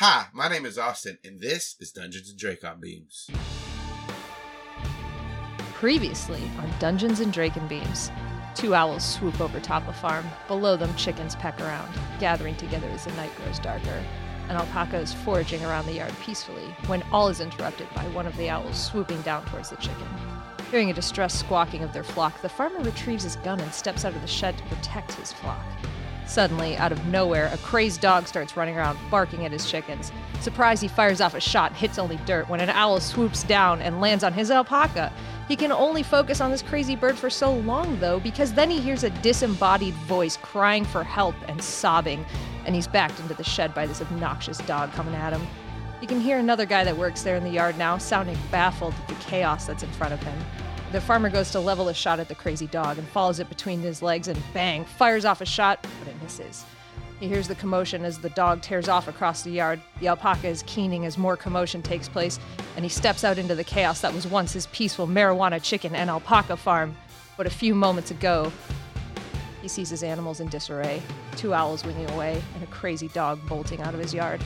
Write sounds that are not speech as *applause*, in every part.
Hi, my name is Austin, and this is Dungeons and Dracon Beams. Previously on Dungeons and Dracon Beams, two owls swoop over top a farm. Below them, chickens peck around, gathering together as the night grows darker. An alpaca is foraging around the yard peacefully when all is interrupted by one of the owls swooping down towards the chicken. Hearing a distressed squawking of their flock, the farmer retrieves his gun and steps out of the shed to protect his flock. Suddenly, out of nowhere, a crazed dog starts running around, barking at his chickens. Surprised, he fires off a shot hits only dirt when an owl swoops down and lands on his alpaca. He can only focus on this crazy bird for so long, though, because then he hears a disembodied voice crying for help and sobbing, and he's backed into the shed by this obnoxious dog coming at him. You can hear another guy that works there in the yard now, sounding baffled at the chaos that's in front of him. The farmer goes to level a shot at the crazy dog and follows it between his legs and bang, fires off a shot, but it misses. He hears the commotion as the dog tears off across the yard. The alpaca is keening as more commotion takes place, and he steps out into the chaos that was once his peaceful marijuana chicken and alpaca farm. But a few moments ago, he sees his animals in disarray two owls winging away, and a crazy dog bolting out of his yard.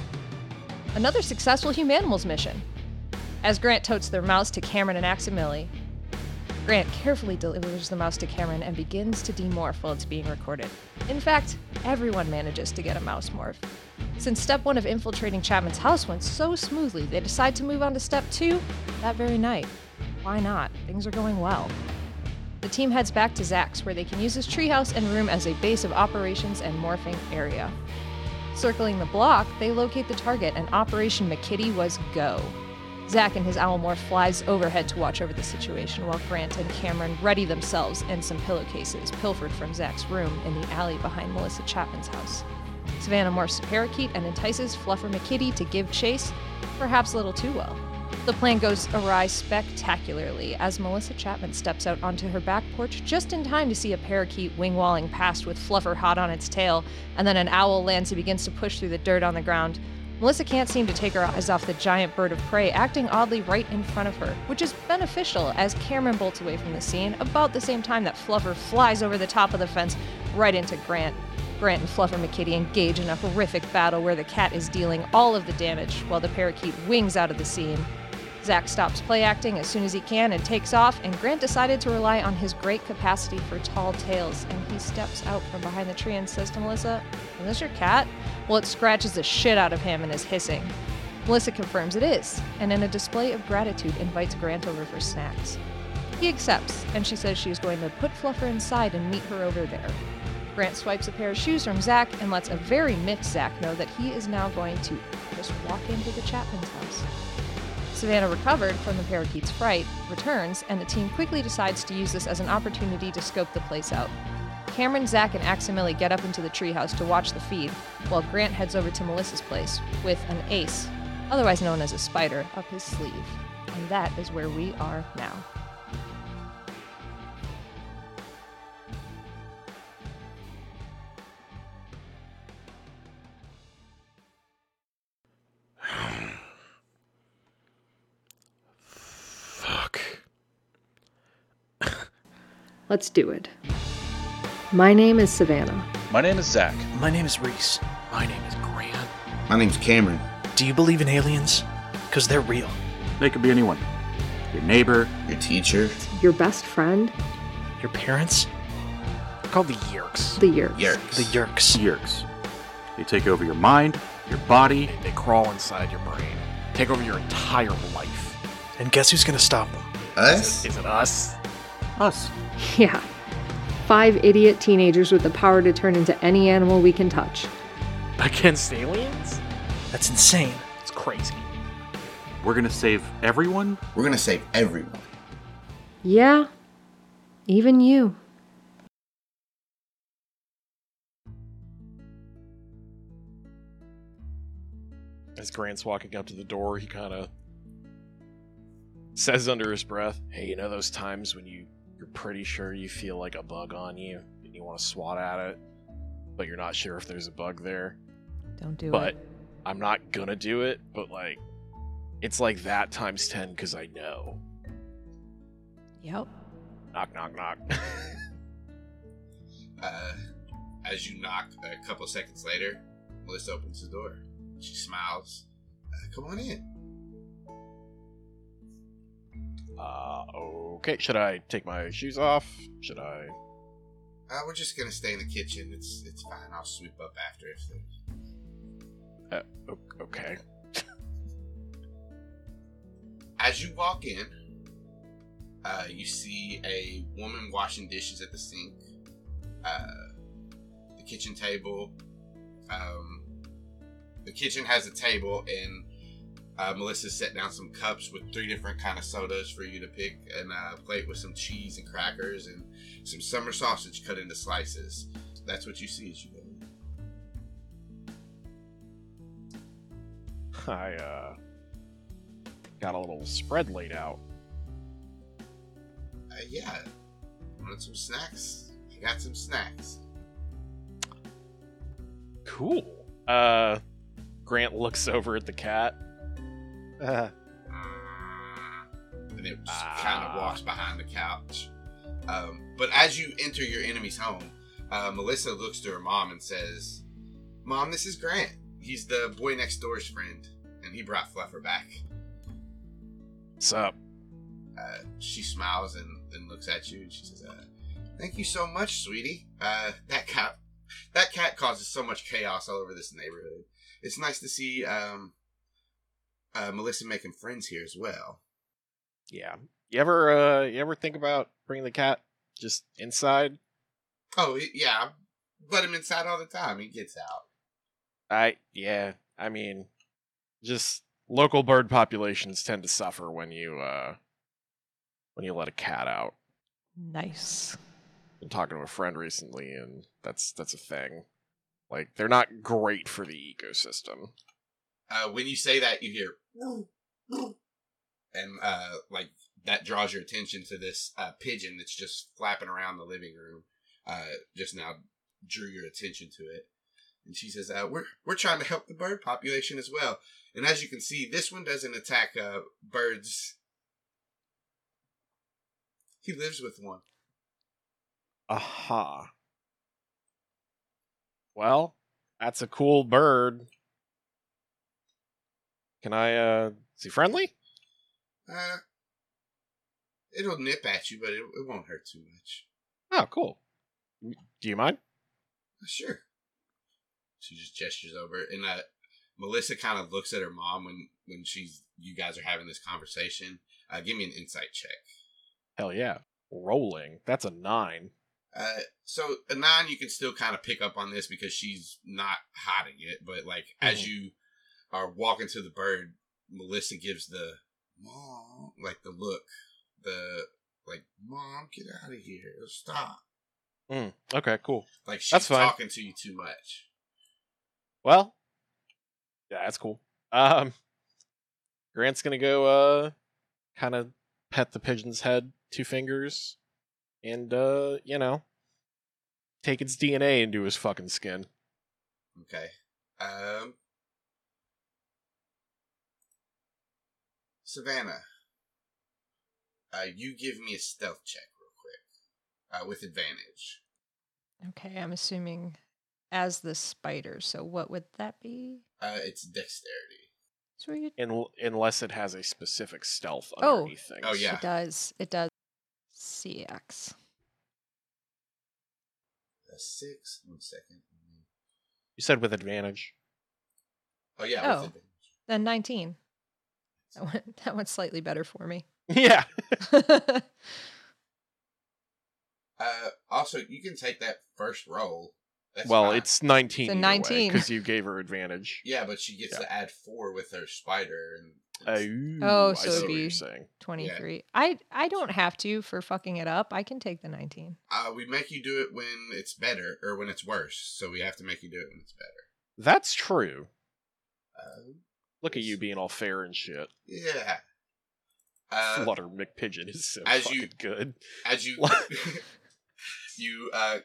Another successful Humanimals mission. As Grant totes their mouse to Cameron and Aximili, Grant carefully delivers the mouse to Cameron and begins to demorph while it's being recorded. In fact, everyone manages to get a mouse morph. Since step one of infiltrating Chapman's house went so smoothly, they decide to move on to step two that very night. Why not? Things are going well. The team heads back to Zach's, where they can use his treehouse and room as a base of operations and morphing area. Circling the block, they locate the target, and Operation McKitty was go. Zach and his owl morph flies overhead to watch over the situation while Grant and Cameron ready themselves and some pillowcases pilfered from Zach's room in the alley behind Melissa Chapman's house. Savannah morphs a parakeet and entices Fluffer McKitty to give chase, perhaps a little too well. The plan goes awry spectacularly as Melissa Chapman steps out onto her back porch just in time to see a parakeet wing walling past with Fluffer hot on its tail, and then an owl lands and begins to push through the dirt on the ground. Melissa can't seem to take her eyes off the giant bird of prey acting oddly right in front of her, which is beneficial as Cameron bolts away from the scene about the same time that Fluffer flies over the top of the fence right into Grant. Grant and Fluffer McKitty engage in a horrific battle where the cat is dealing all of the damage while the parakeet wings out of the scene. Zach stops play acting as soon as he can and takes off, and Grant decided to rely on his great capacity for tall tales, and he steps out from behind the tree and says to Melissa, Is this your cat? Well, it scratches the shit out of him and is hissing. Melissa confirms it is, and in a display of gratitude invites Grant over for snacks. He accepts, and she says she is going to put Fluffer inside and meet her over there. Grant swipes a pair of shoes from Zach and lets a very miffed Zach know that he is now going to just walk into the Chapman's house. Savannah, recovered from the parakeet's fright, returns, and the team quickly decides to use this as an opportunity to scope the place out. Cameron, Zach, and Aximili get up into the treehouse to watch the feed, while Grant heads over to Melissa's place with an ace, otherwise known as a spider, up his sleeve. And that is where we are now. Let's do it. My name is Savannah. My name is Zach. My name is Reese. My name is Grant. My name's Cameron. Do you believe in aliens? Because they're real. They could be anyone. Your neighbor. Your teacher. Your best friend, Your parents? They're called the Yeerks. the Yeerks. Yeerks. The Yeerks. Yeerks. They take over your mind, your body. They crawl inside your brain, take over your entire life. And guess who's gonna stop them? Us? Is it us? Us. Yeah. Five idiot teenagers with the power to turn into any animal we can touch. Against aliens? That's insane. It's crazy. We're gonna save everyone. We're gonna save everyone. Yeah. Even you. As Grant's walking up to the door, he kind of says under his breath, "Hey, you know those times when you you're pretty sure you feel like a bug on you and you want to swat at it, but you're not sure if there's a bug there. Don't do but it. But I'm not gonna do it. But like, it's like that times ten because I know. Yep. Knock, knock, knock. *laughs* Uh, as you knock a couple seconds later, Melissa opens the door. She smiles. Uh, come on in. Uh, okay. Should I take my shoes off? Should I? Uh, we're just gonna stay in the kitchen. It's it's fine. I'll sweep up after if there's. Uh, okay. *laughs* As you walk in, uh, you see a woman washing dishes at the sink, uh, the kitchen table. Um, the kitchen has a table, and uh, Melissa set down some cups with three different kind of sodas for you to pick, and a plate with some cheese and crackers and some summer sausage cut into slices. That's what you see as you go. in. I uh got a little spread laid out. Uh, yeah, want some snacks? I got some snacks. Cool. Uh, Grant looks over at the cat. Uh, and it just Ah. kind of walks behind the couch. Um, but as you enter your enemy's home, uh, Melissa looks to her mom and says, "Mom, this is Grant. He's the boy next door's friend, and he brought Fluffer back." what's up? Uh, she smiles and then looks at you, and she says, uh, "Thank you so much, sweetie. Uh, that cat, that cat causes so much chaos all over this neighborhood. It's nice to see um, uh, Melissa making friends here as well." Yeah. You ever uh you ever think about bringing the cat just inside? Oh yeah, let him inside all the time. He gets out. I yeah. I mean, just local bird populations tend to suffer when you uh when you let a cat out. Nice. been talking to a friend recently, and that's that's a thing. Like they're not great for the ecosystem. Uh, when you say that, you hear, *gasps* and uh, like that draws your attention to this uh, pigeon that's just flapping around the living room. Uh, just now drew your attention to it, and she says, uh, "We're we're trying to help the bird population as well." And as you can see, this one doesn't attack uh, birds. He lives with one. Aha. Well, that's a cool bird. Can I uh is he friendly? Uh, it'll nip at you, but it, it won't hurt too much. Oh, cool. Do you mind? Uh, Sure. She just gestures over, and uh, Melissa kind of looks at her mom when when she's you guys are having this conversation. Uh, give me an insight check. Hell yeah. Rolling. That's a nine. Uh, so a nine, you can still kind of pick up on this because she's not hiding it, but like as Mhm. you are walking to the bird, Melissa gives the mom like the look, the like mom, get out of here, stop. Mm, okay, cool. Like she's That's fine. talking to you too much. Well, yeah, that's cool. Um, Grant's gonna go, uh, kind of pet the pigeon's head, two fingers, and uh, you know, take its DNA into his fucking skin. Okay. Um Savannah. Uh you give me a stealth check real quick. Uh with advantage. Okay, I'm assuming as the spider. So what would that be? Uh it's dexterity. Sweet. In, unless it has a specific stealth Oh. underneath things. Oh, yeah. It does. It does. CX. A six. One second. You said with advantage. Oh yeah, Oh. with advantage. Then 19. That went, *laughs* that went slightly better for me. yeah. *laughs* Uh also you can take that first roll. That's well, fine. it's 19. It's a 19. Because you gave her advantage. *laughs* Yeah, but she gets Yeah. to add four with her spider and Oh, it's- Oh, so it'd be- you're saying. 23. I I don't have to for fucking it up. I can take the 19. uh, we make you do it when it's better or when it's worse. So we have to make you do it when it's better. That's true. Uh, Look at you being all fair and shit. yeah. Uh, Flutter McPigeon is so as fucking you- good. as you *laughs* you uh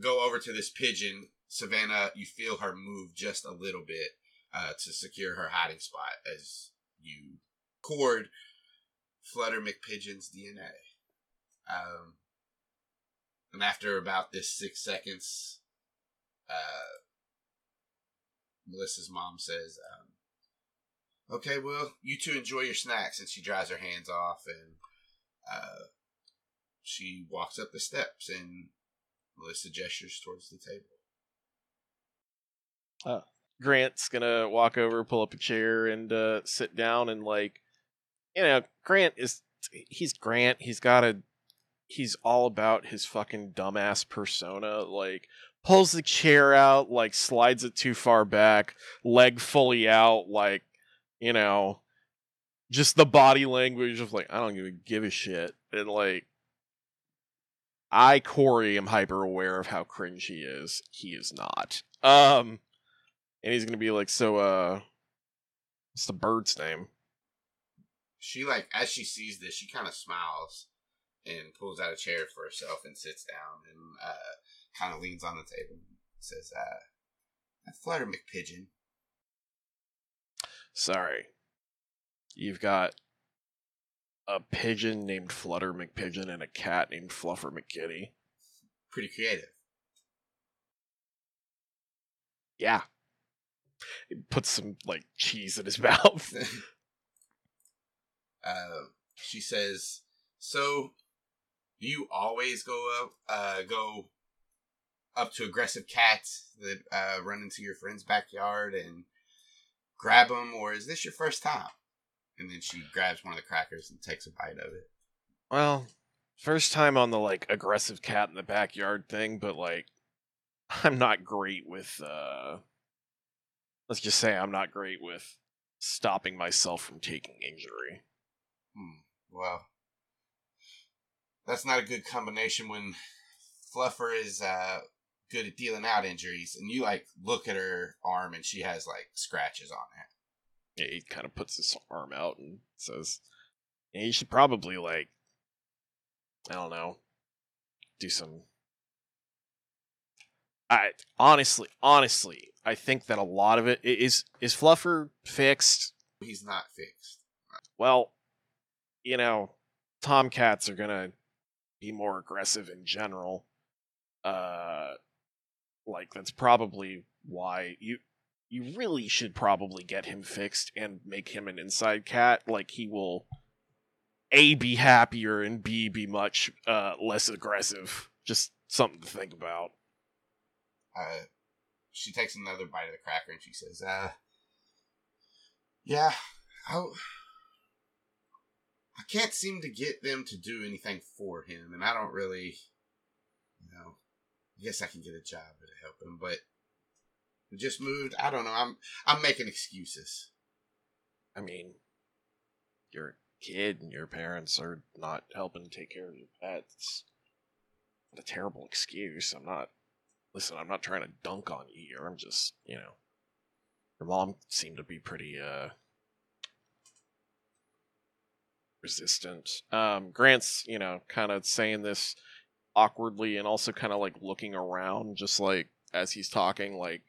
go over to this pigeon savannah you feel her move just a little bit uh to secure her hiding spot as you cord flutter mcpigeon's dna um and after about this six seconds uh Melissa's mom says, um, "Okay, well, you two enjoy your snacks," and she dries her hands off and uh, she walks up the steps and Melissa gestures towards the table. Grant's gonna walk over, pull up a chair, and uh, sit down. And like, you know, Grant is he's Grant. He's got a he's all about his fucking dumbass persona. Like, pulls the chair out, like slides it too far back, leg fully out, like, you know, just the body language of like, I don't even give a shit. And like, I Corey am hyper aware of how cringe he is. He is not. Um, and he's gonna be like, so uh, what's the bird's name? She like as she sees this, she kind of smiles and pulls out a chair for herself and sits down and uh, kind of leans on the table and says, uh, I "Flutter McPigeon." Sorry, you've got a pigeon named Flutter McPigeon and a cat named Fluffer McKitty. Pretty creative. Yeah. He puts some like cheese in his *laughs* mouth. uh, *laughs* she says, "So, do you always go up, uh, go up to aggressive cats that uh, run into your friend's backyard and grab them, or is this your first time?" And then she grabs one of the crackers and takes a bite of it. well, first time on the like aggressive cat in the backyard thing, but like *laughs* I'm not great with uh let's just say I'm not great with stopping myself from taking injury. Hmm. Well, that's not a good combination when Fluffer is uh, good at dealing out injuries, and you like look at her arm and she has like scratches on it. Yeah, he kind of puts his arm out and says, yeah, "You should probably like, I don't know, do some." I honestly, honestly, I think that a lot of it is—is is Fluffer fixed. He's not fixed. Well, you know, tomcats are gonna be more aggressive in general. Uh, like that's probably why you you really should probably get him fixed and make him an inside cat. Like he will a be happier and b be much uh less aggressive. Just something to think about. Uh, she takes another bite of the cracker and she says, "Uh, yeah, I, I can't seem to get them to do anything for him, and I don't really, I guess I can get a job to help him, but just moved. I don't know. I'm I'm making excuses. I mean, you're a kid and your parents are not helping take care of your pets. Not a terrible excuse. I'm not. Listen, I'm not trying to dunk on you here. I'm just, you know, your mom seemed to be pretty uh resistant. Um, Grant's, you know, kind of saying this awkwardly and also kind of like looking around, just like as he's talking, like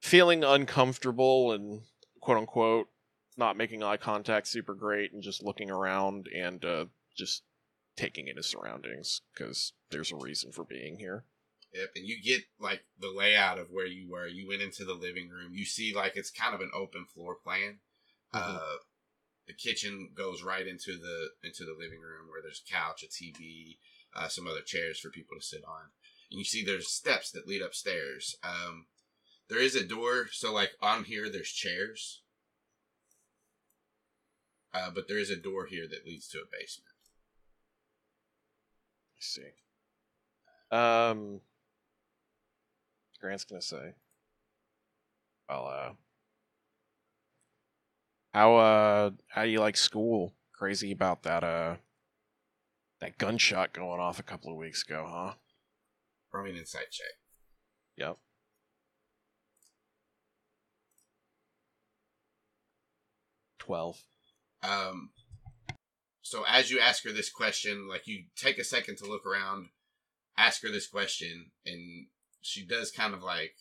feeling uncomfortable and quote unquote not making eye contact super great and just looking around and uh, just taking in his surroundings because there's a reason for being here. Yep, and you get like the layout of where you were. You went into the living room. You see like it's kind of an open floor plan. Mhm. Uh, the kitchen goes right into the into the living room where there's a couch, a TV, uh, some other chairs for people to sit on. And you see there's steps that lead upstairs. Um, there is a door, so like on here there's chairs. Uh, but there is a door here that leads to a basement. I see. Um, Grant's gonna say, "Well, uh, how uh, how do you like school? Crazy about that uh, that gunshot going off a couple of weeks ago, huh? Me an insight check. Yep. Twelve. Um, so as you ask her this question, like you take a second to look around, ask her this question, and she does kind of like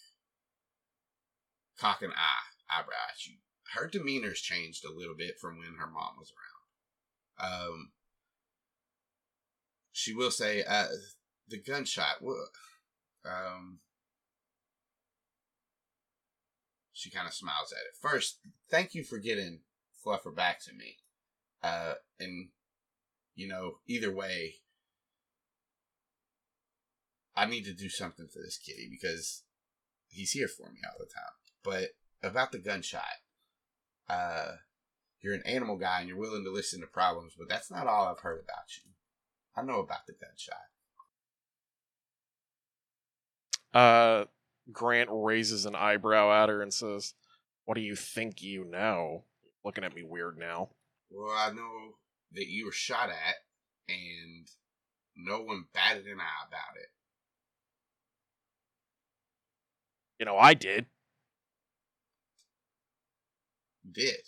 cock an eye, eyebrow at you. Her demeanor's changed a little bit from when her mom was around. Um, she will say, uh, the gunshot. Um, She kind of smiles at it. First, thank you for getting Fluffer back to me. Uh, and you know, either way, I need to do something for this kitty because he's here for me all the time. But about the gunshot, uh, you're an animal guy and you're willing to listen to problems, but that's not all I've heard about you. I know about the gunshot. Uh, Grant raises an eyebrow at her and says, "What do you think you know?" Looking at me weird now. Well, I know that you were shot at, and no one batted an eye about it. You know, I did. Did.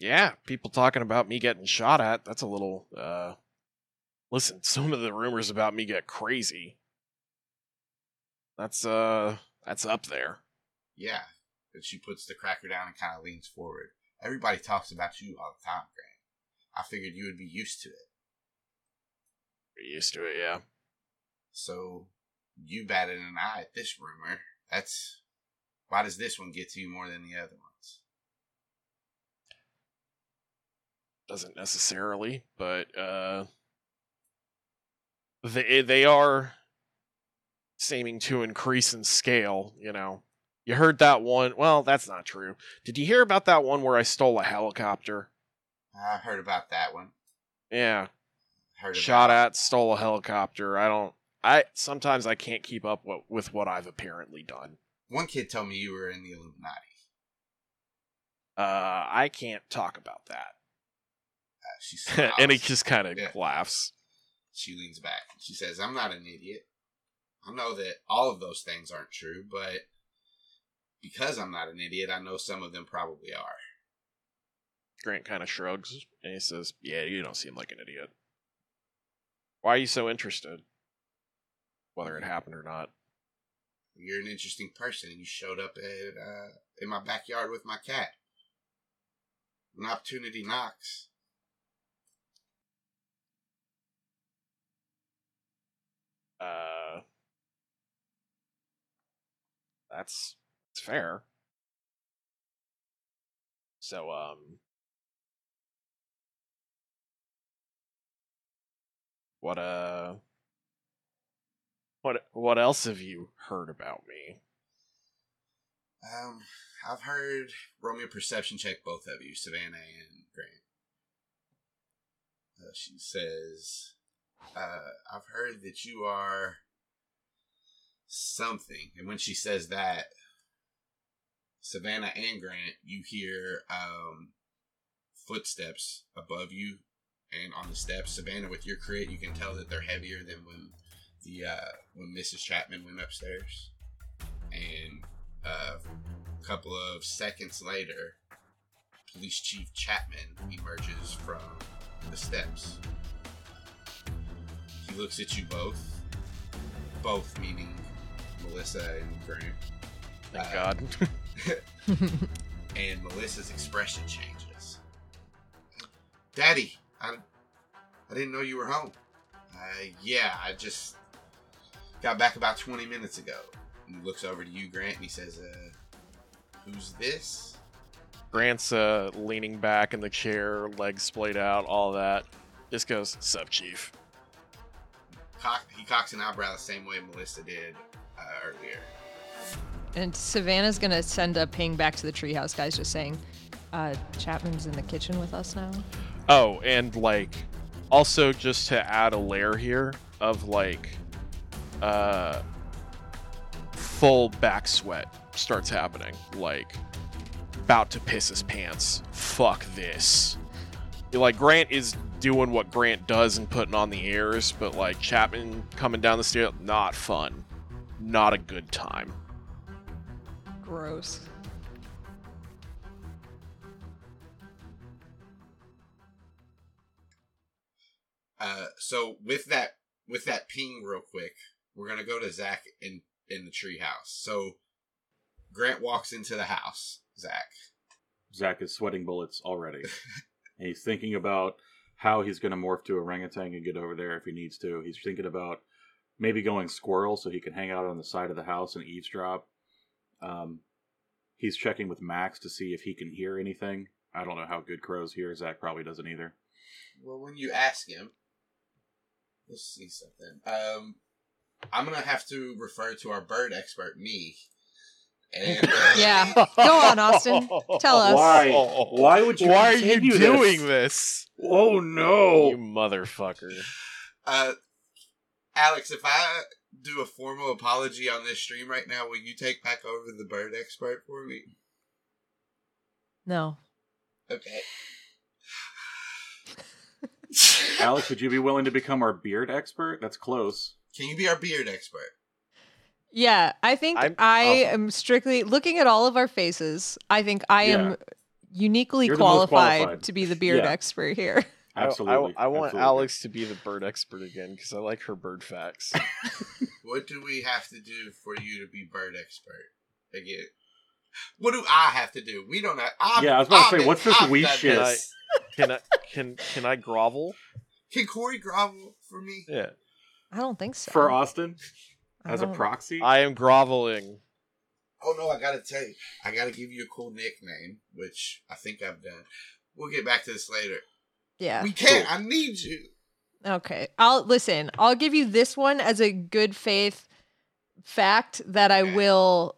Yeah, people talking about me getting shot at. That's a little. uh Listen, *laughs* some of the rumors about me get crazy. That's uh, that's up there. Yeah. And she puts the cracker down and kind of leans forward. Everybody talks about you all the time, Grant. I figured you would be used to it. You're used to it, yeah. So you batted an eye at this rumor. That's why does this one get to you more than the other ones? Doesn't necessarily, but uh, they they are seeming to increase in scale. You know, you heard that one. Well, that's not true. Did you hear about that one where I stole a helicopter? I heard about that one. Yeah, Heard shot at, stole a helicopter. I don't. I sometimes I can't keep up what, with what I've apparently done. One kid told me you were in the Illuminati. Uh, I can't talk about that. Uh, she smiles. *laughs* and he just kind of Yeah. laughs. She leans back. She says, I'm not an idiot. I know that all of those things aren't true, but because I'm not an idiot, I know some of them probably are. Grant kind of shrugs and he says, "Yeah, you don't seem like an idiot. Why are you so interested? Whether it happened or not." You're an interesting person. And you showed up at uh, in my backyard with my cat. When opportunity knocks, Uh, that's that's fair. So, um, what uh, what what else have you heard about me? um, I've heard Romeo perception check both of you, Savannah and Grant. Uh, she says, uh, "I've heard that you are something," and when she says that, Savannah and Grant, you hear um, footsteps above you and on the steps. Savannah, with your crit, you can tell that they're heavier than when the uh, when Mrs. Chapman went upstairs. And uh, a couple of seconds later, Police Chief Chapman emerges from the steps. He looks at you both, both meaning Melissa and Grant. Thank Uh, God. *laughs* *laughs* and Melissa's expression changes. Daddy, I, I didn't know you were home. Uh, yeah, I just got back about 20 minutes ago. He looks over to you, Grant, and he says, uh, Who's this? Grant's uh, leaning back in the chair, legs splayed out, all that. Just goes, "Sup, Chief." Cock, he cocks an eyebrow the same way Melissa did uh, earlier. And Savannah's gonna send a ping back to the treehouse guys, just saying, uh, "Chapman's in the kitchen with us now." Oh, and like, also just to add a layer here of like, uh, full back sweat starts happening. Like, about to piss his pants. Fuck this. Like Grant is doing what Grant does and putting on the airs, but like Chapman coming down the stairs, not fun, not a good time. Gross. Uh, so with that, with that ping real quick, we're gonna go to Zach in in the treehouse. So Grant walks into the house. Zach, Zach is sweating bullets already. *laughs* and he's thinking about how he's going to morph to orangutan and get over there if he needs to. He's thinking about maybe going squirrel so he can hang out on the side of the house and eavesdrop. Um, he's checking with Max to see if he can hear anything. I don't know how good crows hear. Zach probably doesn't either. Well, when you ask him, let's see something. Um, I'm gonna have to refer to our bird expert, me. And uh, Yeah. Go on, Austin. Tell us. Why? *laughs* Why would you Why are you continue this? doing this? Oh no, You motherfucker. Uh, Alex, if I do a formal apology on this stream right now, will you take back over the bird expert for me? No. Okay. *laughs* *laughs* Alex, would you be willing to become our beard expert? That's close. Can you be our beard expert? Yeah, I think I'm- I oh. am strictly looking at all of our faces. I think I Yeah. am uniquely You're the most qualified, qualified. to be the beard *laughs* Yeah. expert here. *laughs* I- I- Absolutely. I, want Absolutely. Alex to be the bird expert again because I like her bird facts. *laughs* What do we have to do for you to be bird expert again? What do I have to do? We don't have. I've, Yeah, I was about to I've say, what's this I've we done shit? Can I can can I grovel? Can Corey grovel for me? Yeah, I don't think so. For Austin, I as a proxy? I am groveling. Oh no, I gotta tell you, I gotta give you a cool nickname, which I think I've done. We'll get back to this later. Yeah. We can't. I need you. Okay. I'll listen. I'll give you this one as a good faith fact that I Okay. will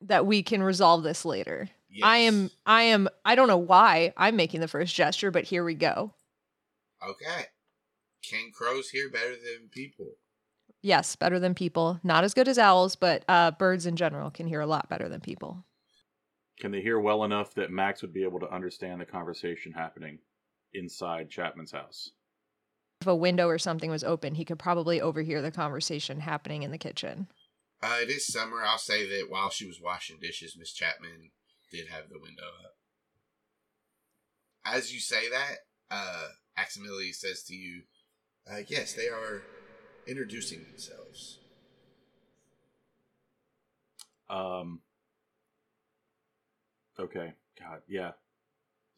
that we can resolve this later. I am I am I don't know why I'm making the first gesture, but here we go. okay. Can crows hear better than people? Yes, better than people. Not as good as owls, but uh, birds in general can hear a lot better than people. Can they hear well enough that Max would be able to understand the conversation happening inside Chapman's house? If a window or something was open, he could probably overhear the conversation happening in the kitchen. Uh, it is summer. I'll say that while she was washing dishes, Miss Chapman did have the window up. As you say that, uh, Aximili says to you, uh, yes, they are introducing themselves. Um. Okay. God. Yeah.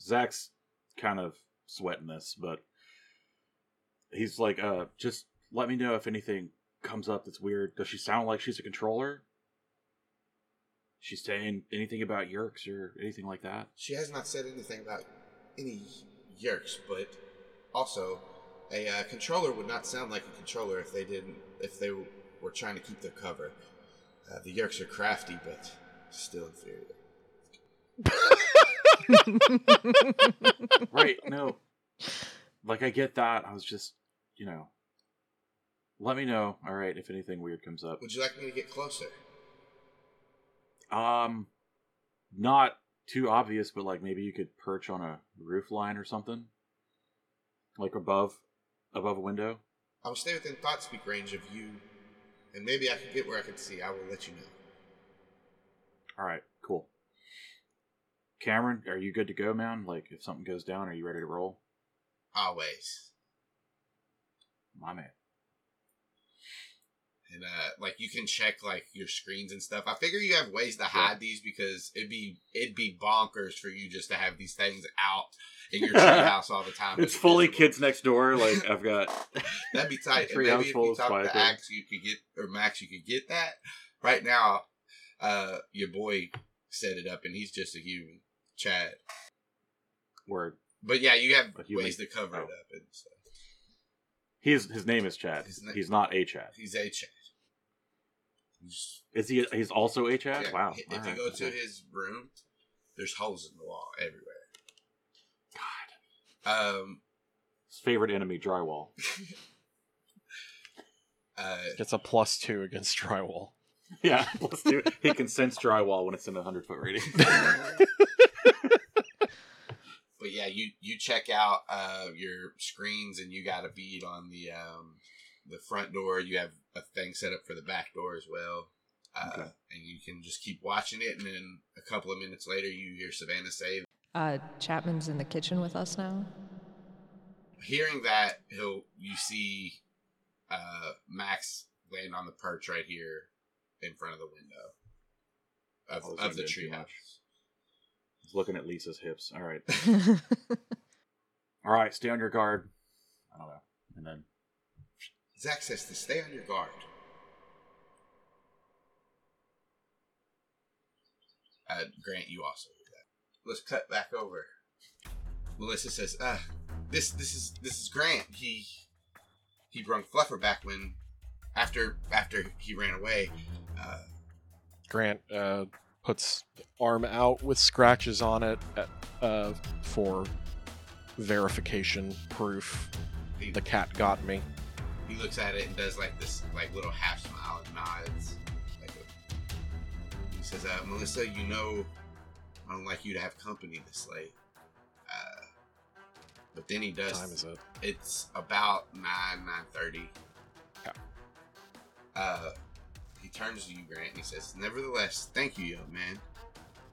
Zach's kind of sweating this, but he's like, uh, just let me know if anything comes up that's weird. Does she sound like she's a controller? She's saying anything about Yeerks or anything like that? She has not said anything about any yeerks, but also a uh, controller would not sound like a controller if they didn't if they were trying to keep their cover. Uh, the yeerks are crafty, but still inferior. right. No. Like I get that. I was just, you know, let me know. All right, if anything weird comes up. Would you like me to get closer? Um, not too obvious, but like maybe you could perch on a roof line or something, like above, above a window. I will stay within thought speak range of you, and maybe I can get where I can see. I will let you know. All right, cool. Cameron, are you good to go, man? Like, if something goes down, are you ready to roll? Always. My man. And uh, like you can check like your screens and stuff. I figure you have ways to hide these because it'd be it'd be bonkers for you just to have these things out in your *laughs* treehouse all the time. It's fully miserable. kids next door. Like *laughs* I've got. That'd be tight. And maybe if you talk to. Axe, you could get or Max, you could get that. Right now, uh, your boy set it up, and he's just a human, Chad. Word. But yeah, you have ways to cover Oh. it up and stuff. He's his name is Chad. His na- He's not a Chad. He's a Chad. He's- Is he? He's also a Chad. yeah, Wow. If All you right, go to his room, there's holes in the wall everywhere. God. Um, His favorite enemy, drywall. *laughs* uh, Gets a plus two against drywall. *laughs* Yeah, let's do it. He can sense drywall when it's in a hundred foot radius. *laughs* but yeah, you you check out uh your screens, and you got a bead on the um the front door. You have a thing set up for the back door as well. Uh, Okay. and you can just keep watching it, and then a couple of minutes later, you hear Savannah say, Uh, Chapman's in the kitchen with us now. hearing that he'll you see uh Max laying on the perch right here in front of the window of, Oh, of the zoomed in too treehouse. He's looking at Lisa's hips. All right. *laughs* All right, stay on your guard. I don't know. And then Zach says to stay on your guard. Uh, Grant, you also hear that. Let's cut back over. Melissa says, "Uh, this this is this is Grant. He he brung Fluffer back when after after he ran away. Uh, Grant uh, puts arm out with scratches on it at, uh, for verification proof. The cat got me. He looks at it and does like this like little half smile and nods. Like a, he says, uh, Melissa, you know I don't like you to have company this late. Uh, but then he does. What time is it? It's about nine nine thirty. Okay. Uh, he turns to you, Grant, and he says, "Nevertheless, thank you, young man."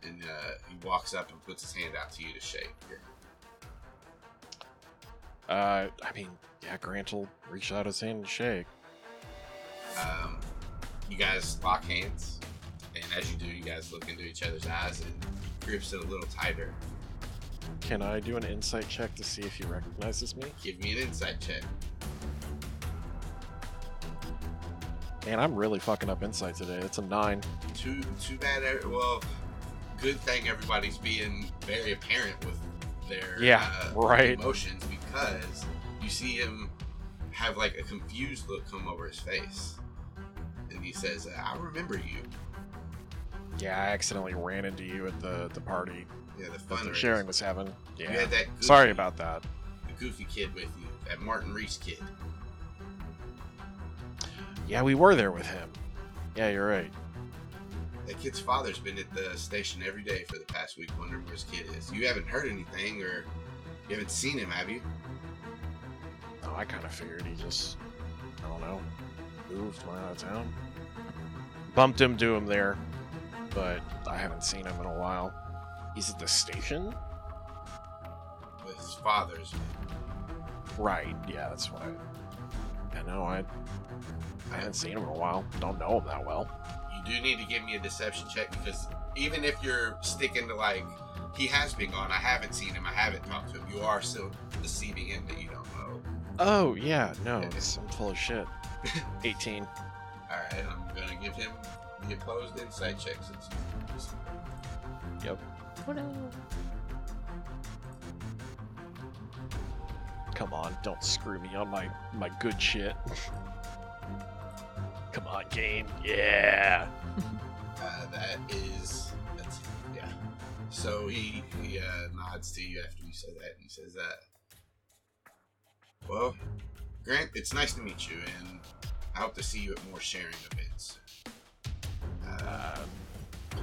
And uh, he walks up and puts his hand out to you to shake. Here. Uh, I mean, yeah, Grant will reach out his hand and shake. Um, you guys lock hands, and as you do, you guys look into each other's eyes and grips it a little tighter. Can I do an insight check to see if he recognizes me? Give me an insight check. Man, I'm really fucking up insight today. It's a nine. Too too bad. e- Well, good thing everybody's being very apparent with their Yeah, uh, right. emotions because you see him have like a confused look come over his face, and he says, "I remember you." Yeah, I accidentally ran into you at the the party Yeah, the fun sharing was having. Yeah. Goofy, Sorry about that. the goofy kid with you, that Martin Reese kid. Yeah, we were there with him. Yeah, you're right. That kid's father's been at the station every day for the past week, wondering where his kid is. You haven't heard anything, or you haven't seen him, have you? No, I kind of figured he just, I don't know, moved, went out of town. Bumped into him there, but I haven't seen him in a while. He's at the station? With his father's. Right, yeah, that's what I. I know, I, I haven't seen him in a while. Don't know him that well. You do need to give me a deception check because even if you're sticking to like he has been gone, I haven't seen him, I haven't talked to him. You are still deceiving him that you don't know. Oh, yeah, no, it's, I'm full of shit. *laughs* 18. All right, I'm gonna give him the opposed insight check since. Oh no. Come on, don't screw me on my, my good shit. *laughs* Come on, game. Yeah. Uh, that is that's yeah. So he he uh, nods to you after you say that, and he says that. Well, Grant, it's nice to meet you, and I hope to see you at more sharing events. Uh,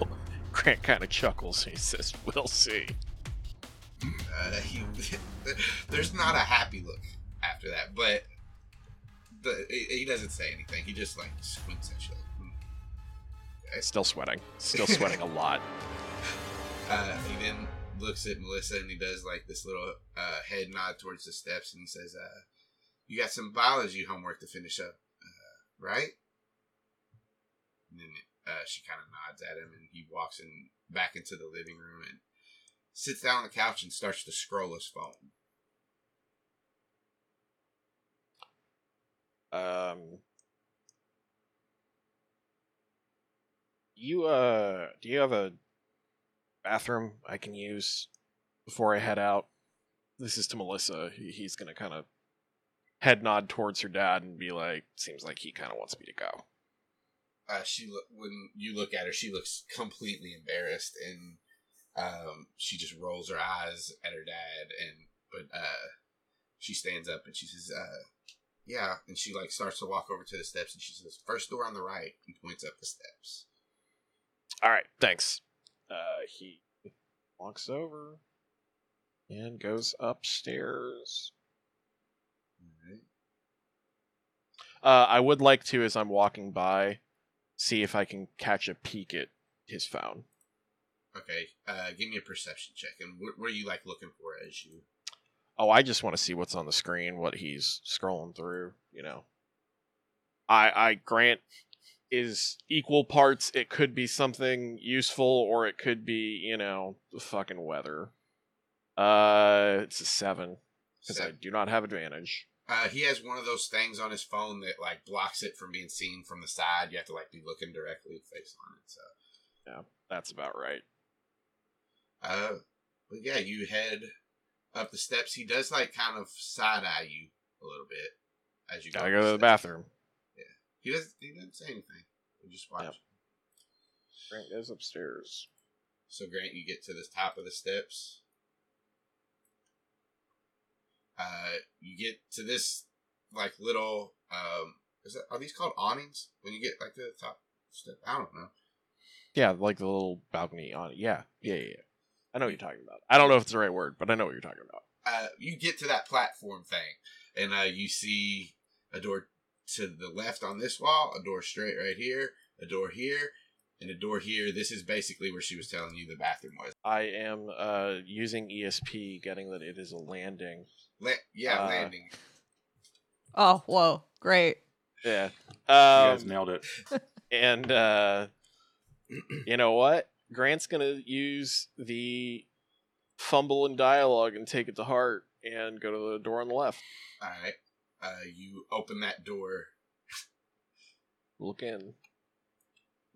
Um, Grant kind of chuckles. He says, "We'll see." uh, he *laughs* there's not a happy look after that, but the, he doesn't say anything. He just like squints. Like, hmm. Still sweating. Still *laughs* sweating a lot. Uh, he then looks at Melissa and he does like this little uh, head nod towards the steps and he says, uh, "You got some biology homework to finish up, uh, right?" And then uh, she kind of nods at him and he walks in back into the living room and sits down on the couch and starts to scroll his phone. Um, you uh, do you have a bathroom I can use before I head out? This is to Melissa. He, he's gonna kind of head nod towards her dad and be like, "Seems like he kind of wants me to go." uh, she look when you look at her, she looks completely embarrassed, and um, she just rolls her eyes at her dad, and but uh, she stands up and she says, uh, "Yeah," and she like starts to walk over to the steps, and she says, first door on the right," and points up the steps. All right, thanks. Uh, he walks over and goes upstairs. Uh, I would like to, as I'm walking by, see if I can catch a peek at his phone. Okay, uh, give me a perception check, and what, what are you like looking for as you? Oh, I just want to see what's on the screen, what he's scrolling through. You know, I I grant is equal parts. It could be something useful, or it could be you know the fucking weather. Uh, it's a seven because I do not have advantage. Uh, he has one of those things on his phone that like blocks it from being seen from the side. You have to like be looking directly face on it. So yeah, That's about right. Uh, but yeah, you head up the steps. He does like kind of side eye you a little bit as you Gotta up go to the bathroom. He doesn't. He doesn't say anything. He just watch. Yep. Grant goes upstairs. So Grant, you get to the top of the steps. Uh, you get to this like little um, is that are these called awnings when you get like to the top step? I don't know. Yeah, like the little balcony on it. Yeah, yeah, yeah. Yeah. I know what you're talking about. I don't know if it's the right word, but I know what you're talking about. Uh, you get to that platform thing, and uh, you see a door to the left on this wall, a door straight right here, a door here, and a door here. This is basically where she was telling you the bathroom was. I am uh, using ESP, getting that it is a landing. La- yeah, Uh, landing. Oh, whoa, great. Yeah. You guys Um, nailed it. and uh, you know what? Grant's gonna use the fumble and dialogue and take it to heart and go to the door on the left. All right. Uh, you open that door. Look in.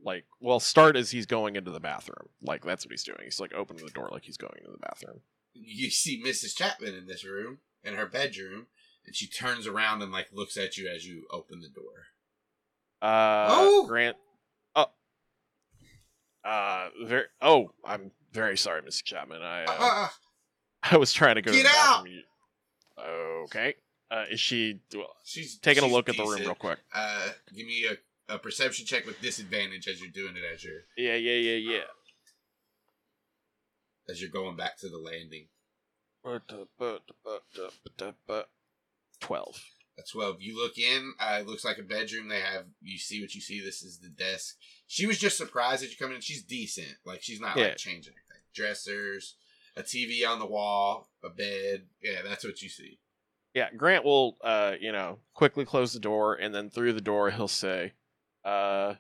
Like, well, start as he's going into the bathroom. Like that's what he's doing. He's like opening the door like he's going into the bathroom. You see Mrs. Chapman in this room, in her bedroom, and she turns around and like looks at you as you open the door. Uh, Oh! Grant. Uh, very. Oh, I'm very sorry, Mr. Chapman. I uh, Ah, *laughs* I was trying to go. to Get the out! bathroom. Okay. Uh, is she well, she's taking a she's look at the room real quick? Uh, give me a, a perception check with disadvantage as you're doing it as you're Yeah, yeah, yeah, yeah. as you're going back to the landing. Twelve. A twelve. You look in. Uh, it looks like a bedroom. They have. You see what you see. This is the desk. She was just surprised that you come in. She's decent. Like she's not Yeah. like changing anything. Dressers, a TV on the wall, a bed. Yeah, that's what you see. Yeah, Grant will, uh, you know, quickly close the door, and then through the door he'll say, uh,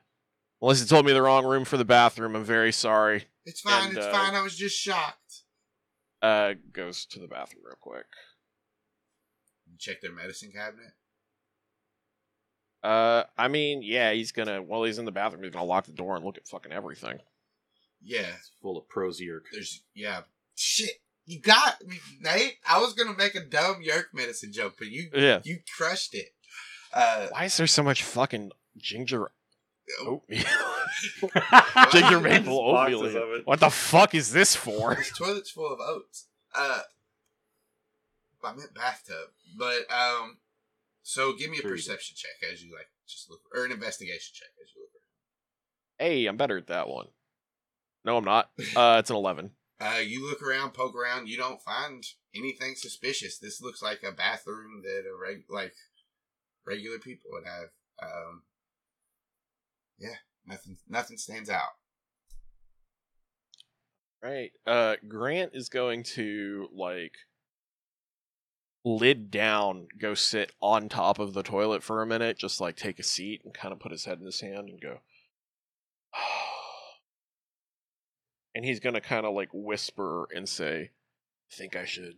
"Melissa told me the wrong room for the bathroom. I'm very sorry." It's fine. And, it's uh, fine. I was just shocked. Uh, goes to the bathroom real quick. You check their medicine cabinet. Uh, I mean, yeah, he's gonna while he's in the bathroom, he's gonna lock the door and look at fucking everything. Yeah, It's full of prozirk. there's yeah. Shit, you got Nate. I was gonna make a dumb yeerk medicine joke, but you Yeah. you crushed it. Uh, Why is there so much fucking ginger oh, oatmeal? *laughs* *laughs* Ginger maple oatmeal. What the fuck is this for? this toilet's full of oats. Uh, I meant bathtub, but um, so give me a Sure you did. perception check as you like just look, or an investigation check as you look. Hey, I'm better at that one. No, I'm not. Uh, it's an eleven. *laughs* Uh, you look around, poke around, you don't find anything suspicious. This looks like a bathroom that a reg- like regular people would have. Um, yeah, nothing, nothing stands out. Right. Uh Grant is going to like lid down go sit on top of the toilet for a minute, just like take a seat and kind of put his head in his hand and go *sighs* And he's going to kind of like whisper and say, "I think I should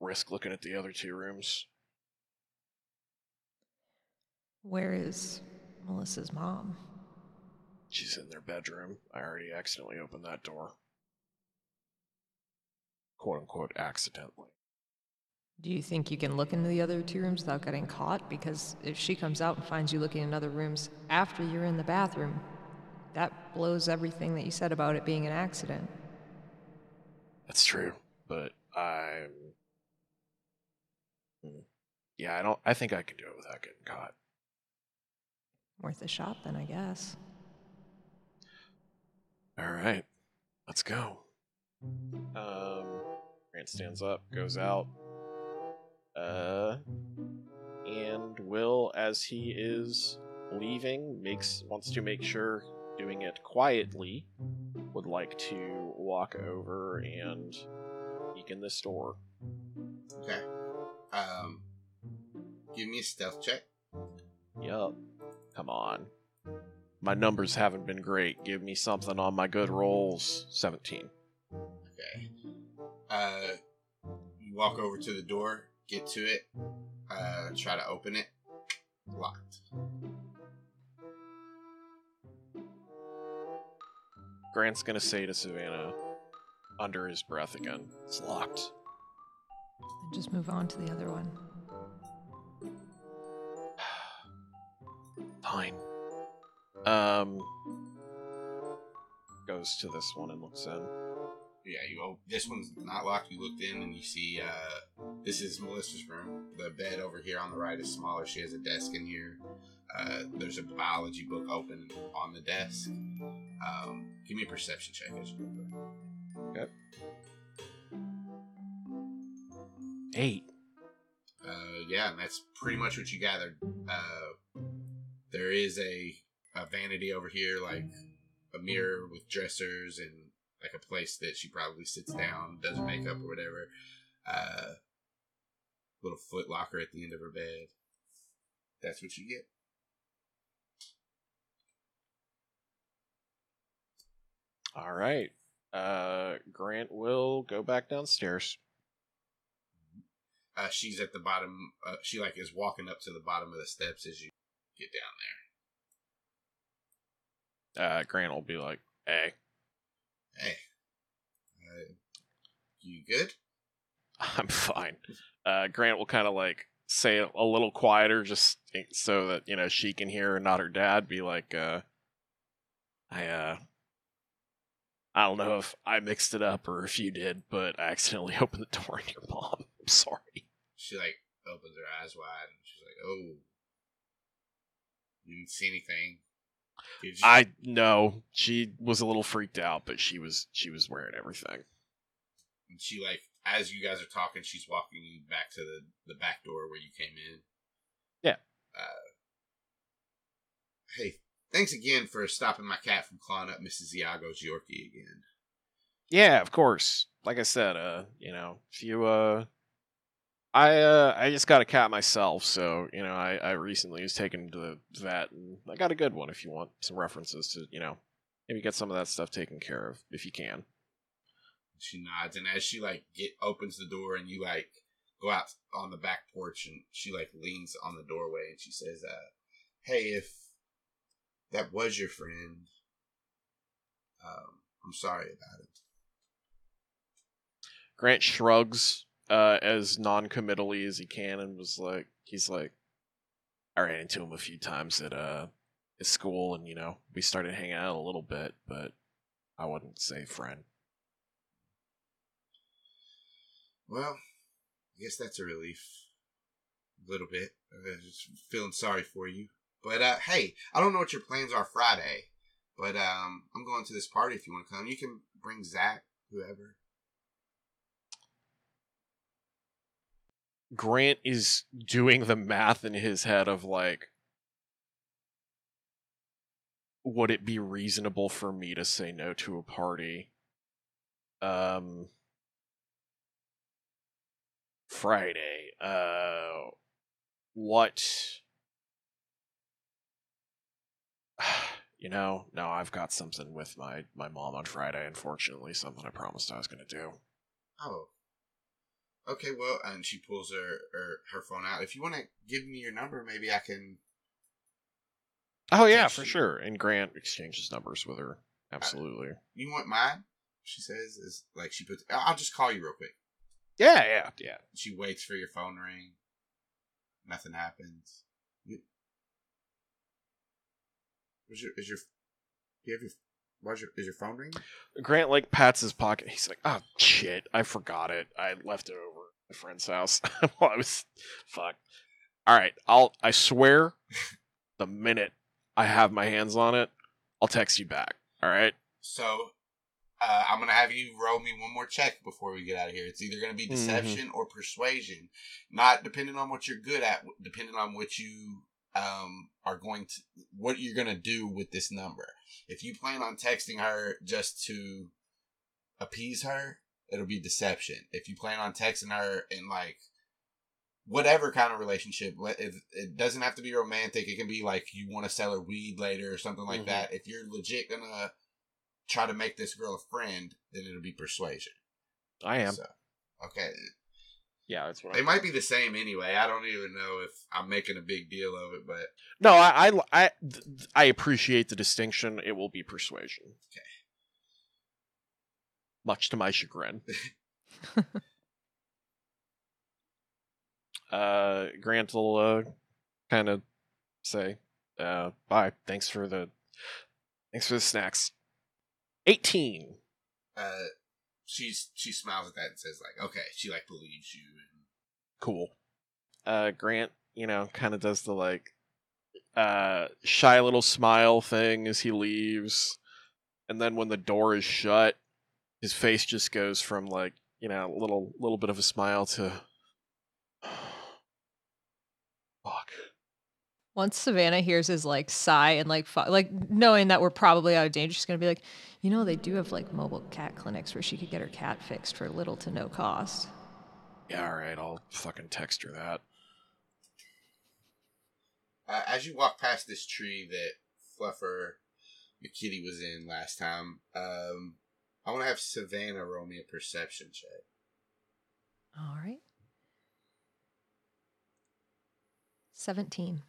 risk looking at the other two rooms." Where is Melissa's mom? She's in their bedroom. I already accidentally opened that door. Quote unquote accidentally. Do you think you can look into the other two rooms without getting caught? Because if she comes out and finds you looking in other rooms after you're in the bathroom, that blows everything that you said about it being an accident. That's true, but I'm. Yeah, I don't. I think I can do it without getting caught. Worth a shot, then, I guess. All right, let's go. Um, Grant stands up, goes out. Uh, and Will, as he is leaving, makes wants to make sure doing it quietly. Would like to walk over and peek in this door. Okay. Um, give me a stealth check. Yup. Come on. My numbers haven't been great. Give me something on my good rolls. 17. Okay. Uh, you walk over to the door, get to it, uh, try to open it. Locked. Grant's gonna say to Savannah under his breath again, it's locked. And just move on to the other one. *sighs* Fine. Um goes to this one and looks in. Yeah, you go. This one's not locked. You looked in and you see uh, this is Melissa's room. The bed over here on the right is smaller. She has a desk in here. Uh, there's a biology book open on the desk. Um, give me a perception check as you there. Eight. Uh, yeah, and that's pretty much what you gathered. Uh, there is a, a vanity over here, like a mirror with dressers and like a place that she probably sits down, does her makeup or whatever. Uh, little foot locker at the end of her bed. That's what you get. All right. Uh Grant will go back downstairs. Uh, she's at the bottom. Uh, she like is walking up to the bottom of the steps as you get down there. Uh Grant will be like, "Hey, Hey, uh, you good? *laughs* I'm fine." Uh Grant will kind of like say a little quieter just so that, you know, she can hear and not her dad be like, uh I uh I don't know if I mixed it up or if you did, but I accidentally *laughs* opened the door on your mom. *laughs* I'm sorry. She like opens her eyes wide and she's like, "Oh, you didn't see anything." I know she was a little freaked out, but she was she was wearing everything. And she like as you guys are talking, she's walking you back to the the back door where you came in. Yeah. Uh, hey, thanks again for stopping my cat from clawing up Mrs. Iago's Yorkie again. Yeah, of course. Like I said, uh, you know, if you uh I uh I just got a cat myself, so you know, I, I recently was taken to the vet and I got a good one if you want some references to, you know, maybe get some of that stuff taken care of if you can. She nods, and as she like get opens the door, and you like go out on the back porch, and she like leans on the doorway, and she says, uh, "Hey, if that was your friend, um, I'm sorry about it." Grant shrugs uh as non-committally as he can and was like he's like I ran into him a few times at uh at school and you know, we started hanging out a little bit, but I wouldn't say friend. Well, I guess that's a relief. A little bit. I'm just feeling sorry for you. But uh, hey, I don't know what your plans are Friday, but um, I'm going to this party if you want to come. You can bring Zach, whoever. Grant is doing the math in his head of like would it be reasonable for me to say no to a party um Friday uh what *sighs* you know no I've got something with my my mom on Friday unfortunately something I promised I was going to do Oh. Okay, well, and she pulls her, her her phone out. If you want to give me your number, maybe I can. Oh yeah, for you. sure. And Grant exchanges numbers with her. Absolutely. You want mine? She says, "Is like she puts. I'll just call you real quick." Yeah, yeah, yeah. She waits for your phone ring. Nothing happens. You, is your is your do you have your why's your is your phone ringing? Grant like pats his pocket. He's like, "Oh shit, I forgot it. I left it over a friend's house *laughs* while I was fuck." All right, I'll. I swear, the minute I have my hands on it, I'll text you back. All right. So, uh, I'm gonna have you roll me one more check before we get out of here. It's either gonna be deception or persuasion, not depending on what you're good at, depending on what you um are going to what you're gonna do with this number. If you plan on texting her just to appease her, it'll be deception. If you plan on texting her in like whatever kind of relationship, if it doesn't have to be romantic. It can be like you want to sell her weed later or something like Mhm. that. If you're legit gonna try to make this girl a friend, then it'll be persuasion. I am. So, okay. Yeah, that's what. They I'm might be the same anyway. I don't even know if I'm making a big deal of it, but No, I, I, I, I appreciate the distinction. It will be persuasion. Much to my chagrin. *laughs* uh, Grant will uh, kind of say, uh, "Bye. Thanks for the, thanks for the snacks." Eighteen. Uh, she's she smiles at that and says like, "Okay." She like believes you. And Cool. Uh, Grant, you know, kind of does the like, uh, shy little smile thing as he leaves, and then when the door is shut, his face just goes from like, you know, a little little bit of a smile to, *sighs* fuck. Once Savannah hears his like sigh and like fu- like knowing that we're probably out of danger, she's gonna be like, you know, they do have like mobile cat clinics where she could get her cat fixed for little to no cost. Yeah, all right, I'll fucking text her that. uh, as you walk past this tree that Fluffer McKitty was in last time, um, I want to have Savannah roll me a perception check. All right. Seventeen.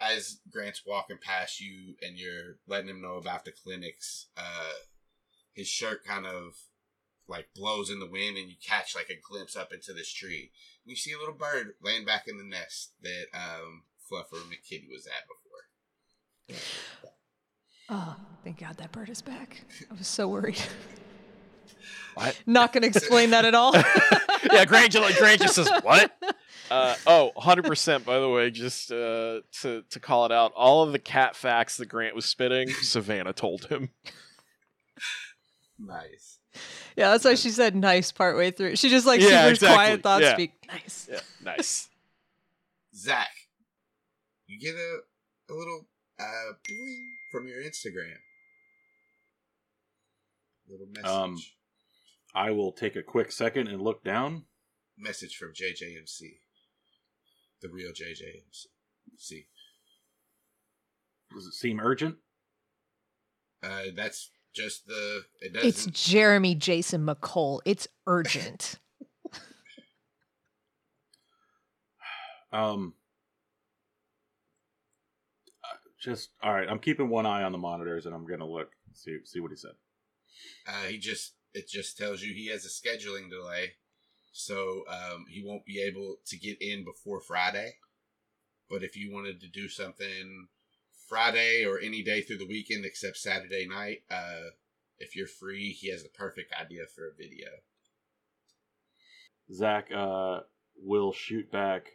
as Grant's walking past you and you're letting him know about the clinics, uh, his shirt kind of like blows in the wind and you catch like a glimpse up into this tree. And you see a little bird laying back in the nest that um, Fluffer McKitty was at before. Oh, thank God that bird is back. I was so worried. *laughs* What? Not gonna explain that at all. *laughs* yeah, Grant, just- Grant just says, "What?" Uh, oh, 100% by the way, just uh, to, to call it out, all of the cat facts that Grant was spitting, Savannah told him. Nice. Yeah, that's why she said nice partway through. She just like Yeah, super exactly. quiet thought Yeah. speak. Nice. Yeah, nice. Zach, you get a, a little uh, from your Instagram. Little message. Um, I will take a quick second and look down. message from JJMC. The real JJMC. Does it seem urgent? Uh, that's just the. It doesn't. It's Jeremy Jason McCole. It's urgent. *laughs* Um, uh, just all right. I'm keeping one eye on the monitors, and I'm gonna look see see what he said. Uh, he just it just tells you he has a scheduling delay, so um, he won't be able to get in before Friday. But if you wanted to do something Friday or any day through the weekend except Saturday night, uh, if you're free, he has the perfect idea for a video. Zach uh, will shoot back.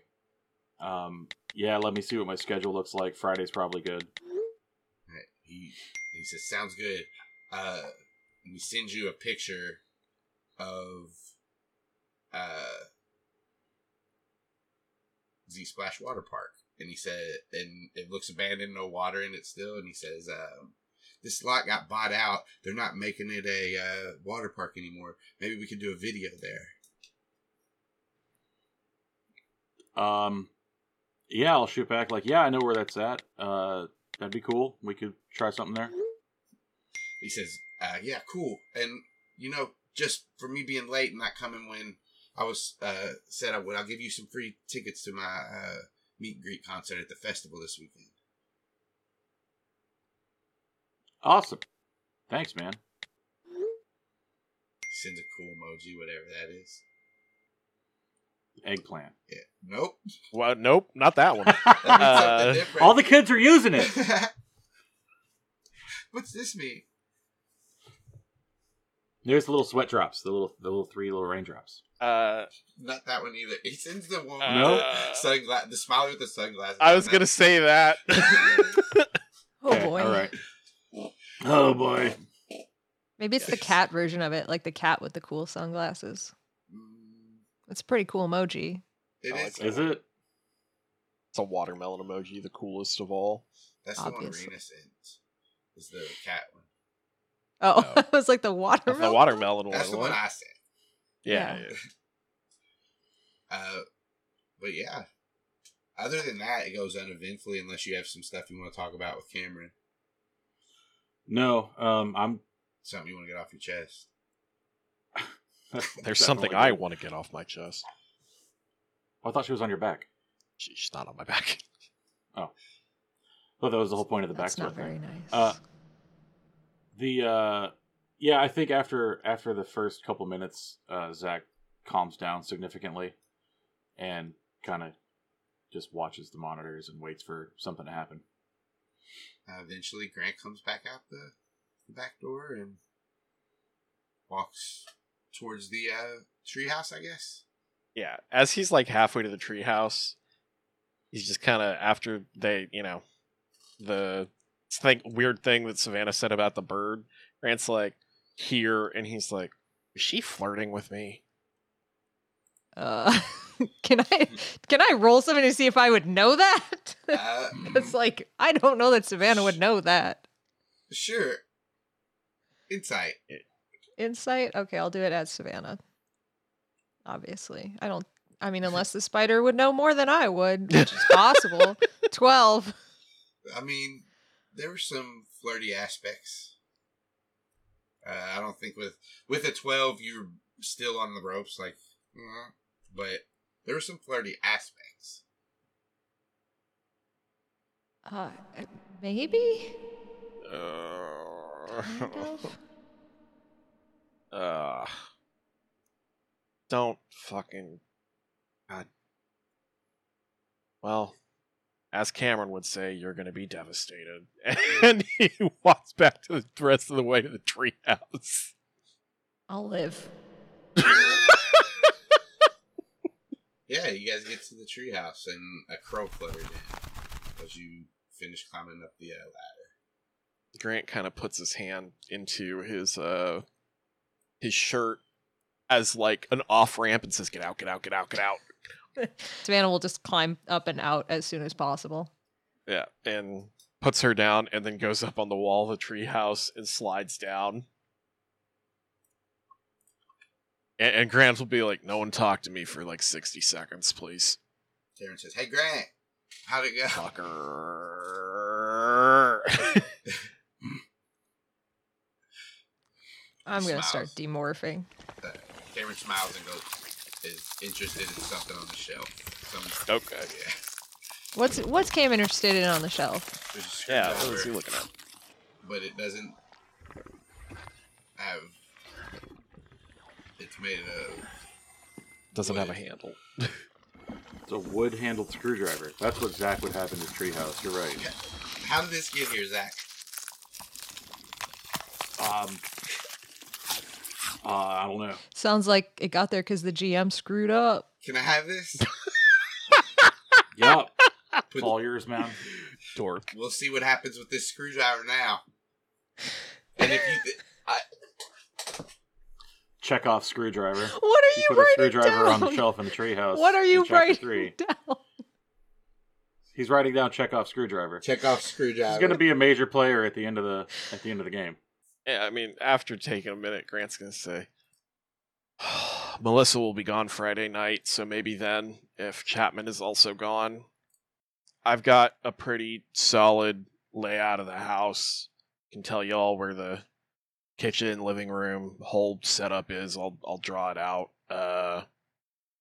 Um, yeah, let me see what my schedule looks like. Friday's probably good. Right. He he says sounds good. Uh, and he sends you a picture of uh Z Splash Water Park, and he said, and it looks abandoned, no water in it still, and he says, um, this lot got bought out. They're not making it a uh, water park anymore. Maybe we could do a video there. Um, yeah, I'll shoot back. Like, yeah, I know where that's at. Uh, that'd be cool. We could try something there. He says, uh, "Yeah, cool." And you know, just for me being late and not coming when I was uh, said I would, I'll give you some free tickets to my uh, meet and greet concert at the festival this weekend. Awesome. Thanks, man. Sends a cool emoji, whatever that is. Eggplant. Yeah. Nope. Well, nope, not that one. *laughs* That Uh. All the kids are using it. *laughs* What's this mean? There's the little sweat drops. The little, the little three little raindrops. Uh, Not that one either. *laughs* He sends the one uh, with sunglass, the smiley with the sunglasses. I was gonna say that. *laughs* Oh Okay, boy. All right. Oh boy. Maybe it's the cat version of it, like the cat with the cool sunglasses. Mm, It's a pretty cool emoji. It I like is. that. Is it? it's a watermelon emoji, the coolest of all. That's the one Obviously. Rena sends. Is the cat one. Oh, No. *laughs* it was like the watermelon. The watermelon one. That's the one? I said. Yeah, Yeah. yeah. Uh, but yeah. Other than that, it goes uneventfully unless you have some stuff you want to talk about with Cameron. No. Um, I'm. Something you want to get off your chest. *laughs* There's *laughs* something I want to get off my chest. good. I thought she was on your back. She- She's not on my back. Oh, well, that was the whole point of the That's backstory. not very nice. Uh, The uh, Yeah, I think after after the first couple minutes, uh, Zach calms down significantly, and kind of just watches the monitors and waits for something to happen. Uh, eventually, Grant comes back out the, the back door and walks towards the uh, treehouse. I guess. Yeah, as he's like halfway to the treehouse, he's just kind of after they, you know, the thing weird thing that Savannah said about the bird. Grant's like here, and he's like, "Is she flirting with me?" Uh, *laughs* can I can I roll something to see if I would know that? *laughs* Uh, it's like I don't know that Savannah would know that. sure. Insight. Insight. Okay, I'll do it as Savannah. Obviously, I don't. I mean, *laughs* unless the spider would know more than I would, which is possible. Twelve. I mean, there were some flirty aspects. Uh, I don't think with with a twelve you're still on the ropes, like, uh, but there were some flirty aspects. Uh, maybe. Uh, Kind of. *laughs* uh, don't fucking. God. Well, as Cameron would say, you're going to be devastated. *laughs* And he *laughs* walks back to the rest of the way to the treehouse. I'll live. *laughs* Yeah, you guys get to the treehouse and a crow fluttered in as you finish climbing up the uh, ladder. Grant kind of puts his hand into his uh his shirt as like an off ramp and says, "Get out! Get out! Get out! Get out!" *laughs* Savannah will just climb up and out as soon as possible. Yeah, and puts her down, and then goes up on the wall of the treehouse and slides down. And, and Grant will be like, "No one talk to me for like sixty seconds, please, Taryn says, "Hey Grant, how'd it go?" fucker." *laughs* I'm gonna start demorphing. Uh, Cameron smiles and goes, "Is interested in something on the shelf." Some, okay. yeah. What's what's Cam interested in on the shelf? There's a Yeah, what screwdriver, is he looking at? But it doesn't have. It's made of. Doesn't have a handle. *laughs* It's a wood-handled screwdriver. That's what Zach would have in his treehouse. You're right. How did this get here, Zach? Um, uh, I don't know. Sounds like it got there because the GM screwed up. Can I have this? *laughs* Yep, it's all yours, man. Dork. we'll see what happens with this screwdriver now. And if you, th- I, Chekhov screwdriver. What are You you, put a writing screwdriver down? on the shelf in the treehouse. What are in you chapter writing Three. down? He's writing down Chekhov screwdriver. check off screwdriver. He's going to be a major player at the end of the at the end of the game. Yeah, I mean, after taking a minute, Grant's gonna say, *sighs* "Melissa will be gone Friday night, so maybe then, if Chapman is also gone, I've got a pretty solid layout of the house. Can tell y'all where the kitchen, living room, whole setup is. I'll I'll draw it out. Uh,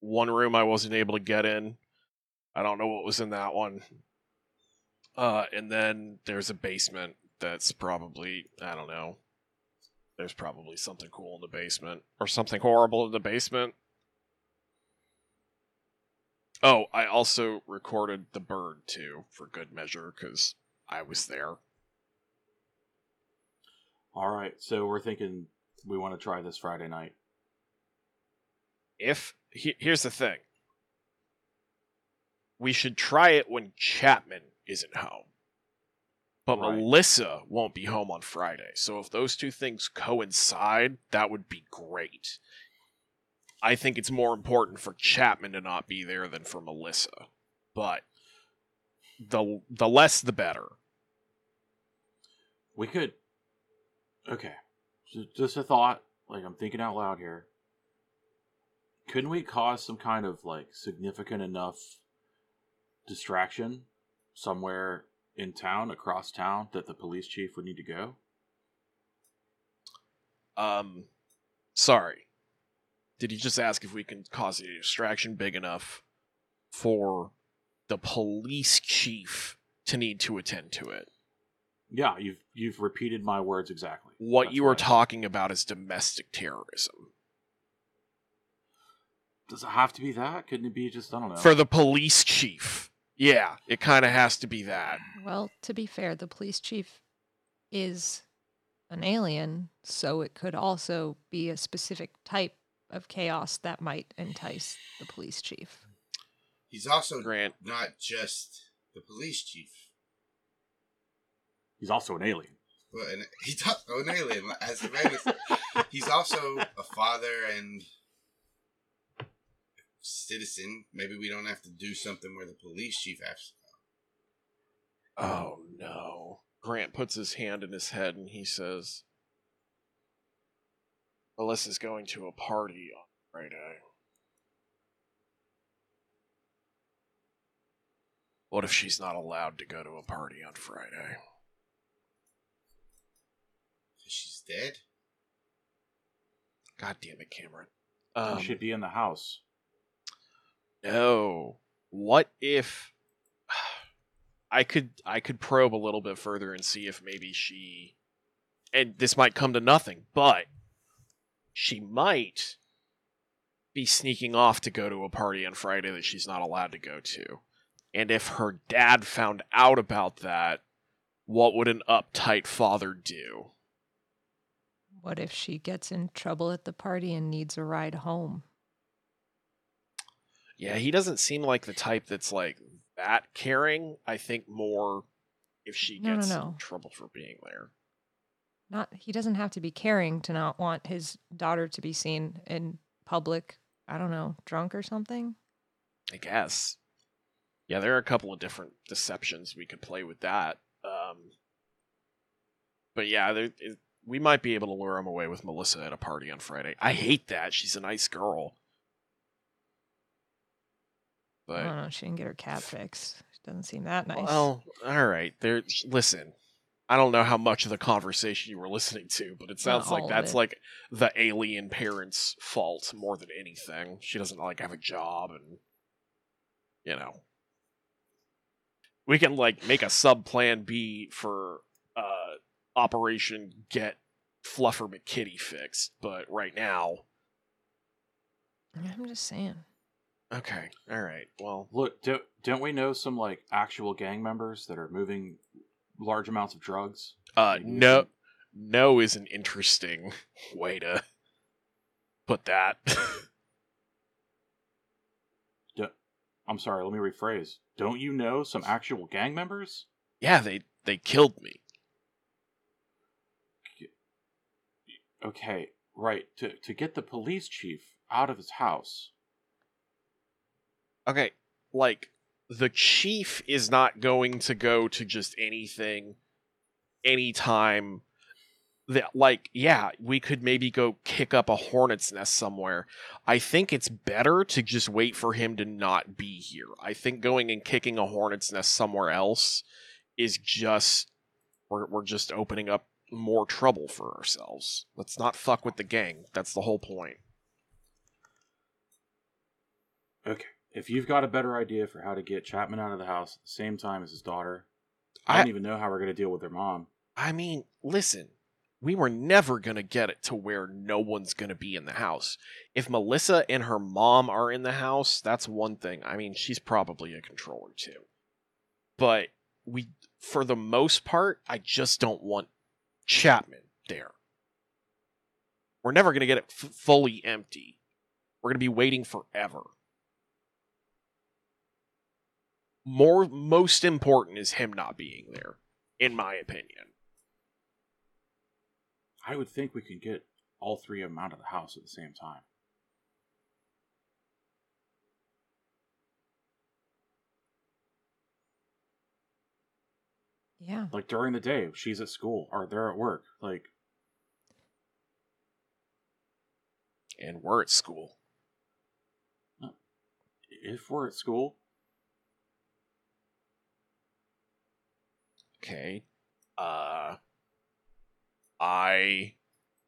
one room I wasn't able to get in. I don't know what was in that one. Uh, and then there's a basement that's probably I don't know. There's probably something cool in the basement or something horrible in the basement. Oh, I also recorded the bird too for good measure because I was there. All right, so we're thinking we want to try this Friday night. If he, here's the thing, we should try it when Chapman isn't home. But Right. Melissa won't be home on Friday. So if those two things coincide, that would be great. I think it's more important for Chapman to not be there than for Melissa. But the the less the better. We could. Okay, Ju- just a thought. Like I'm thinking out loud here. Couldn't we cause some kind of like significant enough distraction somewhere in town, across town, that the police chief would need to go? Um sorry. Did he just ask if we can cause a distraction big enough for the police chief to need to attend to it? Yeah, you've you've repeated my words exactly. What That's you were right. talking about is domestic terrorism. Does it have to be that? Couldn't it be just I don't know? For the police chief. Yeah, it kind of has to be that. Well, to be fair, the police chief is an alien, so it could also be a specific type of chaos that might entice the police chief. He's also Grant. not just the police chief. He's also an alien. Well, and *laughs* he's also an alien, as Amanda *laughs* said. He's also a father and citizen. Maybe we don't have to do something where the police chief has. Oh no. Grant puts his hand in his head and he says, Melissa's going to a party on Friday. What if she's not allowed to go to a party on Friday? She's dead. God damn it, Cameron. he Um, should be in the house. No. What if *sighs* I could I could probe a little bit further and see if maybe she and this might come to nothing, but she might be sneaking off to go to a party on Friday that she's not allowed to go to. And if her dad found out about that, what would an uptight father do? What if she gets in trouble at the party and needs a ride home? Yeah, he doesn't seem like the type that's like that caring. I think more if she No, no, gets no. in trouble for being there. Not he doesn't have to be caring to not want his daughter to be seen in public, I don't know, drunk or something. I guess. Yeah, there are a couple of different deceptions we could play with that. Um, but yeah, there, it, we might be able to lure him away with Melissa at a party on Friday. I hate that. She's a nice girl. I But don't know, she didn't get her cat fixed. Doesn't seem that nice. Well, all right. There. Listen, I don't know how much of the conversation you were listening to, but it sounds all like that's like the alien parents' fault more than anything. She doesn't like have a job, and you know, we can like make a sub plan B for uh Operation Get Fluffer McKitty fixed, but right now, I'm just saying. Okay, all right. Well, Look, don't don't we know some like actual gang members that are moving large amounts of drugs? Uh, no, no is an interesting *laughs* way to put that. *laughs* I'm sorry, let me rephrase. Don't you know some actual gang members? yeah, they they killed me. Okay, right. To to get the police chief out of his house. Okay, like the chief is not going to go to just anything, anytime. That like, yeah, we could maybe go kick up a hornet's nest somewhere. I think it's better to just wait for him to not be here. I think going and kicking a hornet's nest somewhere else is just we're we're just opening up more trouble for ourselves. Let's not fuck with the gang. That's the whole point. Okay. If you've got a better idea for how to get Chapman out of the house at the same time as his daughter, I, I- don't even know how we're gonna deal with their mom. I mean, listen, we were never going to get it to where no one's going to be in the house. If Melissa and her mom are in the house, that's one thing. I mean, she's probably a controller too. But we, for the most part, I just don't want Chapman there. We're never going to get it f- fully empty. We're going to be waiting forever. More, most important is him not being there, in my opinion. I would think we can get all three of them out of the house at the same time. Yeah. Like during the day, she's at school or they're at work. Like and we're at school. if we're at school, Okay. Uh I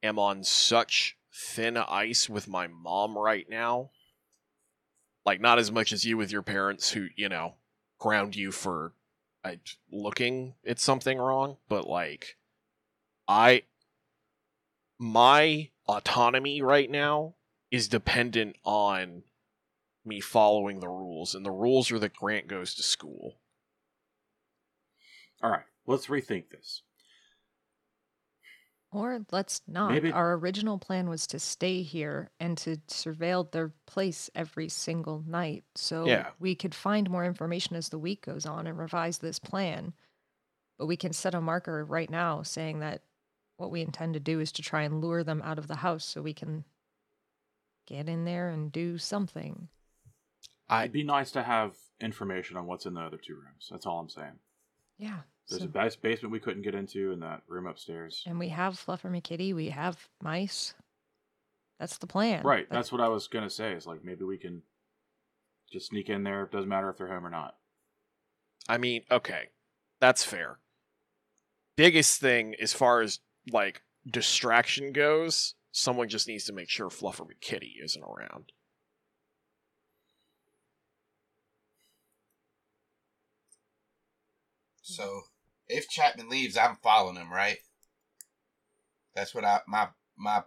am on such thin ice with my mom right now. Like not as much as you with your parents who, you know, ground you for I looking at something wrong, but like I my autonomy right now is dependent on me following the rules, and the rules are that Grant goes to school. All right, let's rethink this. Or let's not. Maybe- Our original plan was to stay here and to surveil their place every single night. So Yeah. we could find more information as the week goes on and revise this plan. But we can set a marker right now saying that what we intend to do is to try and lure them out of the house so we can get in there and do something. I It'd be nice to have information on what's in the other two rooms. That's all I'm saying. Yeah. There's so- a bas- basement we couldn't get into, and that room upstairs. and we have Fluffer McKitty, we have mice. That's the plan. Right, But- that's what I was gonna say. Is like maybe we can just sneak in there. It doesn't matter if they're home or not. I mean, okay, that's fair. Biggest thing as far as like distraction goes, someone just needs to make sure Fluffer McKitty isn't around. So if Chapman leaves, I'm following him, right? That's what I my my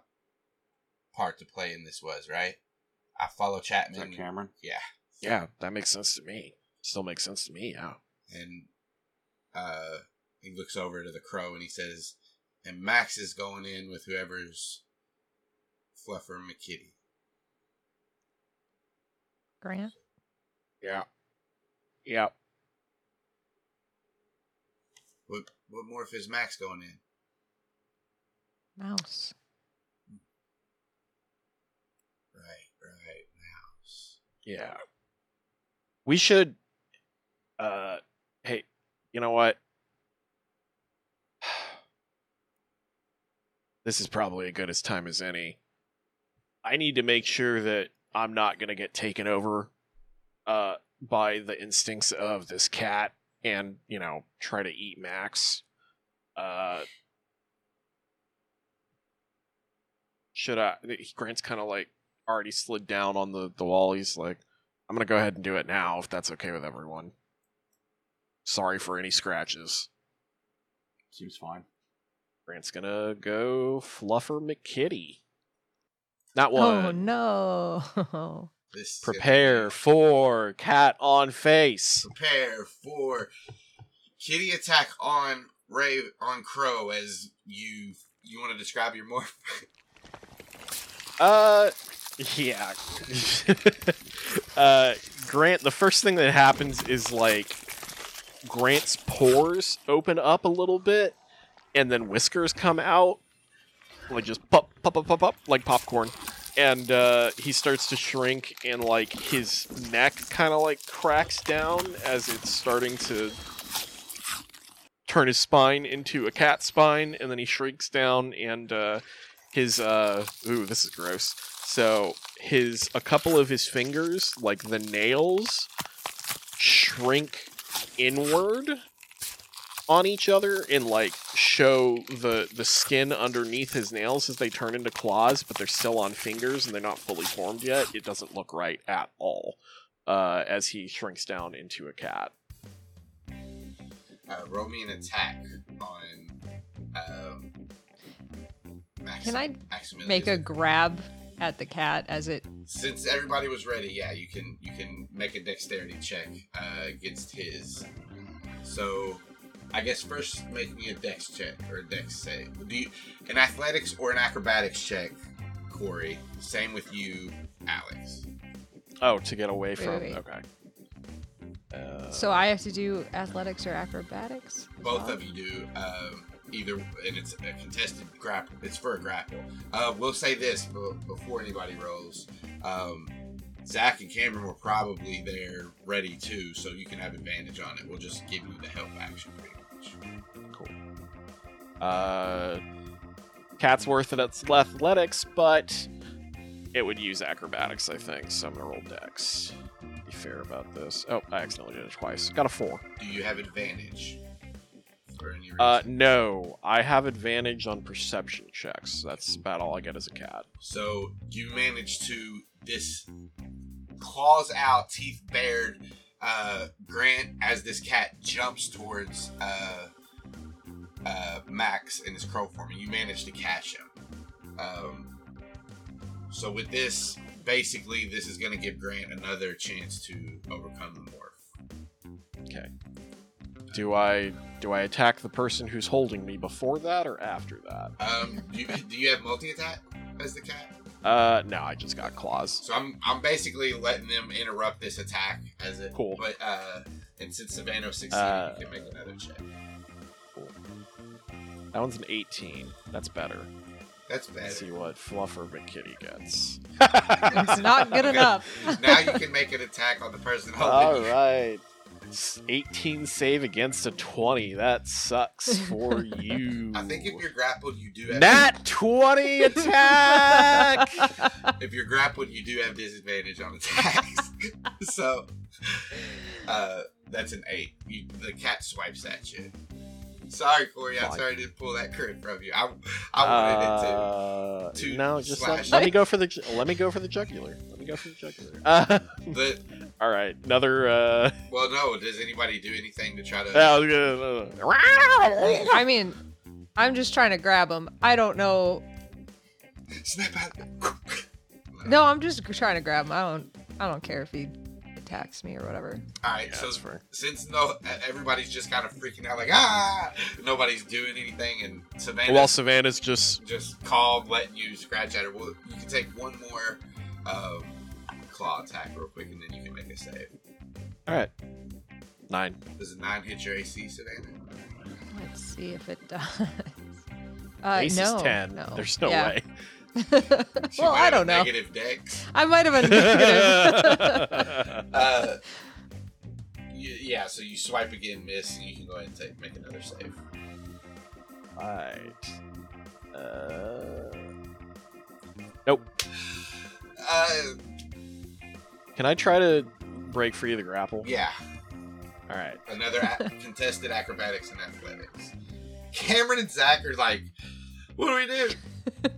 part to play in this was, right? I follow Is Chapman. that Cameron? Yeah, Yeah, that makes sense to me. Still makes sense to me. Yeah. and uh, he looks over to the crow and he says, "And Max is going in with whoever's Fluffer McKitty." Grant? Yeah. Yeah. What what more if is Max going in? Mouse. Right, right, Mouse. Yeah. We should uh hey, you know what? *sighs* This is probably as good as time as any. I need to make sure that I'm not going to get taken over uh by the instincts of this cat and, you know, try to eat Max. Uh should I Grant's kind of like already slid down on the the wall. He's like I'm gonna go ahead and do it now if that's okay with everyone. Sorry for any scratches. Seems fine. Grant's gonna go Fluffer McKitty. Not one. Oh no. *laughs* This Prepare for cat on face. prepare for kitty attack on Ray on Crow as you you want to describe your morph. *laughs* Uh, yeah. *laughs* uh, Grant. The first thing that happens is like Grant's pores open up a little bit, and then whiskers come out, like just pop, pop, pop, pop, pop, like popcorn. And uh, he starts to shrink, and like his neck kind of like cracks down as it's starting to turn his spine into a cat spine, and then he shrinks down, and uh, his uh, ooh, this is gross. So his a couple of his fingers, like the nails, shrink inward on each other and like show the the skin underneath his nails as they turn into claws, but they're still on fingers and they're not fully formed yet. It doesn't look right at all. Uh, as he shrinks down into a cat. Uh, roll me an attack on. Um, Max, Can I Maximilian. Make a grab at the cat as it Since everybody was ready, yeah, you can you can make a dexterity check uh, against his. So, I guess first make me a dex check or a dex save. Do you an athletics or an acrobatics check, Corey? Same with you, Alex. Oh, to get away from. wait, wait. Okay. Uh, So I have to do athletics or acrobatics? Both well? of you do. Um, either, and it's a contested grapple. It's for a grapple. Uh, we'll say this before anybody rolls. Um, Zach and Cameron were probably there ready too, so you can have advantage on it. We'll just give you the help action pretty much. Uh, Cat's worth it at athletics, but it would use acrobatics, I think. So I'm gonna roll dex. Be fair about this. Oh, I accidentally did it twice. Got a four. Do you have advantage? For any? Uh, no, I have advantage on perception checks. That's about all I get as a cat. So you manage to this claws out, teeth bared, uh, Grant, as this cat jumps towards uh, uh, Max in his crow form, and you manage to catch him. Um, so with this, basically, this is going to give Grant another chance to overcome the morph. Okay. Do I do I attack the person who's holding me before that or after that? Um, do, you, do you have multi attack as the cat? Uh, no, I just got claws. So I'm I'm basically letting them interrupt this attack as it. Cool. But uh, and since Savannah succeeded, Uh, you can make another check. That one's an 18. That's better. That's Let's better. see what Fluffer McKitty gets. It's not good *laughs* enough. now you can make an attack on the person holding All right. 18 save against a 20. That sucks for *laughs* you. I think if you're grappled, you do have. Nat 20 *laughs* attack! If you're grappled, you do have disadvantage on attacks. *laughs* so, uh, that's an eight. You, the cat swipes at you. Sorry, Corey. I'm Fine. sorry to pull that crit from you. I, I wanted it Uh, to no, just let, slash let it. me go for the let me go for the jugular. Let me go for the jugular. Uh, to. But all right, another. Uh, *laughs* well, no. Does anybody do anything to try to? I was gonna- I mean, I'm just trying to grab him. I don't know. *laughs* Snap out. *laughs* No, I'm just trying to grab him. I don't. I don't care if he attacks me or whatever. All right. Yeah, so that's fair. since no, everybody's just kind of freaking out, like ah, nobody's doing anything, and Savannah While Savannah's just just calm, letting you scratch at her. Well, you can take one more um, claw attack real quick, and then you can make a save. all right. Nine. Does a nine hit your AC, Savannah? Let's see if it does. *laughs* Uh, Ace no, is ten. no. There's no Yeah. way. *laughs* Well, I don't know. Negative dex. I might have been negative. *laughs* Uh, yeah, so you swipe again, miss, and you can go ahead and take, make another save. Alright. Uh, nope. Uh, Can I try to break free of the grapple? yeah, All right. another a- *laughs* contested acrobatics and athletics. Cameron and Zach are like, what do we do?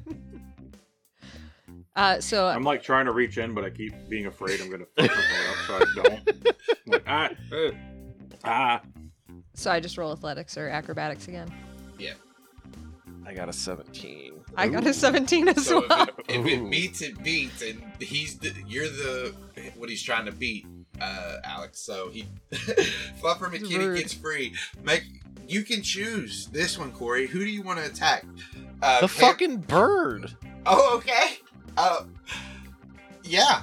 *laughs* uh, so I'm like trying to reach in, but I keep being afraid I'm gonna fuck something up, so I don't. I'm like, ah, uh, ah. so I just roll athletics or acrobatics again. Yeah. I got a 17. I got a 17 as So well. if it, if it beats, it beats, and he's the, you're the what he's trying to beat, uh, Alex. So he *laughs* Fluffer McKinney Rude. gets free. Make you can choose this one, Corey. Who do you want to attack? Uh, The Cam- fucking bird. Oh, okay. Uh, yeah.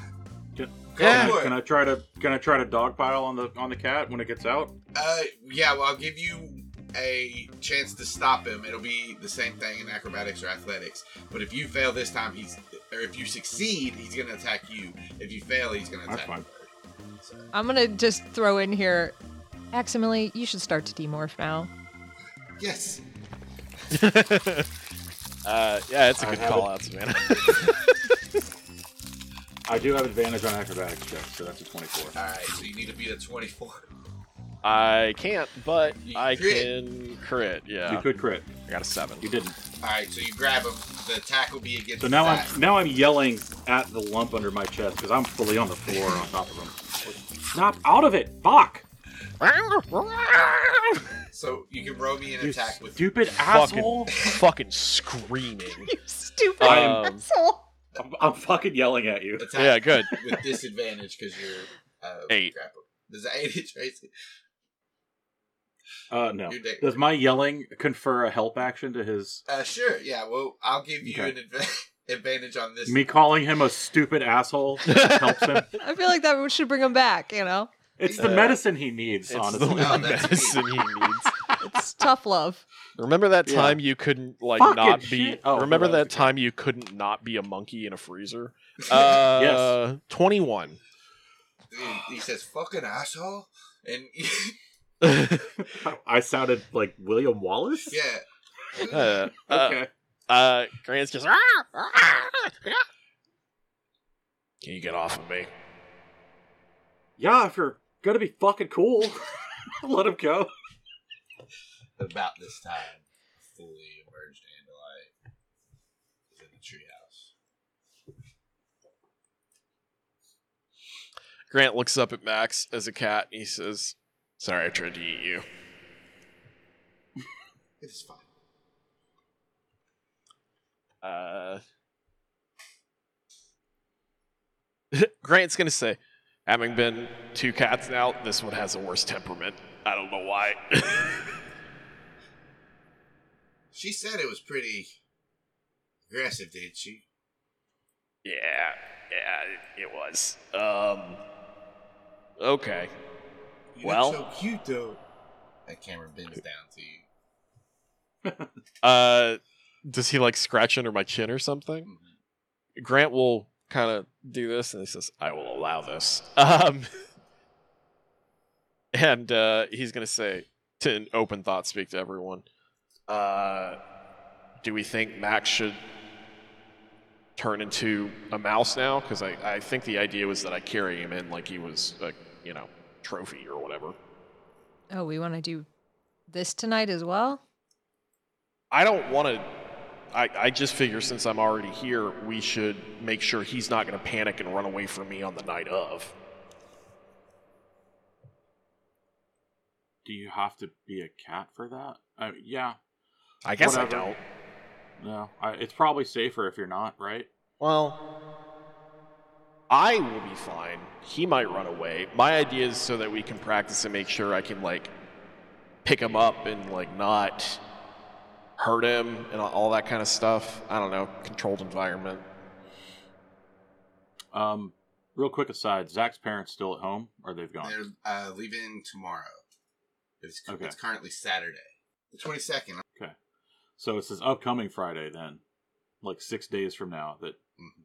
Can, Yeah. can I try to can I try to dogpile on the on the cat when it gets out? Uh, yeah. Well, I'll give you a chance to stop him. It'll be the same thing in acrobatics or athletics. But if you fail this time, he's or if you succeed, he's gonna attack you. If you fail, he's gonna That's attack. fine. So, I'm gonna just throw in here. Aximili, you should start to demorph now. yes. *laughs* Uh, yeah, it's a I good have call it. out, Savannah. *laughs* I do have advantage on acrobatics checks, so that's a 24. All right. So you need to beat a twenty-four. I can't, but You I crit. can crit. Yeah, You could crit. I got a seven. You didn't. All right. So you grab him. The attack will be against. So now that. I'm now I'm yelling at the lump under my chest because I'm fully on the floor on top of him. Snap out of it! Fuck! So you can roll me an You attack with. stupid fucking, asshole! fucking screaming. *laughs* You stupid Um, asshole. I'm, I'm fucking yelling at you. Attack Yeah, good. With disadvantage because you're uh, Eight. grappled. Does that eight hit Tracy? Uh, no. Does my yelling confer a help action to his Uh, sure. Yeah. Well, I'll give you Okay. an adva- *laughs* advantage on this. me calling him a stupid asshole *laughs* helps him? I feel like that should bring him back. You know, It's the Uh, medicine he needs, It's honestly. *laughs* the Oh, medicine he needs. it's tough love. Remember that Yeah. time you couldn't like Fucking not be? Oh, remember that time you couldn't not be a monkey in a freezer? Uh, twenty-one. he, he says "fucking asshole," and *laughs* I sounded like William Wallace. yeah. uh, uh, Okay. uh, Grant's just. Can you get off of me? Yeah, if you're gonna be fucking cool, *laughs* let him go. About this time, fully emerged Andalite is in the treehouse. Grant looks up at Max as a cat and he says, Sorry, I tried to eat you. *laughs* It is fine. Uh, *laughs* Grant's gonna say, having been two cats now, this one has a worse temperament. I don't know why. *laughs* She said it was pretty aggressive, didn't she? yeah, yeah, it, it was. Um, okay. You Well- look so cute though. That camera bends down to you. *laughs* Uh, does he like scratch under my chin or something? Mhm. Grant will kind of do this, and he says, "I will allow this." *laughs* Um, and uh, he's gonna say to an open thought, speak to everyone. Uh, do we think Max should turn into a mouse now? Because I, I think the idea was that I carry him in like he was a you know trophy or whatever. Oh, we want to do this tonight as well? I don't want to. I, I just figure since I'm already here, we should make sure he's not going to panic and run away from me on the night of. Do you have to be a cat for that? Uh, yeah. I guess I don't. No. I, it's probably safer if you're not, right? Well, I will be fine. He might run away. My idea is so that we can practice and make sure I can like pick him up and like not hurt him and all that kind of stuff. I don't know, controlled environment. Um, real quick aside, Zach's parents still at home, or they've gone? They're uh, leaving tomorrow. It's, Okay. it's currently Saturday, the twenty second. Okay, So it's this upcoming Friday then, like six days from now, that Mm-hmm.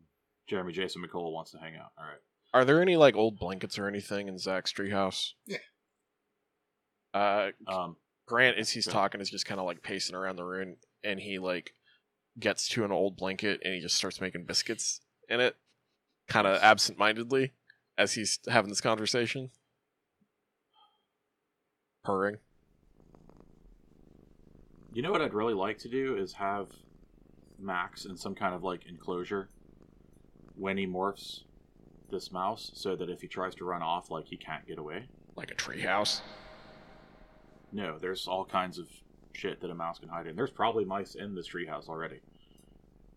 Jeremy Jason McCole wants to hang out. All right. Are there any like old blankets or anything in Zach's treehouse? Yeah. Uh, Um, Grant, as he's talking, is just kind of like pacing around the room, and he like gets to an old blanket and he just starts making biscuits in it, kind of absent-mindedly, as he's having this conversation, purring. you know what I'd really like to do is have Max in some kind of like enclosure when he morphs this mouse, so that if he tries to run off, like he can't get away. like a treehouse. No, there's all kinds of shit that a mouse can hide in. There's probably mice in this treehouse already.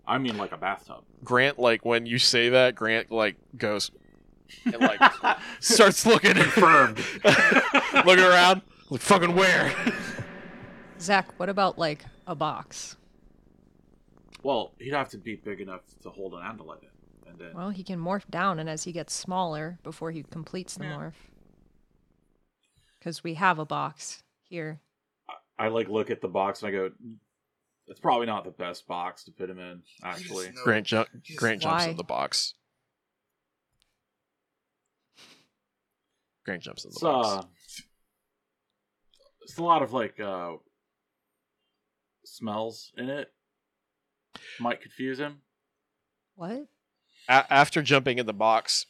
I mean, like a bathtub. Grant, like when you say that, Grant like goes and like *laughs* starts looking Confirmed. *laughs* looking around, like fucking where? Zach, what about like a box? well, he'd have to be big enough to hold an handle at it, and then Well, he can morph down, and as he gets smaller, before he completes the Yeah. morph. Because we have a box here. I like look at the box and I go, "It's probably not the best box to put him in." Actually, Grant, ju- Grant jumps in the box. Grant jumps in the it's box. uh, it's a lot of like uh smells in it. Might confuse him. What? A- after jumping in the box,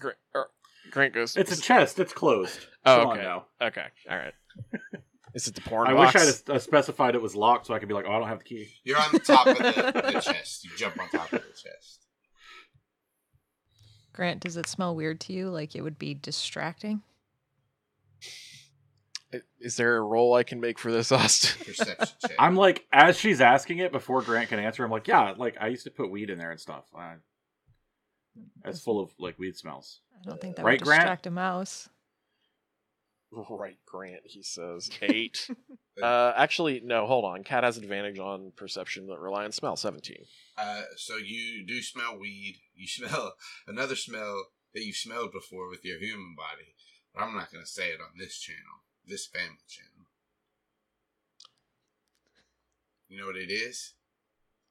Grant, er, Grant goes. It's a chest. It's closed. Oh, Come on okay. now. okay, all right. *laughs* Is it the porn I box? wish I'd have uh, specified it was locked so I could be like, "Oh, I don't have the key." You're on the top of the, *laughs* the chest. You jump on top of the chest. Grant, does it smell weird to you? Like it would be distracting? Is there a role I can make for this, Austin? *laughs* Perception check. I'm like, as she's asking it before Grant can answer, I'm like, "Yeah, like I used to put weed in there and stuff. I, it's full of like weed smells." I don't think that Right, would Grant? distract a mouse. *laughs* right, Grant. He says *laughs* eight. uh, actually, no. Hold on. Cat has advantage on perception, but rely on smell. Seventeen. Uh, so you do smell weed. You *laughs* smell another smell that you've smelled before with your human body. But I'm not going to say it on this channel, this family channel. You know what it is?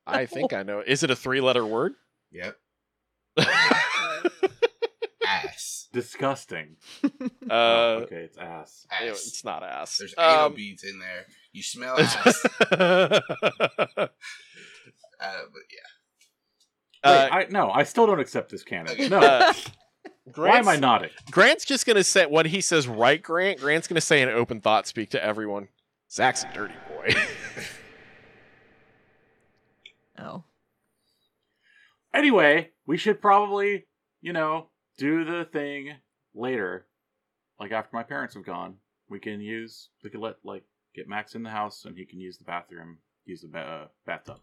I think I know. Is it a three-letter word? Yep. Ass. Disgusting. *laughs* uh, Oh, okay, it's ass. ew, Ass. it's not ass. There's anal Um, beads in there. You smell *laughs* ass. uh, but yeah. uh, Wait, I no, I still don't accept this canon. Okay. No, uh, *laughs* why am I Grant's- nodding? Grant's just gonna say when he says right, Grant. Grant's gonna say an open thought, speak to everyone. Zach's a dirty boy. Oh. Anyway, we should probably, you know, do the thing later, like after my parents have gone, we can use we can let like get Max in the house and he can use the bathroom, use the ba- uh, bathtub.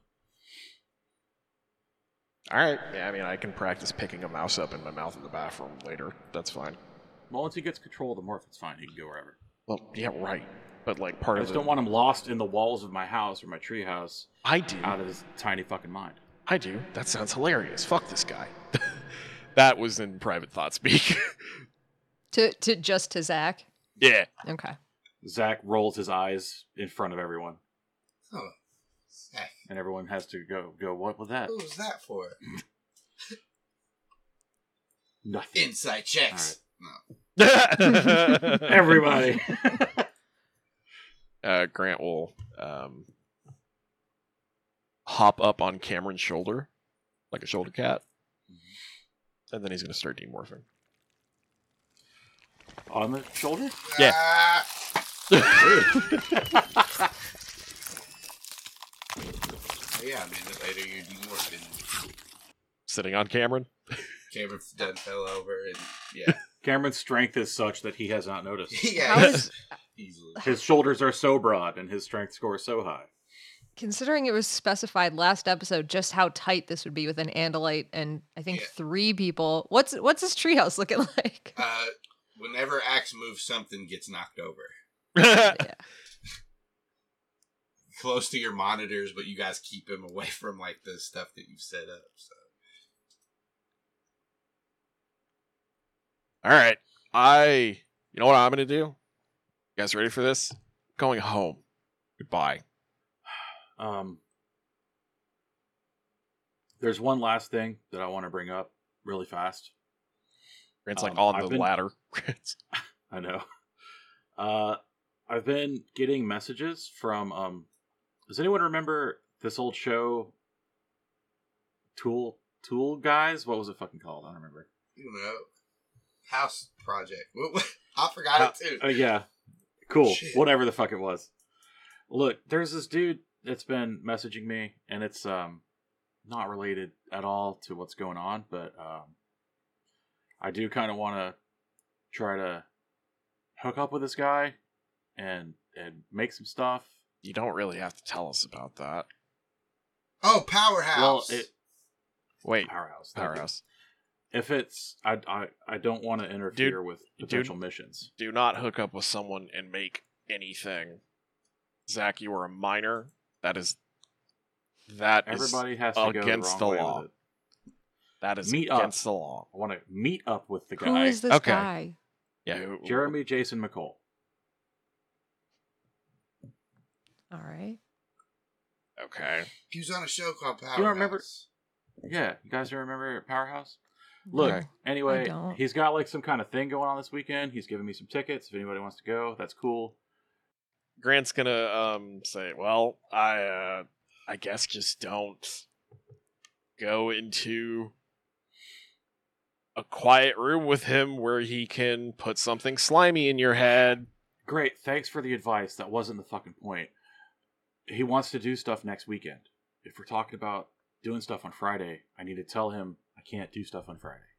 All right. Yeah, I mean, I can practice picking a mouse up in my mouth in the bathroom later. That's fine. Well, once he gets control of the morph, it's fine. He can go wherever. Well, yeah, right. But like part I of I just the, don't want him lost in the walls of my house or my tree house I do. out of his tiny fucking mind. I do. That sounds hilarious. Fuck this guy. *laughs* that was in private thought speak. *laughs* To to just to Zach. yeah. Okay. Zach rolls his eyes in front of everyone, Oh, Zach, and everyone has to go. Go. What was that? what was that for? *laughs* Nothing. Insight checks. No. Everybody. uh, Grant will um, hop up on Cameron's shoulder like a shoulder cat, and then he's going to start demorphing. On the shoulder. Yeah. Ah! *laughs* yeah, I mean, the later you demorphing, Sitting on Cameron. Cameron done fell over, and yeah, *laughs* Cameron's strength is such that he has not noticed. *laughs* yeah, How is easily. His shoulders are so broad and his strength score is so high. Considering it was specified last episode just how tight this would be with an Andalite and I think Yeah. three people. What's what's his treehouse looking *laughs* like? Uh, whenever Ax moves, something gets knocked over. *laughs* yeah. Close to your monitors, but you guys keep him away *laughs* from like the stuff that you've set up. So All right. I. You know what I'm going to do? You guys ready for this? Going home. Goodbye. Um, there's one last thing that I want to bring up really fast. It's like Um, on I've the been- ladder. *laughs* I know. Uh, I've been getting messages from. Um, does anyone remember this old show? Tool Tool guys. What was it fucking called? I don't remember. you know, house project. What- *laughs* what- I forgot it too. Uh, yeah, cool. Shit. Whatever the fuck it was. Look, there's this dude that's been messaging me, and it's um not related at all to what's going on, but um I do kind of want to try to hook up with this guy and and make some stuff. you don't really have to tell us about that. Oh, powerhouse. Well, it Wait. powerhouse. Powerhouse. If it's I I I don't want to interfere with dude. potential missions. Do not hook up with someone and make anything. Zach, you are a minor. That is. That is- Everybody has to go against the, the law. that is Meet up. against the law. I want to meet up with the Who guy. is this Okay. guy? Yeah. Jeremy Jason McCole. All right. Okay. he was on a show called Powerhouse. You don't remember- Yeah, you guys don't remember Powerhouse? Look, Okay. anyway, he's got like some kind of thing going on this weekend. He's giving me some tickets. If anybody wants to go, that's cool. Grant's gonna um say, "Well, I uh I guess just don't go into a quiet room with him where he can put something slimy in your head." Great, thanks for the advice. That wasn't the fucking point. He wants to do stuff next weekend. If we're talking about doing stuff on Friday, I need to tell him I can't do stuff on Friday.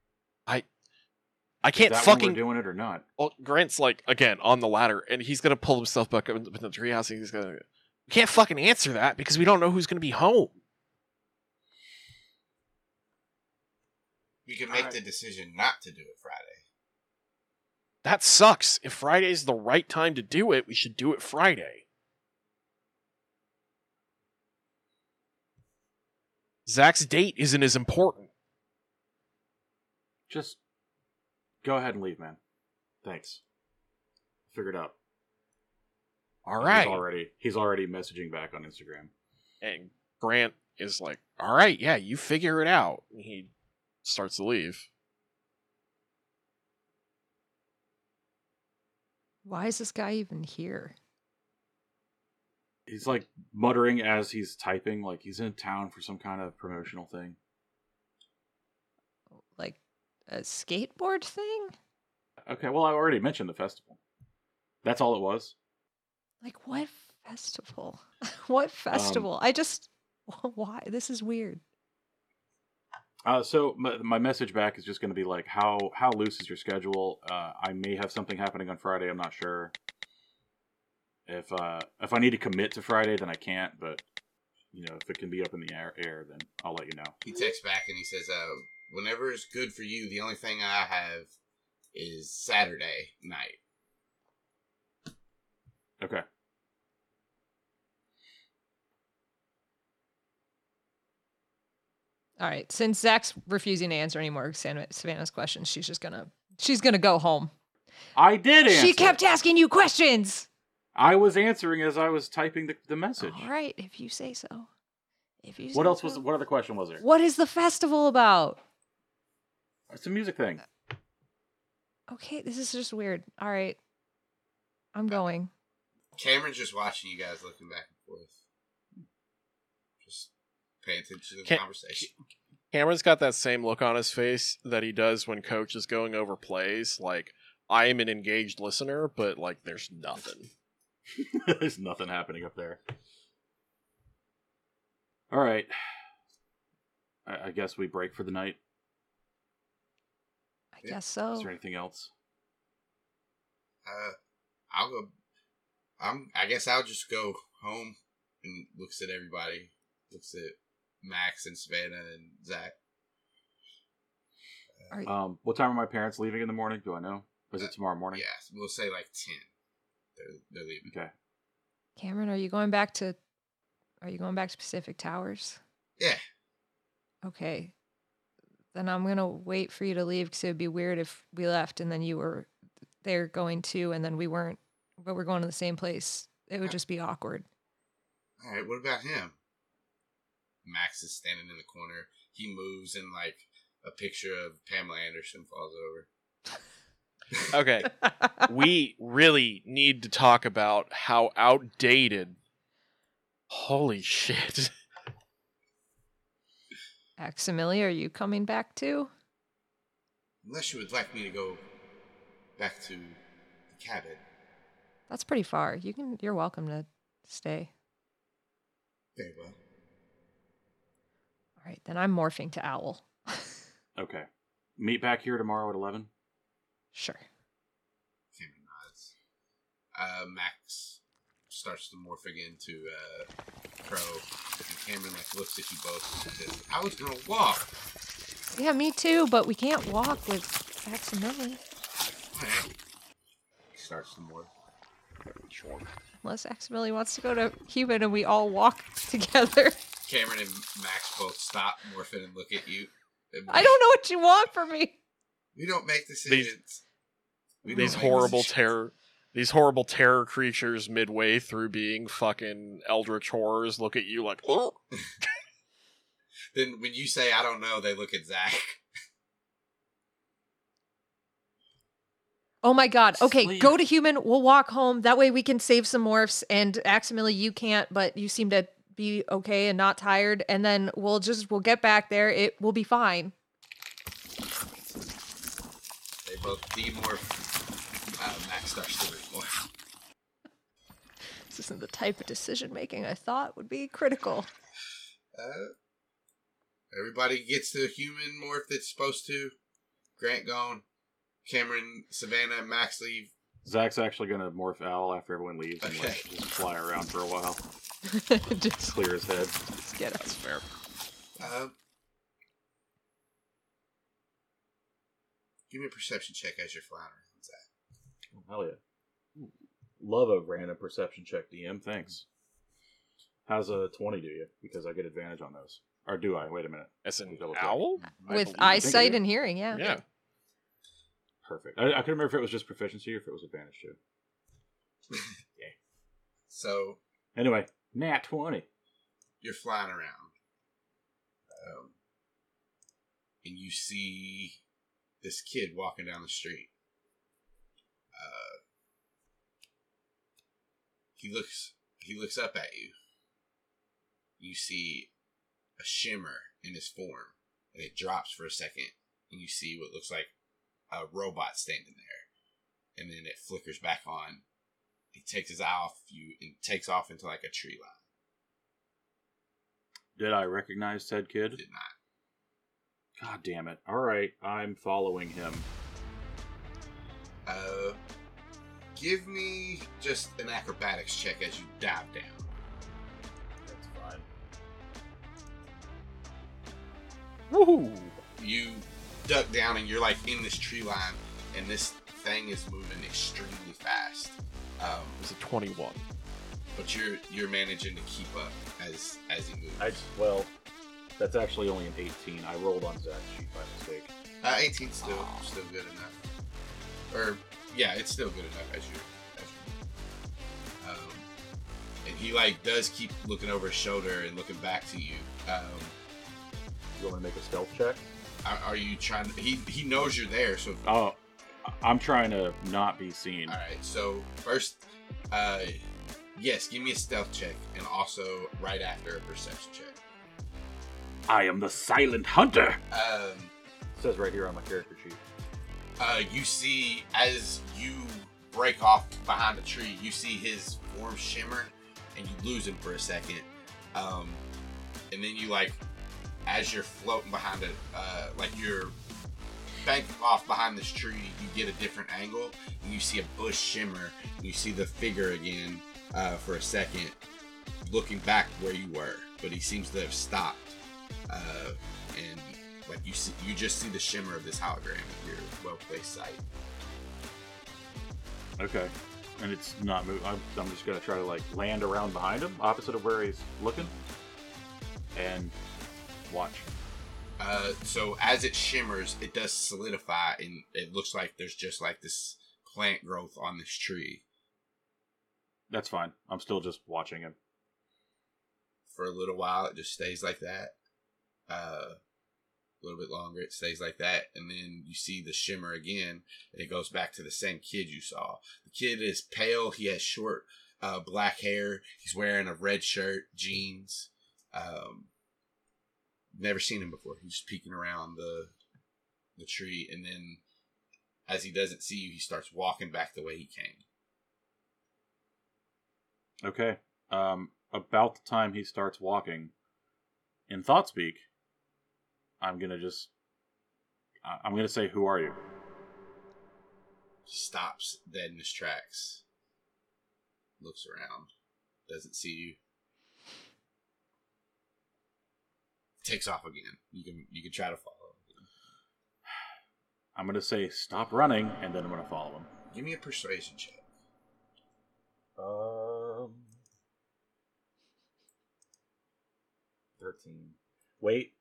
I can't Is that when fucking we're doing it or not? well, Grant's like again on the ladder, and he's gonna pull himself back up in the treehouse. And he's gonna, we can't fucking answer that because we don't know who's gonna be home. We can make Alright. the decision not to do it Friday. That sucks. If Friday's the right time to do it, we should do it Friday. Zach's date isn't as important. Just go ahead and leave, man. Thanks. Figured out. All right. He's already he's already messaging back on Instagram. And Grant is like, all right, yeah, you figure it out. And he starts to leave. Why is this guy even here? He's like muttering as he's typing, like he's in town for some kind of promotional thing. Like a skateboard thing? Okay, well I already mentioned the festival. That's all it was. Like what festival? *laughs* what festival? I just *laughs* why? This is weird. Uh, so my, my message back is just going to be like, how how loose is your schedule? Uh, I may have something happening on Friday. I'm not sure. If uh, if I need to commit to Friday, then I can't. But you know, if it can be up in the air, air then I'll let you know. He texts back and he says, uh, whenever it's good for you, the only thing I have is Saturday night. Okay. All right. Since Zach's refusing to answer any more Savannah's questions, she's just gonna she's gonna go home. I did answer. She kept asking you questions. I was answering as I was typing the, the message. All right, if you say so. If you What say else was? What other question was there? What is the festival about? It's a music thing. Okay, this is just weird. All right. I'm going. Cameron's just watching you guys looking back and forth. Just pay attention to the Ca- conversation. Cameron's got that same look on his face that he does when coach is going over plays. Like, I am an engaged listener, but like, there's nothing. *laughs* There's nothing happening up there. All right. I, I guess we break for the night. I Yeah. guess so. Is there anything else? Uh, I'll go. I'm. I guess I'll just go home and looks at everybody. Looks at Max and Savannah and Zach. Are- Um, what time are my parents leaving in the morning? Do I know? Is it tomorrow morning? Yeah, we'll say like ten. They're, they're leaving. Okay. Cameron, are you going back to are you going back to Pacific Towers? Yeah. Okay. Then I'm gonna wait for you to leave because it would be weird if we left and then you were there going too, and then we weren't, but we're going to the same place. It would just be awkward. All right. What about him? Max is standing in the corner. He moves and like a picture of Pamela Anderson falls over. *laughs* Okay, we really need to talk about how outdated. Holy shit. Aximili, are you coming back too? Unless you would like me to go back to the cabin. That's pretty far. You can. You're welcome to stay. Very well. All right, then I'm morphing to owl. *laughs* Okay. Meet back here tomorrow at 11. sure. Cameron nods. Uh, Max starts to morphing into to uh, Crow, and Cameron like looks at you both and says, "I was gonna walk." Yeah, me too. But we can't walk with Aximili Alright. He starts to morph. unless Aximili wants to go to human and we all walk *laughs* together. Cameron and Max both stop morphing and look at you. I don't know what you want from me. We don't make decisions. We These horrible decisions. terror. These horrible terror creatures midway through being fucking eldritch horrors look at you like, oh. *laughs* Then when you say I don't know, they look at Zach. Oh my god. Okay, Sleep. go to human. We'll walk home. That way we can save some morphs. And Aximili, you can't, but you seem to be okay and not tired. And then we'll just we'll get back there. It will be fine. They both demorph. Uh, Max starts to remorph. This isn't the type of decision making I thought would be critical. Uh, everybody gets the human morph that's supposed to. Grant gone. Cameron, Savannah, Max leave. Zach's actually going to morph owl after everyone leaves and like, just fly around for a while. *laughs* just, Clear his head. just get us. fair. Um, give me a perception check as you're flying around, Zach. Oh, hell yeah. Love a random perception check, DM. Thanks. How's a 20 do you? Because I get advantage on those. Or do I? Wait a minute. As an Double check. owl? I With believe- I think eyesight do. and hearing, yeah. Yeah. Perfect. I, I couldn't remember if it was just proficiency or if it was advantage too. *laughs* So Anyway, nat 20. you're flying around, um, and you see this kid walking down the street. Uh, he looks. He looks up at you. You see a shimmer in his form, and it drops for a second, and you see what looks like a robot standing there, and then it flickers back on. He takes his eye off you and takes off into like a tree line. Did I recognize said kid? Did not. God damn it. Alright, I'm following him. Uh, give me just an acrobatics check as you dive down. That's fine. Woohoo! You duck down and you're like in this tree line, and this thing is moving extremely fast. Um, It's a 21. but you're you're managing to keep up as as he moves. I well, that's actually only an 18. I rolled on Zach's sheet by mistake. Uh, 18 still still good enough. Or yeah, it's still good enough as you. Um, and he like does keep looking over his shoulder and looking back to you. Um, You want to make a stealth check? are, are you trying? To, he he knows you're there, so Oh, I- I'm trying to not be seen. all right. So first, uh, yes, give me a stealth check, and also right after a perception check. I am the silent hunter. Um, It says right here on my character sheet. Uh, you see as you break off behind a tree, you see his form shimmer, and you lose him for a second. Um, and then you like, as you're floating behind it, uh, like you're banking off behind this tree, you get a different angle, and you see a bush shimmer, and you see the figure again uh, for a second, looking back where you were, but he seems to have stopped, uh, and like you see, you just see the shimmer of this hologram in your well placed sight. Okay. And it's not moving. I'm, I'm just gonna try to like land around behind him, opposite of where he's looking, and watch. Uh, so as it shimmers, it does solidify, and it looks like there's just like this plant growth on this tree. That's fine. I'm still just watching him. For a little while, it just stays like that. Uh, a little bit longer, it stays like that, and then you see the shimmer again, and it goes back to the same kid you saw. The kid is pale. He has short, uh, black hair. He's wearing a red shirt, jeans. Um, never seen him before. He's just peeking around the the tree, and then as he doesn't see you, he starts walking back the way he came. Okay. Um, about the time he starts walking, in thought speak, I'm gonna just, I- I'm gonna say, "Who are you?" Stops dead in his tracks, looks around, doesn't see you, takes off again. You can you can try to follow. him. I'm gonna say, "Stop running," and then I'm gonna follow him. Give me a persuasion check. Um, thirteen. Wait,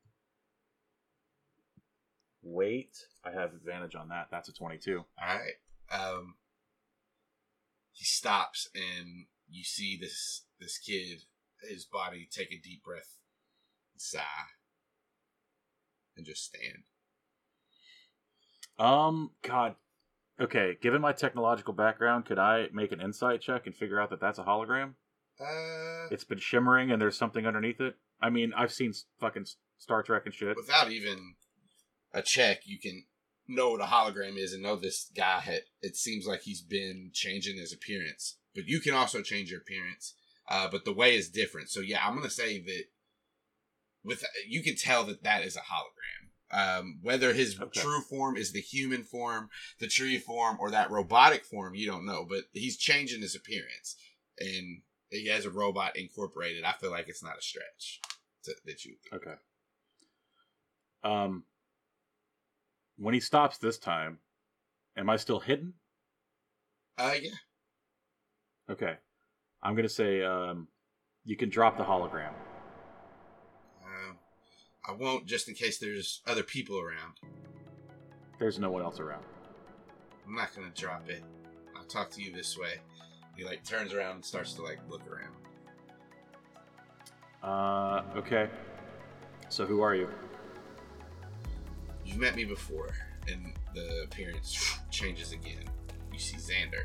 wait. I have advantage on that. That's a twenty-two. All right. Um, he stops, and you see this this kid, his body take a deep breath, and sigh, and just stand. Um, God. Okay, given my technological background, could I make an insight check and figure out that that's a hologram? Uh, It's been shimmering and there's something underneath it. I mean, I've seen fucking Star Trek and shit. without even a check, you can know what a hologram is and know this guy had. It seems like he's been changing his appearance, but you can also change your appearance. Uh, but the way is different. So yeah, I'm gonna say that with you can tell that that is a hologram. Um, whether his Okay. true form is the human form, the tree form, or that robotic form, you don't know. But he's changing his appearance, and he has a robot incorporated. I feel like it's not a stretch to, that you. Okay. Um, when he stops this time, am I still hidden? Uh, yeah. Okay. I'm gonna say, um, you can drop the hologram. Um, I won't just in case there's other people around. There's no one else around. I'm not gonna drop it. I'll talk to you this way. He like turns around and starts to like look around. Uh, okay. So who are you? You've met me before, and the appearance changes again. You see Xander.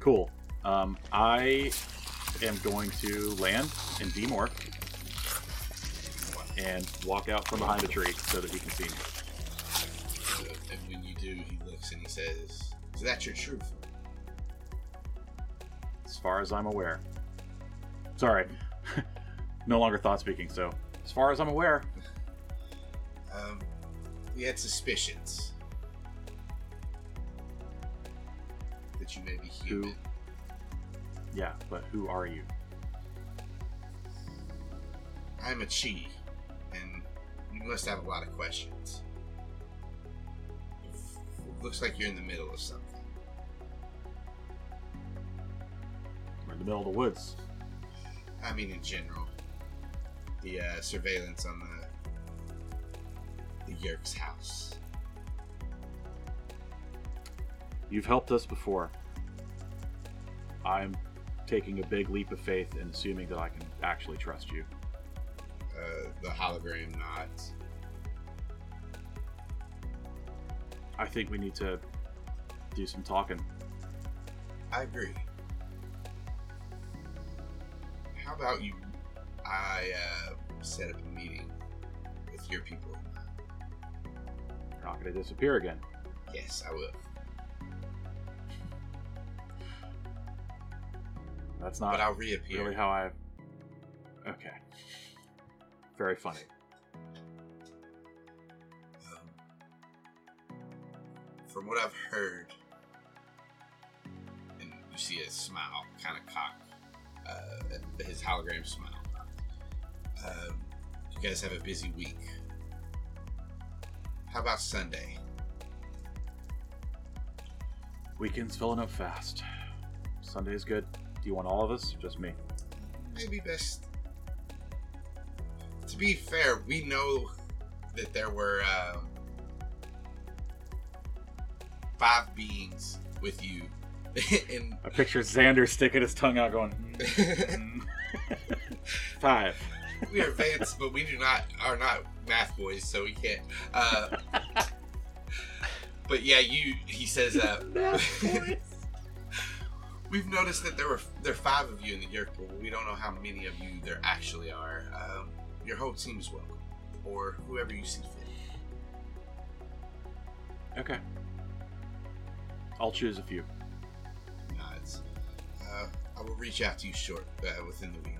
Cool. Um, I am going to land and demorph and walk out from behind a tree so that he can see me. So, and when you do, he looks and he says, "Is that your truth?" As far as I'm aware. Sorry. *laughs* no longer thought speaking, so As far as I'm aware, Um, we had suspicions that you may be human. yeah, but who are you? I'm a Chee, and you must have a lot of questions. It looks like you're in the middle of something. We're in the middle of the woods. I mean, in general, the uh, surveillance on the the Yeerk's house. You've helped us before. I'm taking a big leap of faith and assuming that I can actually trust you. Uh, the hologram nods. I think we need to do some talking. I agree. How about you? I uh, set up a meeting with your people. Not going to disappear again. Yes, I will. That's not. But I'll reappear. really how I. Okay. Very funny. Um, from what I've heard, and you see a smile kind of cock, uh, his hologram smile. Um, you guys have a busy week. How about Sunday? Weekend's filling up fast. Sunday's good. Do you want all of us? or Just me. Maybe best. To be fair, we know that there were um, five beings with you, *laughs* and I picture Xander sticking his tongue out, going. *laughs* "Mm." Five. we are advanced, but we do not are not math boys, so we can't. Uh, but yeah, you. He says. *laughs* Uh, *laughs* We've noticed that there were there are five of you in the Yeerk pool. We don't know how many of you there actually are. Um, your whole team is welcome, or whoever you see fit. Okay. I'll choose a few. Nods. Uh, I will reach out to you short uh, within the week.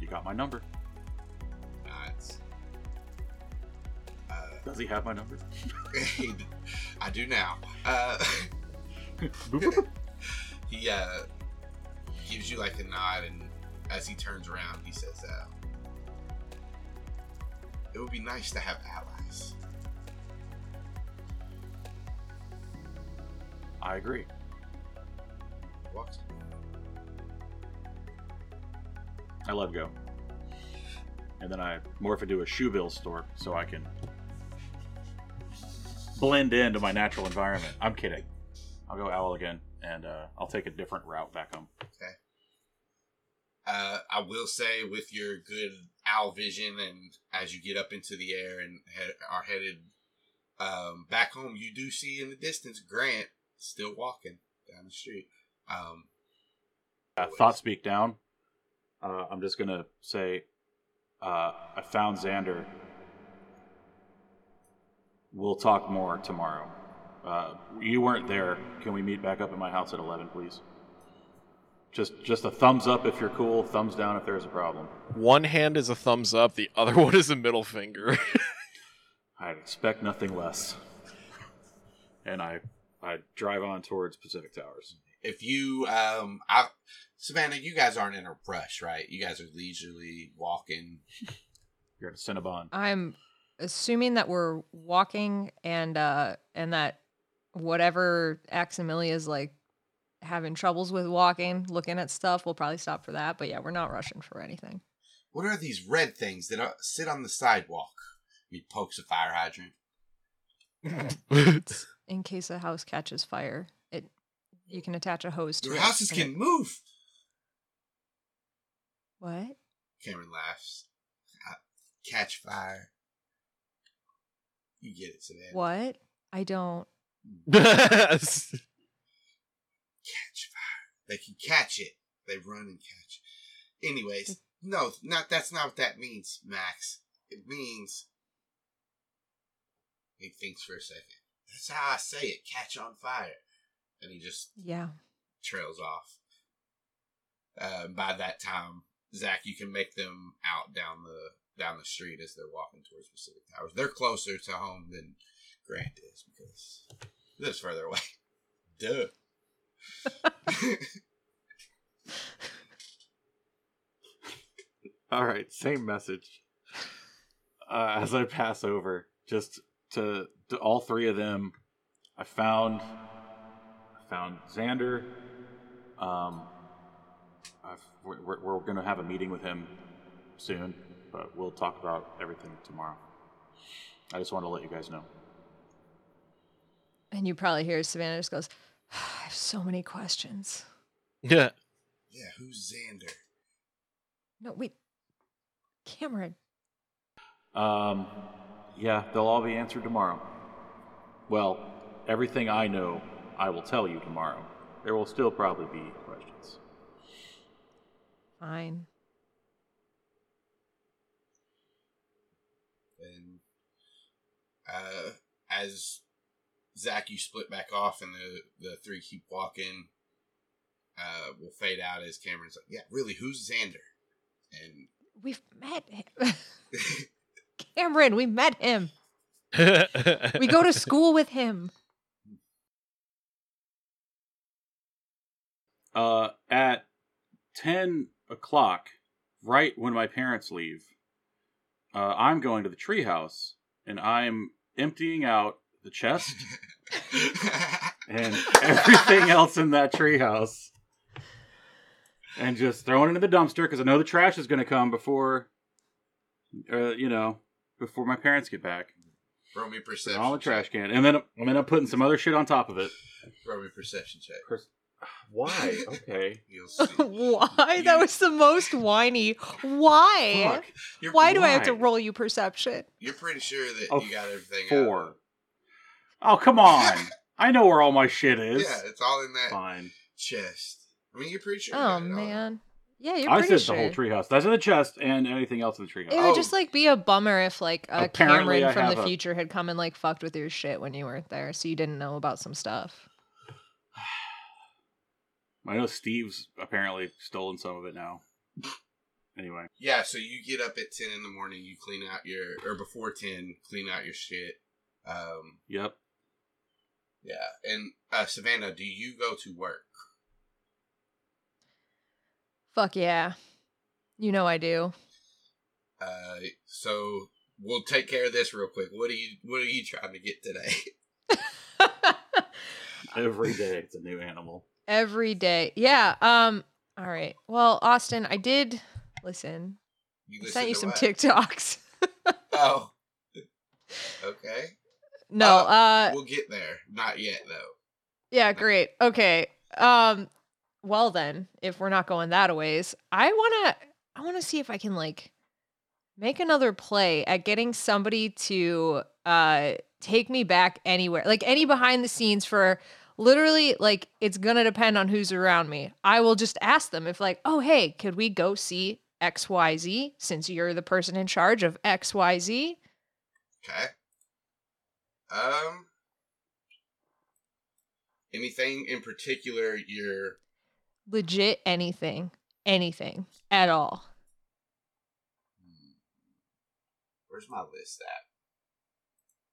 You got my number. Does he have my number? *laughs* I do now. Uh, *laughs* *laughs* he uh, gives you like a nod, and as he turns around, he says, uh, "It would be nice to have allies." I agree. Walks. I let go. And then I morph into a shoe bill store so I can blend into my natural environment. I'm kidding. I'll go owl again, and uh, I'll take a different route back home. Uh, I will say, with your good owl vision, and as you get up into the air and head, are headed um, back home, you do see in the distance Grant still walking down the street. Um, Uh, thought speak down. Uh, I'm just gonna say, uh, I found Xander. We'll talk more tomorrow. Uh, you weren't there. Can we meet back up at my house at 11, please? Just, just a thumbs up if you're cool. Thumbs down if there's a problem. One hand is a thumbs up, the other *laughs* one is a middle finger. *laughs* I'd expect nothing less. And I, I drive on towards Pacific Towers. if you, um, I, Savannah, you guys aren't in a rush, right? You guys are leisurely walking. *laughs* You're at Cinnabon. I'm assuming that we're walking and uh and that whatever Aximilia is like having troubles with walking, looking at stuff, we'll probably stop for that. But yeah, we're not rushing for anything. What are these red things that uh, sit on the sidewalk? He pokes a fire hydrant. *laughs* In case a house catches fire, it you can attach a hose to Your it. houses and it- can move. What? Cameron laughs. Catch fire. You get it, Savannah. What? I don't. Catch fire. They can catch it. They run and catch. Anyways, no, not that's not what that means, Max. It means. He thinks for a second. That's how I say it. Catch on fire, and he just Yeah. trails off. Uh, by that time, Zach, you can make them out down the down the street as they're walking towards Pacific Towers. They're closer to home than Grant is because lives further away. *laughs* Duh. *laughs* All right, same message. Uh, as I pass over, just to, to all three of them, I found I found Xander. Um, I've, we're, we're going to have a meeting with him soon, but we'll talk about everything tomorrow. I just want to let you guys know. And you probably hear Savannah just goes, *sighs* I have so many questions. *laughs* Yeah. yeah, who's Xander? No, wait. Cameron. Um, yeah, they'll all be answered tomorrow. Well, everything I know, I will tell you tomorrow. There will still probably be questions. Fine. And uh, as Zach, you split back off, and the the three keep walking. Uh, will fade out as Cameron's like, "Yeah, really, who's Xander?" And We've met him. *laughs* Cameron, we met him. *laughs* We go to school with him. *laughs* Uh, at 10 o'clock, right when my parents leave, uh, I'm going to the treehouse and I'm emptying out the chest *laughs* and everything else in that treehouse and just throwing it in the dumpster because I know the trash is going to come before, uh, you know, before my parents get back. Throw me perception. all the trash can. And then, and then I'm putting some other shit on top of it. Throw me perception check. Pers- *sighs* Why? Okay. *laughs* You'll see. *laughs* Why? You- That was the most whiny. Why? Fuck. You're, Why do I have to roll you perception? You're pretty sure that Oh, you got everything. Four. Out. Oh, come *laughs* on. I know where all my shit is. Yeah, it's all in that Fine. chest. I mean, you're pretty sure. you Oh got it all. man. Yeah, you're pretty much. I pretty said sure. the whole treehouse. That's in the chest and anything else in the treehouse. It would just like be a bummer if like a Apparently Cameron from have the a- future had come and like fucked with your shit when you weren't there, so you didn't know about some stuff. I know Steve's apparently stolen some of it now. Anyway. Yeah, so you get up at ten in the morning. You clean out your, or before ten, clean out your shit. Um, Yep. yeah, and uh, Savannah, do you go to work? Fuck yeah. You know I do. Uh, so we'll take care of this real quick. What are you What are you trying to get today? *laughs* Every day it's a new animal. Every day. Yeah. Um all right. Well, Austin, I did listen. You I sent you some what? TikToks. *laughs* Oh, okay. no, Uh, uh We'll get there. Not yet, though. Yeah, great. Okay. Um well then, if we're not going that a ways, I want to I want to see if I can like make another play at getting somebody to uh take me back anywhere. Like any behind the scenes for literally like it's going to depend on who's around me. I will just ask them if like, "Oh, hey, could we go see XYZ since you're the person in charge of XYZ?" Okay. Um. Anything in particular you're Legit anything. Anything at all. Where's my list at?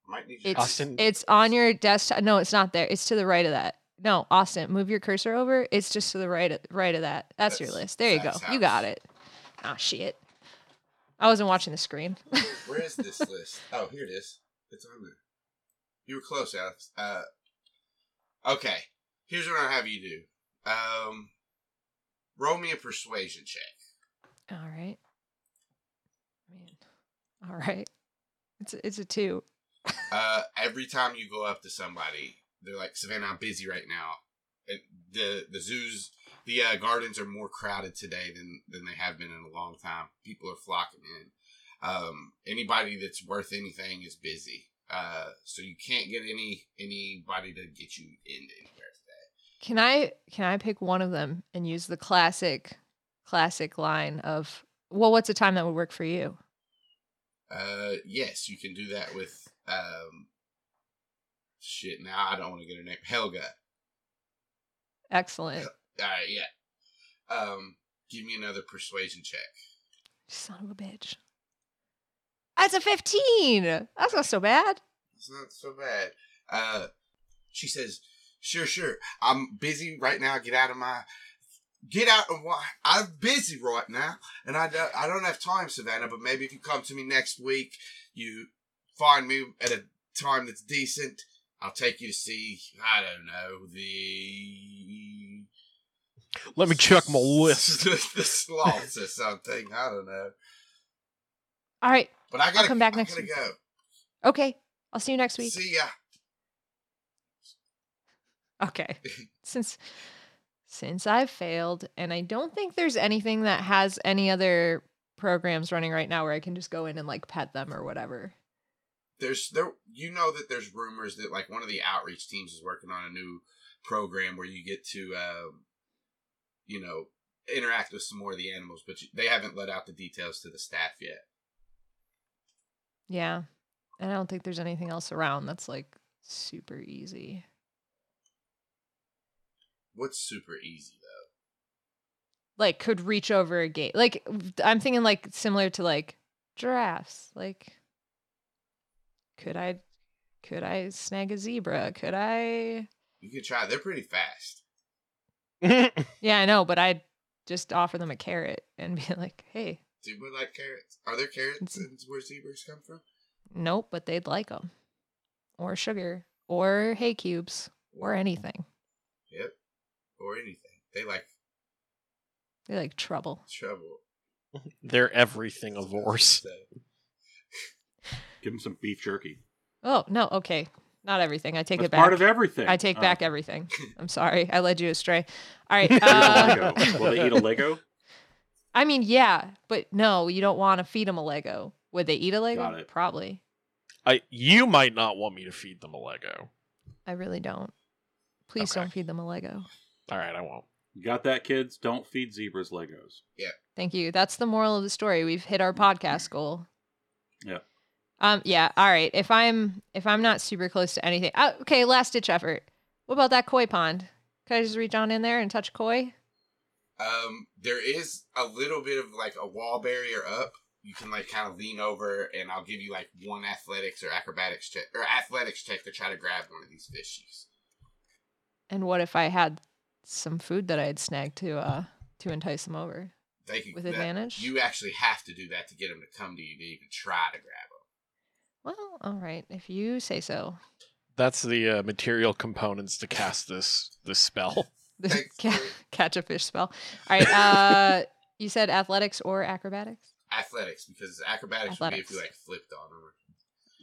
I might need It's Austin- it's on your desktop. No, it's not there. It's to the right of that. No, Austin, move your cursor over. It's just to the right of right of that. That's, your list. There you go. Zach's You got house. it. Oh shit. I wasn't watching the screen. *laughs* Where is this list? Oh, here it is. It's on there. You were close, Alex. Uh, okay. Here's what I have you do. Um, roll me a persuasion check. all right. Man. All right. It's a, it's a two. Uh, every time you go up to somebody, they're like, "Savannah, I'm busy right now." The the zoos, the uh, gardens are more crowded today than than they have been in a long time. People are flocking in. Um, anybody that's worth anything is busy. Uh, so you can't get any anybody to get you in anywhere today. Can I can I pick one of them and use the classic classic line of well, what's a time that would work for you? Uh, yes, you can do that with um. Shit, now I don't want to get her name. Helga. Excellent. All right, yeah. Um, Give me another persuasion check. Son of a bitch. That's a 15. That's not so bad. It's not so bad. Uh, she says, "Sure, sure. I'm busy right now. Get out of my." Get out of my. I'm busy right now, and I don't, I don't have time, Savannah. But maybe if you come to me next week, you find me at a time that's decent. I'll take you to see. I don't know the Let me check my list. *laughs* the, the sloths or something. I don't know. All right. But I gotta come back I next week. go. Okay. I'll see you next week. See ya. Okay. *laughs* since since I've failed and I don't think there's anything that has any other programs running right now where I can just go in and like pet them or whatever. There's there you know that there's rumors that like one of the outreach teams is working on a new program where you get to um you know interact with some more of the animals but you, they haven't let out the details to the staff yet Yeah. And I don't think there's anything else around that's like super easy. what's super easy though Like could reach over a gate. Like I'm thinking like similar to like giraffes. Like could I could I snag a zebra? Could I you could try they're pretty fast *laughs* Yeah, I know, but I'd just offer them a carrot and *laughs* be like, "Hey, zebra like carrots are there carrots It's- in where zebras come from nope, but they'd like them." Or sugar, or hay cubes, or anything. yep or anything they like They like trouble. trouble They're everything of horse. Give him some beef jerky. Oh, no, okay. Not everything. I take That's it back. part of everything. I take Oh. back everything. I'm sorry. I led you astray. All *laughs* right. Uh, Will they eat a Lego? *laughs* I mean, yeah, but no, you don't want to feed them a Lego. Would they eat a Lego? Got it. Probably. I you might not want me to feed them a Lego. I really don't. Please Okay. don't feed them a Lego. All right, I won't. You got that, kids? Don't feed zebras Legos. Yeah. Thank you. That's the moral of the story. We've hit our podcast goal. Yeah. Um. Yeah. All right. If I'm if I'm not super close to anything, uh, okay. Last ditch effort. What about that koi pond? Could I just reach on in there and touch koi? Um, there is a little bit of like a wall barrier up. You can like kind of lean over, and I'll give you like one athletics or acrobatics check or athletics check to try to grab one of these fishies. And what if I had some food that I had snagged to uh to entice them over They can, with that- advantage? You actually have to do that to get them to come to you to even try to grab. Well, all right. If you say so. That's the uh, material components to cast this this spell. *laughs* The ca- catch a fish spell. All right. Uh, *laughs* you said athletics or acrobatics? Athletics, because acrobatics would be if you like flipped on them.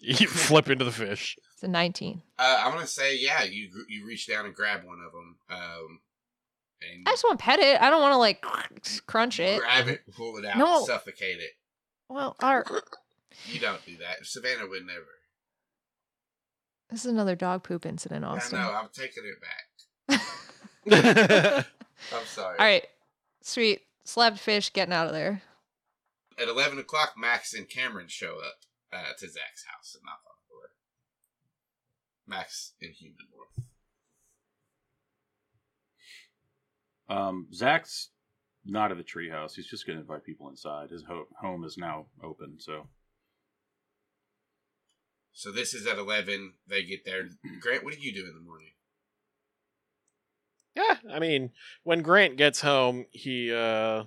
You flip into the fish. It's a 19. Uh, I'm gonna say yeah. You you reach down and grab one of them. Um, and I just want to pet it. I don't want to like crunch it. grab it, pull it out, No. suffocate it. Well, our, You don't do that. Savannah would never. this is another dog poop incident, Austin. I know. I'm taking it back. *laughs* I'm sorry. All right. Sweet. Slapped fish getting out of there. At 11 o'clock, Max and Cameron show up uh, to Zach's house and knock on the door. Max and Human North. Um, Zach's not at the treehouse. He's just going to invite people inside. His ho- home is now open, so So this is at 11. They get there. Grant, what do you do in the morning? Yeah, I mean, when Grant gets home, he uh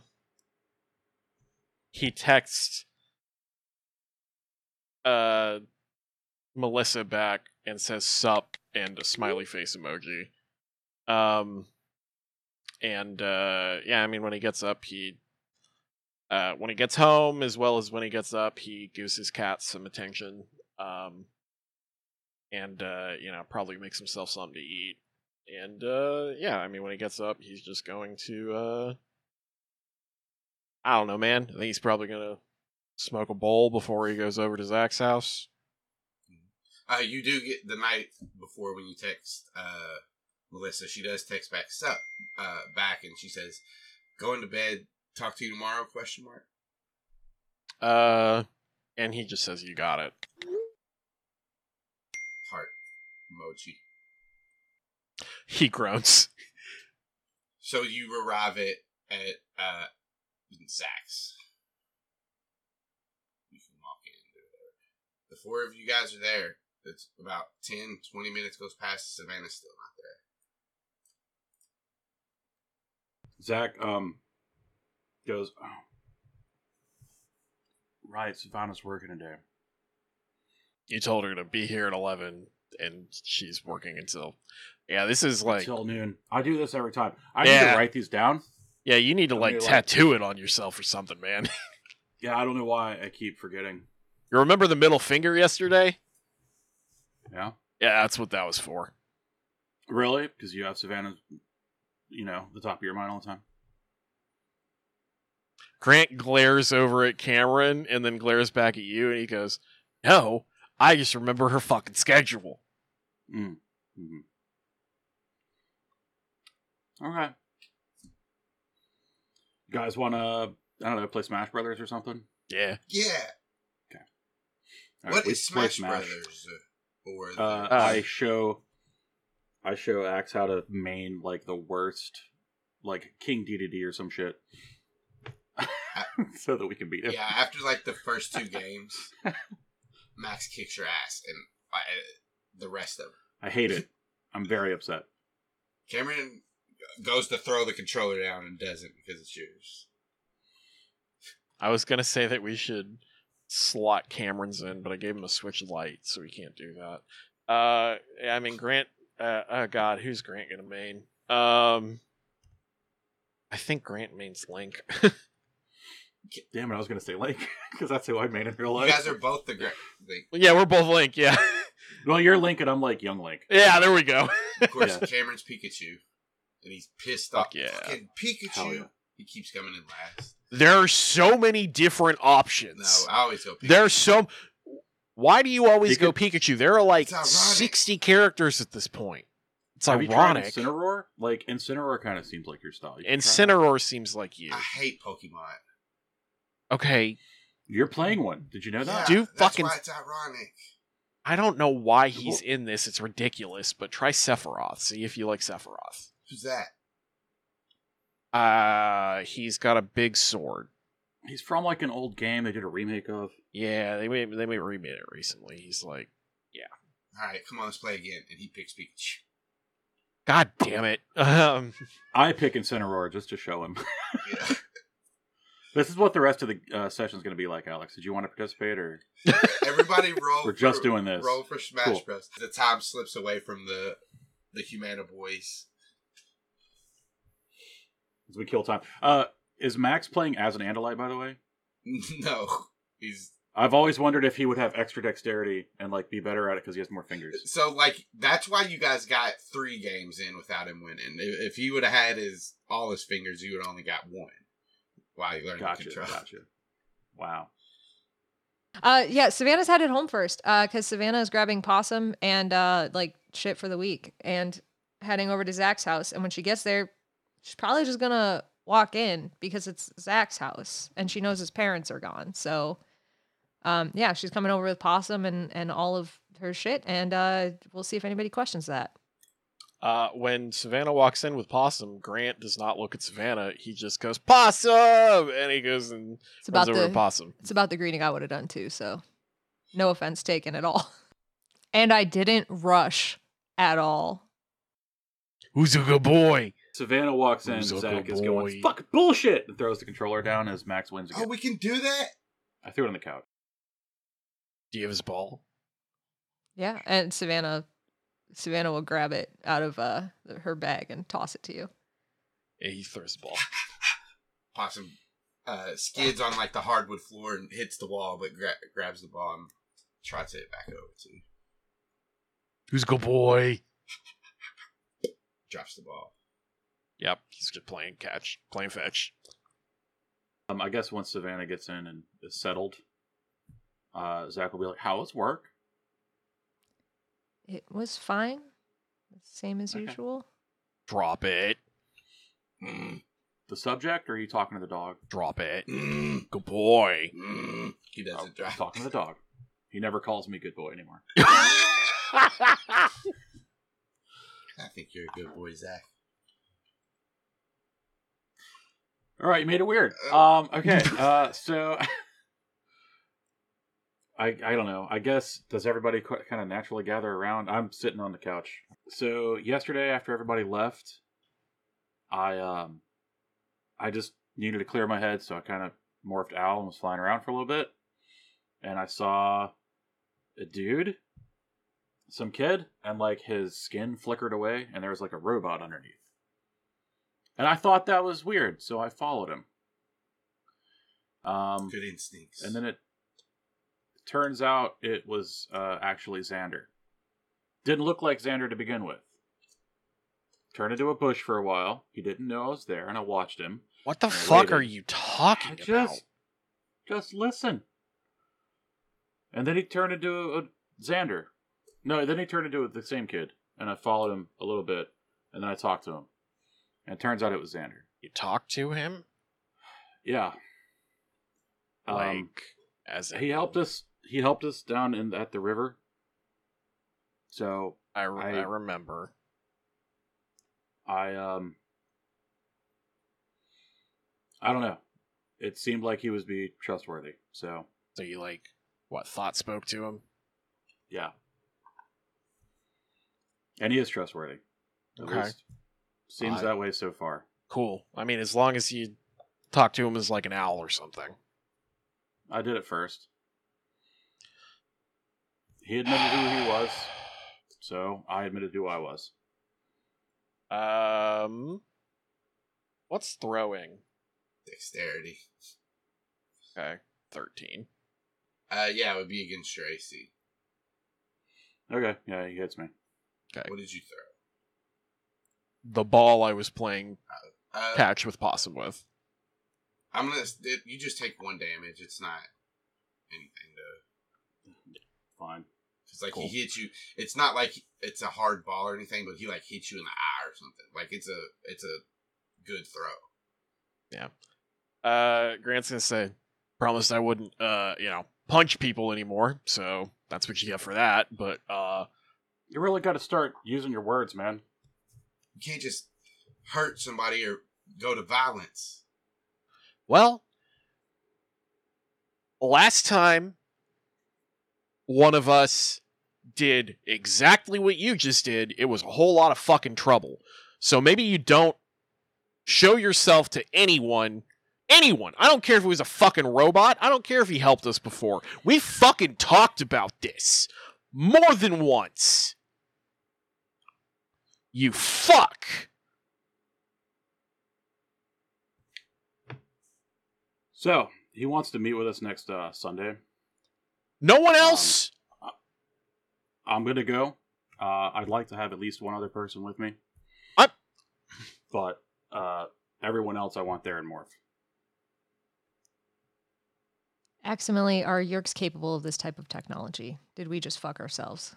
he texts uh Melissa back and says sup and a smiley face emoji. Um and uh yeah, I mean when he gets up he uh when he gets home as well as when he gets up he gives his cat some attention. Um and uh you know, probably makes himself something to eat and uh yeah i mean when he gets up he's just going to uh i don't know man i think he's probably gonna smoke a bowl before he goes over to zach's house Uh, you do get the night before when you text uh, Melissa. She does text back sup uh, back, and she says, "Going to bed. Talk to you tomorrow?" Question mark. uh and he just says you got it emoji. he groans So you arrive at at uh, Zach's. You can walk in. The four of you guys are there. It's about 10, 20 minutes goes past. Savannah's still not there. Zach um goes, oh. Right, Savannah's working today. You told her to be here at eleven, and she's working until. Yeah, this is like. Till noon. I do this every time. I need to write these down. Yeah, you need to like like- tattoo it on yourself or something, man. *laughs* Yeah, I don't know why I keep forgetting. you remember the middle finger yesterday? Yeah. Yeah, that's what that was for. Really? Because you have Savannah, you know, the top of your mind all the time. Grant glares over at Cameron and then glares back at you, and he goes, "No, I just remember her fucking schedule." Mm. hmm Okay. You guys want to, I don't know, play Smash Brothers or something? Yeah, Yeah. All What we is play Smash, Brothers? uh, Or the, Uh, Uh, I show, I show Ax how to main like the worst, like King Dedede or some shit, *laughs* so that we can beat him. yeah, after like the first two *laughs* games, Max kicks your ass, and uh, the rest of it. I hate it. I'm very upset. Cameron goes to throw the controller down and doesn't because it's yours. I was gonna say that we should slot Cameron's in, but I gave him a Switch light, so we can't do that. Uh, I mean Grant. Uh, oh God, who's Grant gonna main? Um, I think Grant mains Link. *laughs* Damn it! I was gonna say Link *laughs* because that's who I made in real life. You guys are both the great. Like, yeah, we're both Link. Yeah, *laughs* well, you're Link and I'm like young Link. yeah. There we go. of course, Yeah. Cameron's Pikachu, and he's pissed off. yeah. Fucking Pikachu. yeah. He keeps coming in last. There are so many different No, options. I always go Pikachu. There's so. Why do you always Pika- go Pikachu? There are like sixty characters at this point. It's Have you tried ironic. Incineroar? Like Incineroar kind of seems like your style. You can try that. Incineroar seems like you. I hate Pokemon. Okay, You're playing one. Did you know that? Do that's fucking- why it's ironic. I don't know why he's in this. It's ridiculous. But try Sephiroth. See if you like Sephiroth. Who's that? Uh, he's got a big sword. He's from like an old game they did a remake of. Yeah, they made they made remade it recently. He's like, yeah. All right, come on, let's play again. And he picks Pikachu. God damn it. *laughs* Um, I pick Incineroar just to show him. Yeah. *laughs* this is what the rest of the uh, session is going to be like, Alex. Did you want to participate or? *laughs* Everybody roll. We're just doing this. Roll for Smash Cool. Bros. The time slips away from the the Humana boys. As we kill time. Uh, is Max playing as an Andalite, by the way? *laughs* no, he's I've always wondered if he would have extra dexterity and like be better at it because he has more fingers. so like that's why you guys got three games in without him winning. If, if he would have had his all his fingers, you would only got one. While you learned Gotcha, to control. gotcha. Wow. Uh, yeah, Savannah's headed home first because Savannah is grabbing possum and uh, like shit for the week and heading over to Zach's house. And when she gets there, she's probably just gonna walk in because it's Zach's house and she knows his parents are gone. So, um, yeah, she's coming over with possum and and all of her shit, and uh, we'll see if anybody questions that. Uh, when Savannah walks in with Possum, Grant does not look at Savannah. He just goes Possum, and he goes and It's runs about over to the Possum. it's about the greeting I would have done too. So, no offense taken at all. *laughs* And I didn't rush at all. Who's a good boy? Savannah walks in. Who's Zach good is going fuck bullshit and throws the controller down as Max wins again. Oh, we can do that. I threw it on the couch. Do you have his ball? Yeah, and Savannah Savannah will grab it out of uh her bag and toss it to you. Yeah, he throws the ball. *laughs* Possum uh, skids on like the hardwood floor and hits the wall, but gra- grabs the ball and tries to hit it back over to you. Who's a good boy? Drops the ball. Yep, he's just playing catch, playing fetch. Um, I guess once Savannah gets in and is settled, uh, Zach will be like, "How was work?" It was fine. Same as Okay. usual. Drop it. Mm, The subject, or are you talking to the dog? Drop it. mm, Good boy. mm. He Oh, doesn't I'm drop. talking to the dog. He never calls me good boy anymore. *laughs* I think you're a good boy, Zach. All right, you made it weird. Um, okay, *laughs* uh, so *laughs* I I don't know. I guess does everybody kind of naturally gather around? I'm sitting on the couch. So yesterday, after everybody left, I um, I just needed to clear my head, so I kind of morphed owl and was flying around for a little bit, and I saw a dude, some kid, and like his skin flickered away, and there was like a robot underneath. And I thought that was weird, so I followed him. Um, Good instincts. and then it turns out it was uh, actually Xander. Didn't look like Xander to begin with. Turned into a bush for a while. He didn't know I was there, and I watched him. What the fuck waited. are you talking I about? just, just listen. And then he turned into a, a Xander. No, then he turned into the same kid, and I followed him a little bit, and then I talked to him, and it turns out it was Xander. You talked to him? Yeah. Like Um, as he helped us. He helped us down in at the river. So I, re- I- I remember. I um I don't know. It seemed like he was be trustworthy. So So you like what thought spoke to him? yeah. And he is trustworthy. At Okay. least seems I- that way so far. Cool. I mean, as long as you talk to him as like an owl or something. I did it first. He admitted who he was, so I admitted who I was. Um, what's throwing? Dexterity. Okay, thirteen. Uh, yeah, it would be against Tracy. Okay, yeah, he hits me. Okay, What did you throw? the ball I was playing Uh, catch with possum with. I'm gonna. It, you just take one damage. It's not anything to. Fine. Like Cool. he hits you. It's not like it's a hard ball or anything, but he like hits you in the eye or something. Like it's a it's a good throw. Yeah. Uh, Grant's gonna say, promised I wouldn't, uh, you know, punch people anymore. So that's what you get for that. But uh, You really got to start using your words, man. You can't just hurt somebody or go to violence. well, last time one of us did exactly what you just did, it was a whole lot of fucking trouble. So maybe you don't show yourself to anyone. Anyone. I don't care if it was a fucking robot. I don't care if he helped us before. We fucking talked about this more than once. You fuck. So he wants to meet with us next uh, Sunday. No one else. I'm gonna go. Uh, I'd like to have at least one other person with me. I'm- *laughs* But uh, everyone else I want there in Morph. Aximili, are Yeerks capable of this type of technology? Did we just fuck ourselves?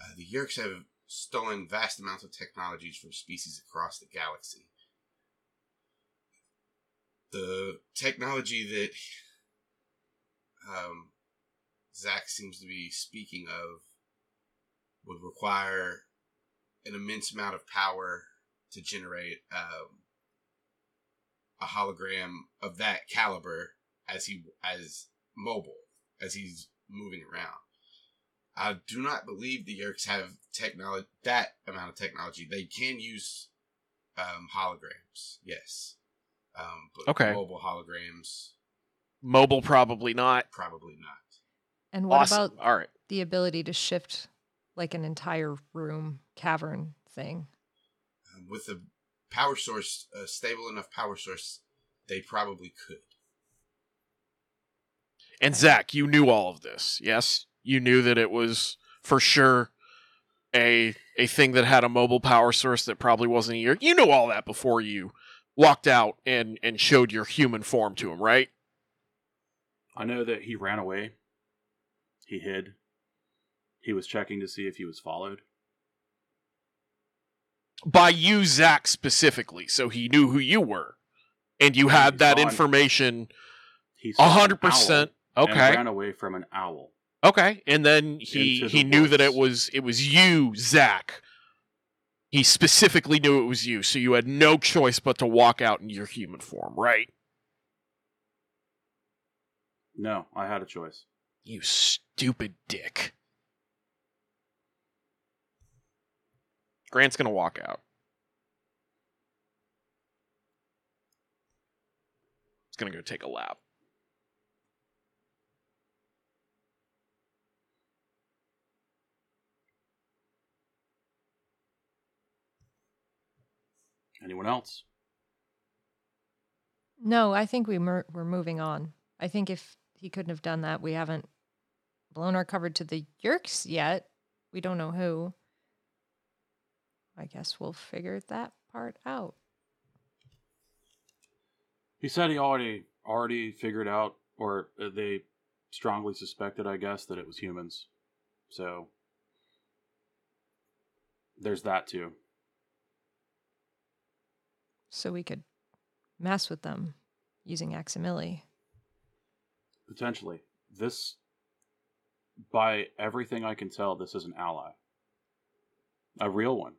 Uh, the Yeerks have stolen vast amounts of technologies from species across the galaxy. The technology that um, Zach seems to be speaking of would require an immense amount of power to generate um, a hologram of that caliber as he as mobile as he's moving around. I do not believe the Yeerks have technology that amount of technology. They can use um, holograms, yes, um, but Okay. mobile holograms Mobile, probably not. probably not. And what awesome. about All right. the ability to shift like an entire room cavern thing? Um, with a power source, a stable enough power source, they probably could. And Zach, you knew all of this, yes? You knew that it was for sure a a thing that had a mobile power source that probably wasn't a yeerk. You knew all that before you walked out and and showed your human form to him, right? I know that he ran away. He hid. He was checking to see if he was followed. By you, Zach, specifically, so he knew who you were, and you had he that information a hundred percent. Okay, ran away from an owl. okay, and then he he knew that it was it was you, Zach, He specifically knew it was you, so you had no choice but to walk out in your human form, right? No, I had a choice. You stupid dick. Grant's gonna walk out. He's gonna go take a lap. Anyone else? No, I think we mer- we're moving on. I think if he couldn't have done that, we haven't blown our cover to the Yeerks yet. We don't know who. I guess we'll figure that part out. He said he already already figured out, or uh, they strongly suspected, I guess, that it was humans. So there's that too. So we could mess with them using Aximili. Potentially, this, by everything I can tell, this is an ally, a real one.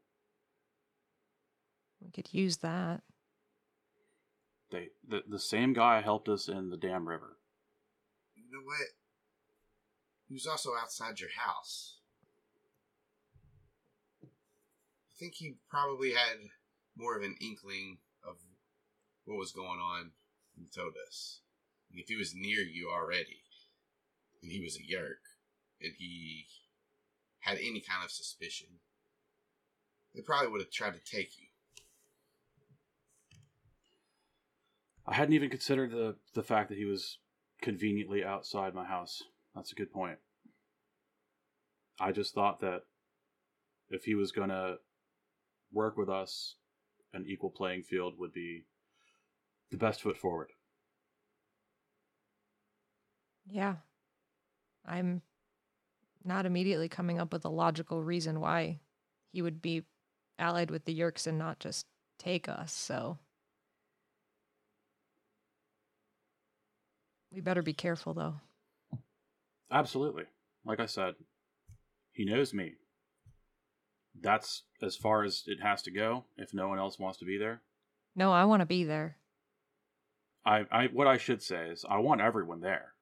We could use that. They the the same guy helped us in the damn River. You know what? He was also outside your house. I think he probably had more of an inkling of what was going on when he told us. If he was near you already, and he was a yeerk, and he had any kind of suspicion, they probably would have tried to take you. I hadn't even considered the the fact that he was conveniently outside my house. That's a good point. I just thought that if he was gonna work with us, an equal playing field would be the best foot forward. Yeah. I'm not immediately coming up with a logical reason why he would be allied with the Yeerks and not just take us, so we better be careful though. Absolutely. Like I said, he knows me. That's as far as it has to go if no one else wants to be there. No, I want to be there. I, I what I should say is I want everyone there.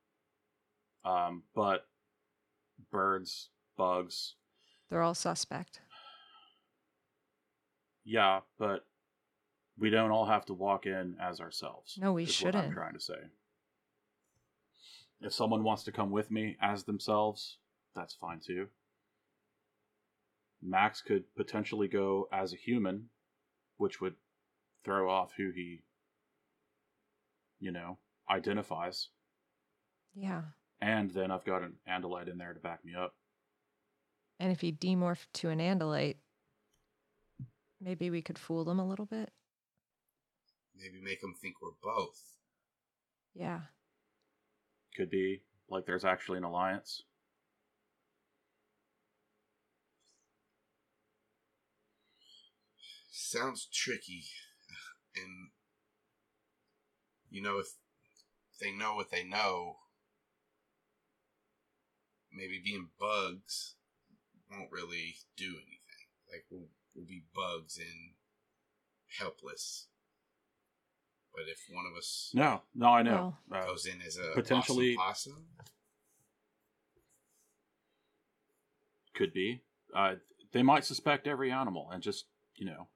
Um, but birds, bugs, They're all suspect. yeah, but we don't all have to walk in as ourselves. No, we what I'm shouldn't. trying to say. If someone wants to come with me as themselves, that's fine too. Max could potentially go as a human, which would throw off who he, you know, identifies. Yeah. And then I've got an Andalite in there to back me up. And if he demorphed to an Andalite, maybe we could fool them a little bit. Maybe make them think we're both. Yeah. Could be like there's actually an alliance. Sounds tricky. And, you know, if they know what they know, maybe being bugs won't really do anything. Like, we'll, we'll be bugs and helpless. But if one of us No, no, I know. Uh, goes in as a potentially- possum, possum could be. Uh, they might suspect every animal and just, you know,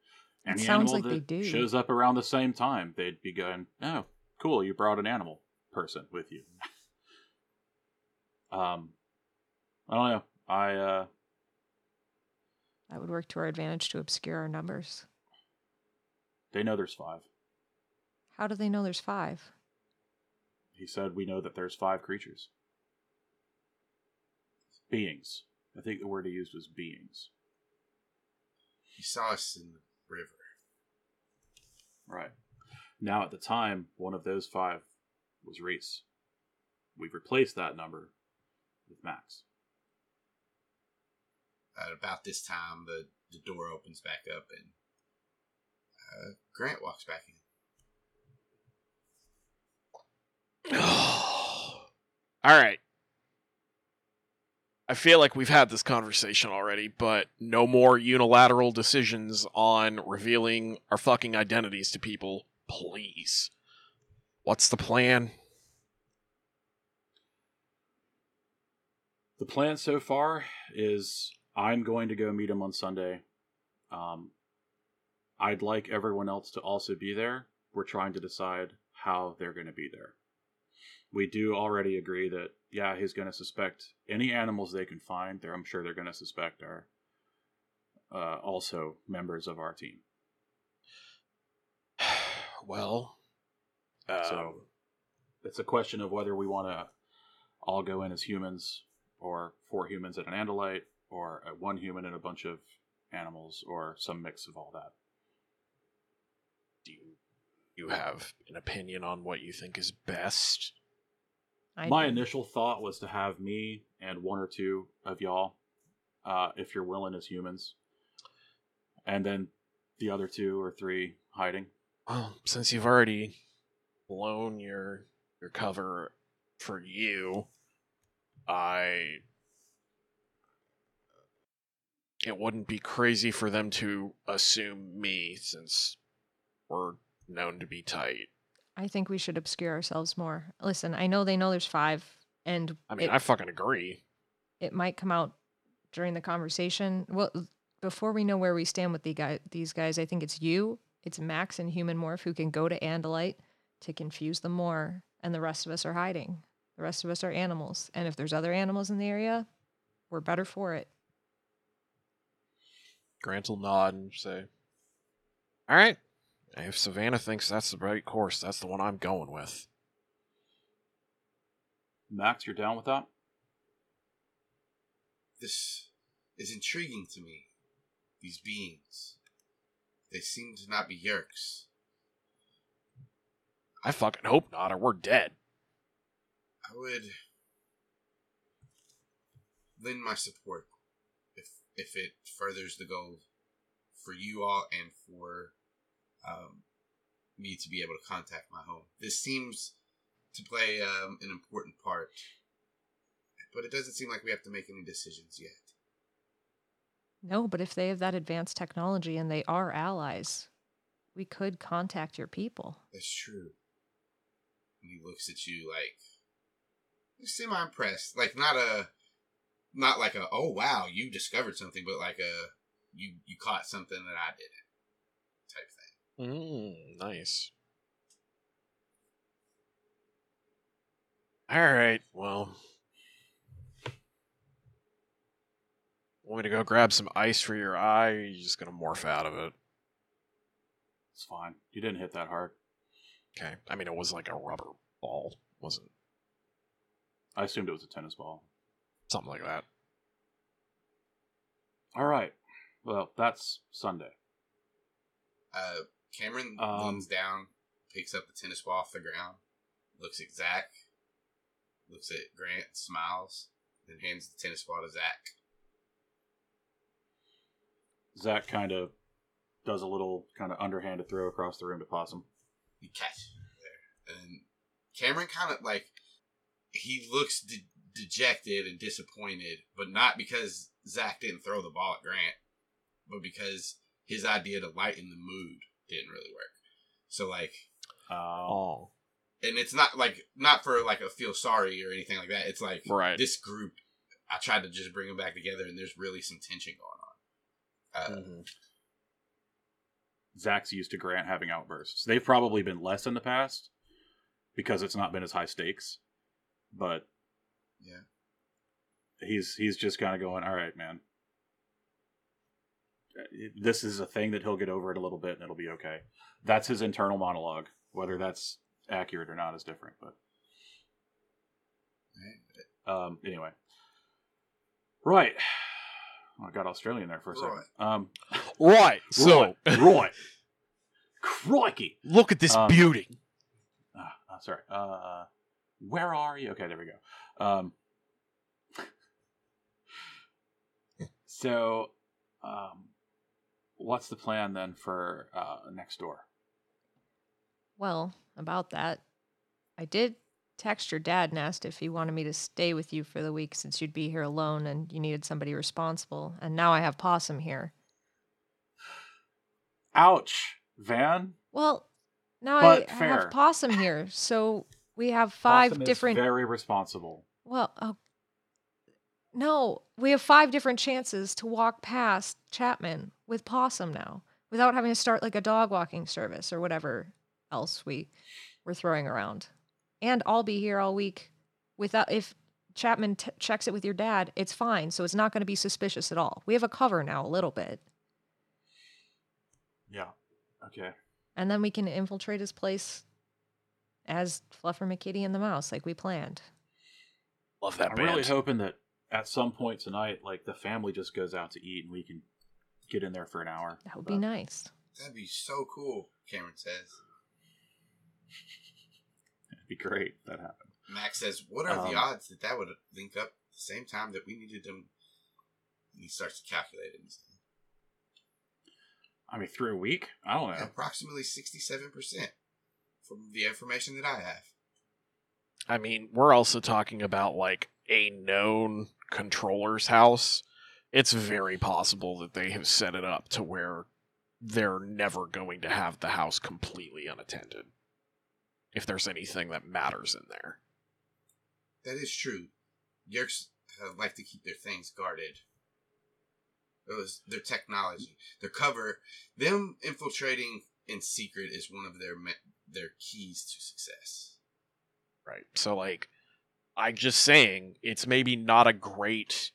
It any sounds animal like that they do. shows up around the same time, they'd be going, "Oh, cool, you brought an animal person with you." *laughs* um, I don't know. I uh, That would work to our advantage to obscure our numbers. they know there's five. How do they know there's five? He said we know that there's five creatures, beings. I think the word he used was beings. he saw us in the river. Right. Now, at the time, one of those five was Reese. We've replaced that number with Max. At about this time, the, the door opens back up and uh, Grant walks back in. *sighs* All right. I feel like we've had this conversation already, but no more unilateral decisions on revealing our fucking identities to people, please. What's the plan? The plan so far is I'm going to go meet him on Sunday. Um, I'd like everyone else to also be there. We're trying to decide how they're going to be there. We do already agree that, yeah, he's going to suspect any animals they can find. There, I'm sure they're going to suspect are uh, also members of our team. *sighs* well, um, So it's a question of whether we want to all go in as humans, or four humans and an Andalite, or a one human and a bunch of animals, or some mix of all that. do you, you have an opinion on what you think is best? I My do. initial thought was to have me and one or two of y'all, uh, if you're willing, as humans, and then the other two or three hiding. Well, since you've already blown your your cover for you, I it wouldn't be crazy for them to assume me since we're known to be tight. I think we should obscure ourselves more. Listen, I know they know there's five, and I mean, it, I fucking agree. it might come out during the conversation. Well, before we know where we stand with the guy, these guys, I think it's you, it's Max and Human Morph who can go to Andalite to confuse them more, and the rest of us are hiding. The rest of us are animals, and if there's other animals in the area, we're better for it. Grant will nod and say, "All right, if Savannah thinks that's the right course, that's the one I'm going with." Max, you're down with that? This is intriguing to me. These beings. They seem to not be Yeerks. I fucking hope not, or we're dead. I would lend my support if it furthers the goal for you all and for um, me to be able to contact my home. This seems to play um, an important part, but it doesn't seem like we have to make any decisions yet. No, but if they have that advanced technology and they are allies, we could contact your people. That's true. And he looks at you like semi impressed. Like not a not like a oh wow, you discovered something, but like a you you caught something that I didn't type thing. Mm, nice. All right. Well, want me to go grab some ice for your eye? Or are you just gonna morph out of it? It's fine. You didn't hit that hard. Okay. I mean, it was like a rubber ball, wasn't I assumed it was a tennis ball. Something like that. All right. Well, that's Sunday. Uh Cameron Um, leans down, picks up the tennis ball off the ground, looks at Zach, looks at Grant, smiles, then hands the tennis ball to Zach. Zach kind of does a little kind of underhanded throw across the room to Possum. He catches it there. And Cameron kind of like he looks de- dejected and disappointed, but not because Zach didn't throw the ball at Grant, but because his idea to lighten the mood didn't really work. So like, Uh, Oh, and it's not like not for like a feel sorry or anything like that. It's like Right. this group. I tried to just bring them back together, and there's really some tension going on. Uh, Mhm. Zach's used to Grant having outbursts. They've probably been less in the past because it's not been as high stakes. But Yeah. he's he's just kind of going, all right, man. Uh, This is a thing that he'll get over it a little bit and it'll be okay. That's his internal monologue. Whether that's accurate or not is different. But um, anyway, right. Oh, I got Australian there for a second. Um, Right. *laughs* So, right, right. Crikey. look at this Um, beauty. Ah, sorry. Uh, where are you? Okay, there we go. Um, so, um, what's the plan then for uh, next door? Well, about that, I did text your dad and asked if he wanted me to stay with you for the week since you'd be here alone and you needed somebody responsible. And now I have Possum here. Ouch, Van. Well, now But I fair. have Possum here, so we have five different. very responsible. Well, oh, no, we have five different chances to walk past Chapman with Possum now without having to start like a dog walking service or whatever else we were throwing around. And I'll be here all week without if Chapman t- checks it with your dad, it's fine. So it's not going to be suspicious at all. We have a cover now a little bit. Yeah. Okay. And then we can infiltrate his place as Fluffer McKitty and the Mouse like we planned. Love that I'm band. really hoping that at some point tonight, like the family just goes out to eat and we can get in there for an hour. That would be nice. That'd be so cool, Cameron says. It'd be great if that happened. Max says, What are the Um, odds that that would link up at the same time that we needed them? And he starts to calculate it. and says, I mean, through a week? I don't know. Approximately 67% from the information that I have. I mean, we're also talking about like a known controller's house. It's very possible that they have set it up to where they're never going to have the house completely unattended. If there's anything that matters in there. That is true. Yeerks uh, like to keep their things guarded. It was their technology, their cover. Them infiltrating in secret is one of their their keys to success. Right. So like I'm just saying it's maybe not a great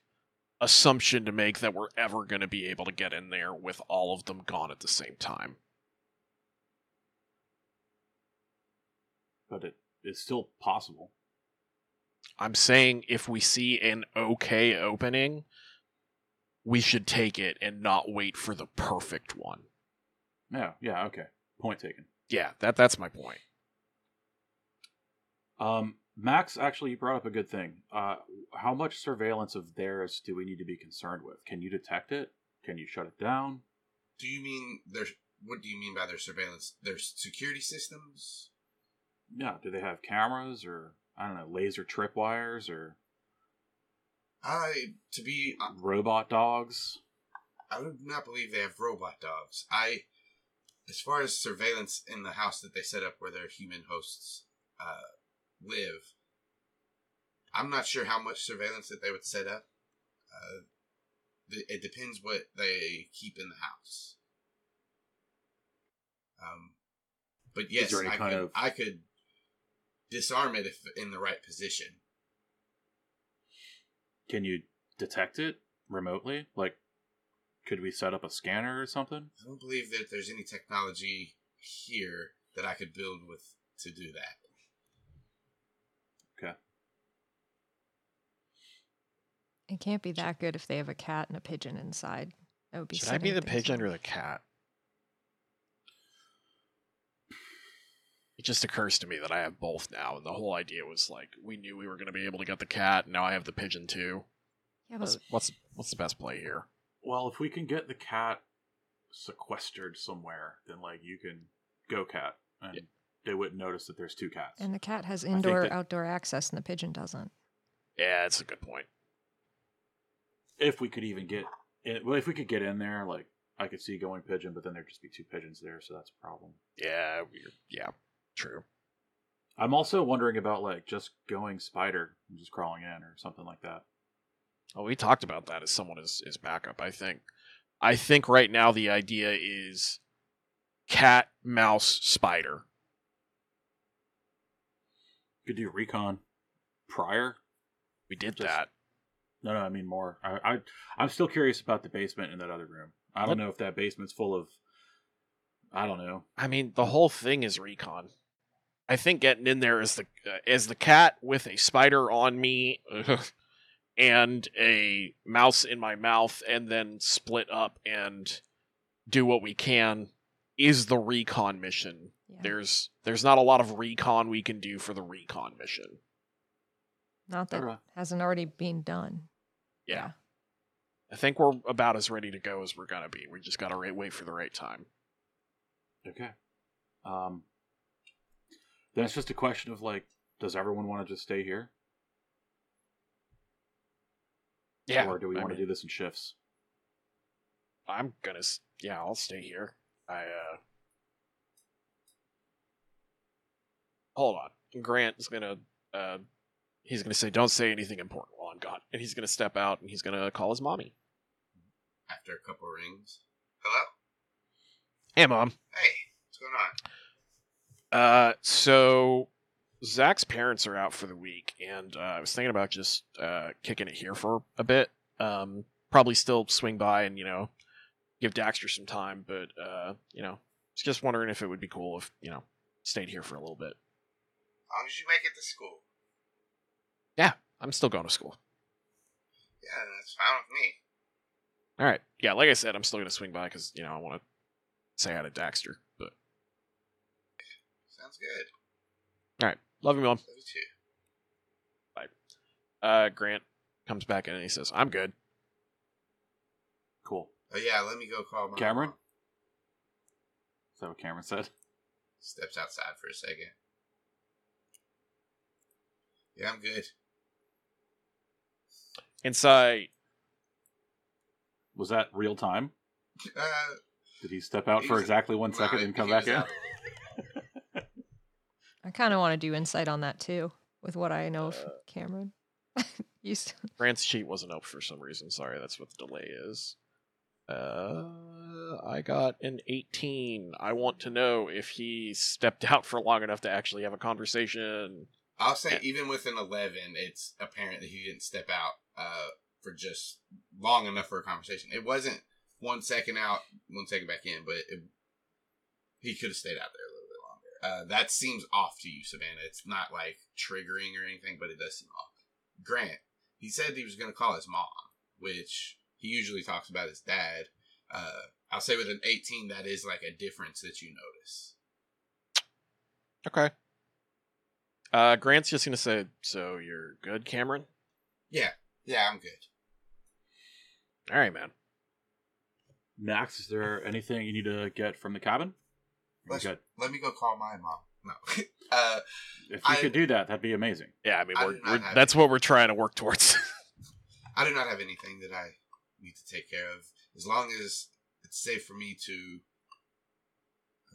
assumption to make that we're ever going to be able to get in there with all of them gone at the same time. But it is still possible. I'm saying if we see an okay opening, we should take it and not wait for the perfect one. Yeah, yeah, okay. Point taken. Yeah, that that's my point. Um, Max, actually, you brought up a good thing. Uh, how much surveillance of theirs do we need to be concerned with? Can you detect it? Can you shut it down? Do you mean their? What do you mean by their surveillance? Their security systems? Yeah, do they have cameras or I don't know, laser tripwires or I to be uh, robot dogs? I do not believe they have robot dogs. I, as far as surveillance in the house that they set up where their human hosts uh, live, I'm not sure how much surveillance that they would set up. Uh, it depends what they keep in the house. Um, but yes, I could, of- I could disarm it if in the right position. Can you detect it remotely? Like, could we set up a scanner or something? I don't believe that there's any technology here that I could build with to do that. Okay. It can't be that good if they have a cat and a pigeon inside. That would be. Should I be the things pigeon or the cat? It just occurs to me that I have both now, and the whole idea was like we knew we were going to be able to get the cat, and now I have the pigeon too. Yeah, What's what's what's the best play here? Well, if we can get the cat sequestered somewhere, then like you can go cat, and Yeah. they wouldn't notice that there's two cats. and the cat has indoor that- outdoor access and the pigeon doesn't. Yeah, that's a good point. if we could even get, in, well, if we could get in there, like I could see going pigeon, but then there'd just be two pigeons there, so that's a problem. Yeah, we're, yeah, true. I'm also wondering about like just going spider and just crawling in or something like that. Well, we talked about that as someone is is backup. I think. I think right now the idea is cat, mouse, spider. Could do recon prior. We did Just- that. No, no, I mean more. I, I I'm still curious about the basement in that other room. I don't What- know if that basement's full of. I don't know. I mean, the whole thing is recon. I think getting in there as the uh, as the cat with a spider on me *laughs* and a mouse in my mouth, and then split up and do what we can is the recon mission. Yeah. There's there's not a lot of recon we can do for the recon mission. Not that Alright. hasn't already been done. Yeah. I think we're about as ready to go as we're gonna be. We just gotta ra- wait for the right time. Okay. Um. Then it's just a question of like does everyone want to just stay here? Yeah. Or do we I want to do this in shifts? I'm gonna. Yeah, I'll stay here. I uh. Hold on. Grant is gonna. Uh, he's gonna say, "Don't say anything important while I'm gone," and he's gonna step out and he's gonna call his mommy. After a couple rings. Hello? Hey, mom. Hey, what's going on? Uh, so Zach's parents are out for the week, and uh, I was thinking about just uh, kicking it here for a bit. Um, probably still swing by and you know give Daxter some time, but uh, you know, was just wondering if it would be cool if you know stayed here for a little bit. As long as you make it to school. Yeah, I'm still going to school. Yeah, that's fine with me. All right, yeah, like I said, I'm still gonna swing by because you know I want to say hi to Daxter. But Sounds good. all right, love you, mom. Love you too. Uh, Grant comes back in and he says, "I'm good." Cool. Oh yeah, let me go call my Cameron? mom. Is that what Cameron said? Steps outside for a second. Yeah, I'm good. Inside, Was that real time? *laughs* Uh, Did he step out for exactly one nah, second and come back in? *laughs* out. I kind of want to do insight on that too, with what I know of Uh, Cameron. *laughs* you s- *laughs* Grant's sheet wasn't up for some reason. Sorry, that's what the delay is. Uh, I got an 18. I want to know if he stepped *laughs* out for long enough to actually have a conversation. I'll say Yeah. even with an eleven, it's apparent that he didn't step out uh, for just long enough for a conversation. It wasn't one second out, one second back in, but it, he could have stayed out there a little bit longer. Uh, that seems off to you, Savannah. It's not like triggering or anything, but it does seem off. Grant, he said he was going to call his mom, which he usually talks about his dad. Uh, I'll say with an 18, that is like a difference that you notice. Okay. Uh, Grant's just gonna say, "So you're good, Cameron? Yeah, yeah, I'm good. All right, man. Max, is there anything you need to get from the cabin? You're Let's- good. Let me go call my mom. No. *laughs* uh, If you I- could do that, that'd be amazing. Yeah, I mean, I we're, we're that's any. what we're trying to work towards. *laughs* I do not have anything that I need to take care of. As long as it's safe for me to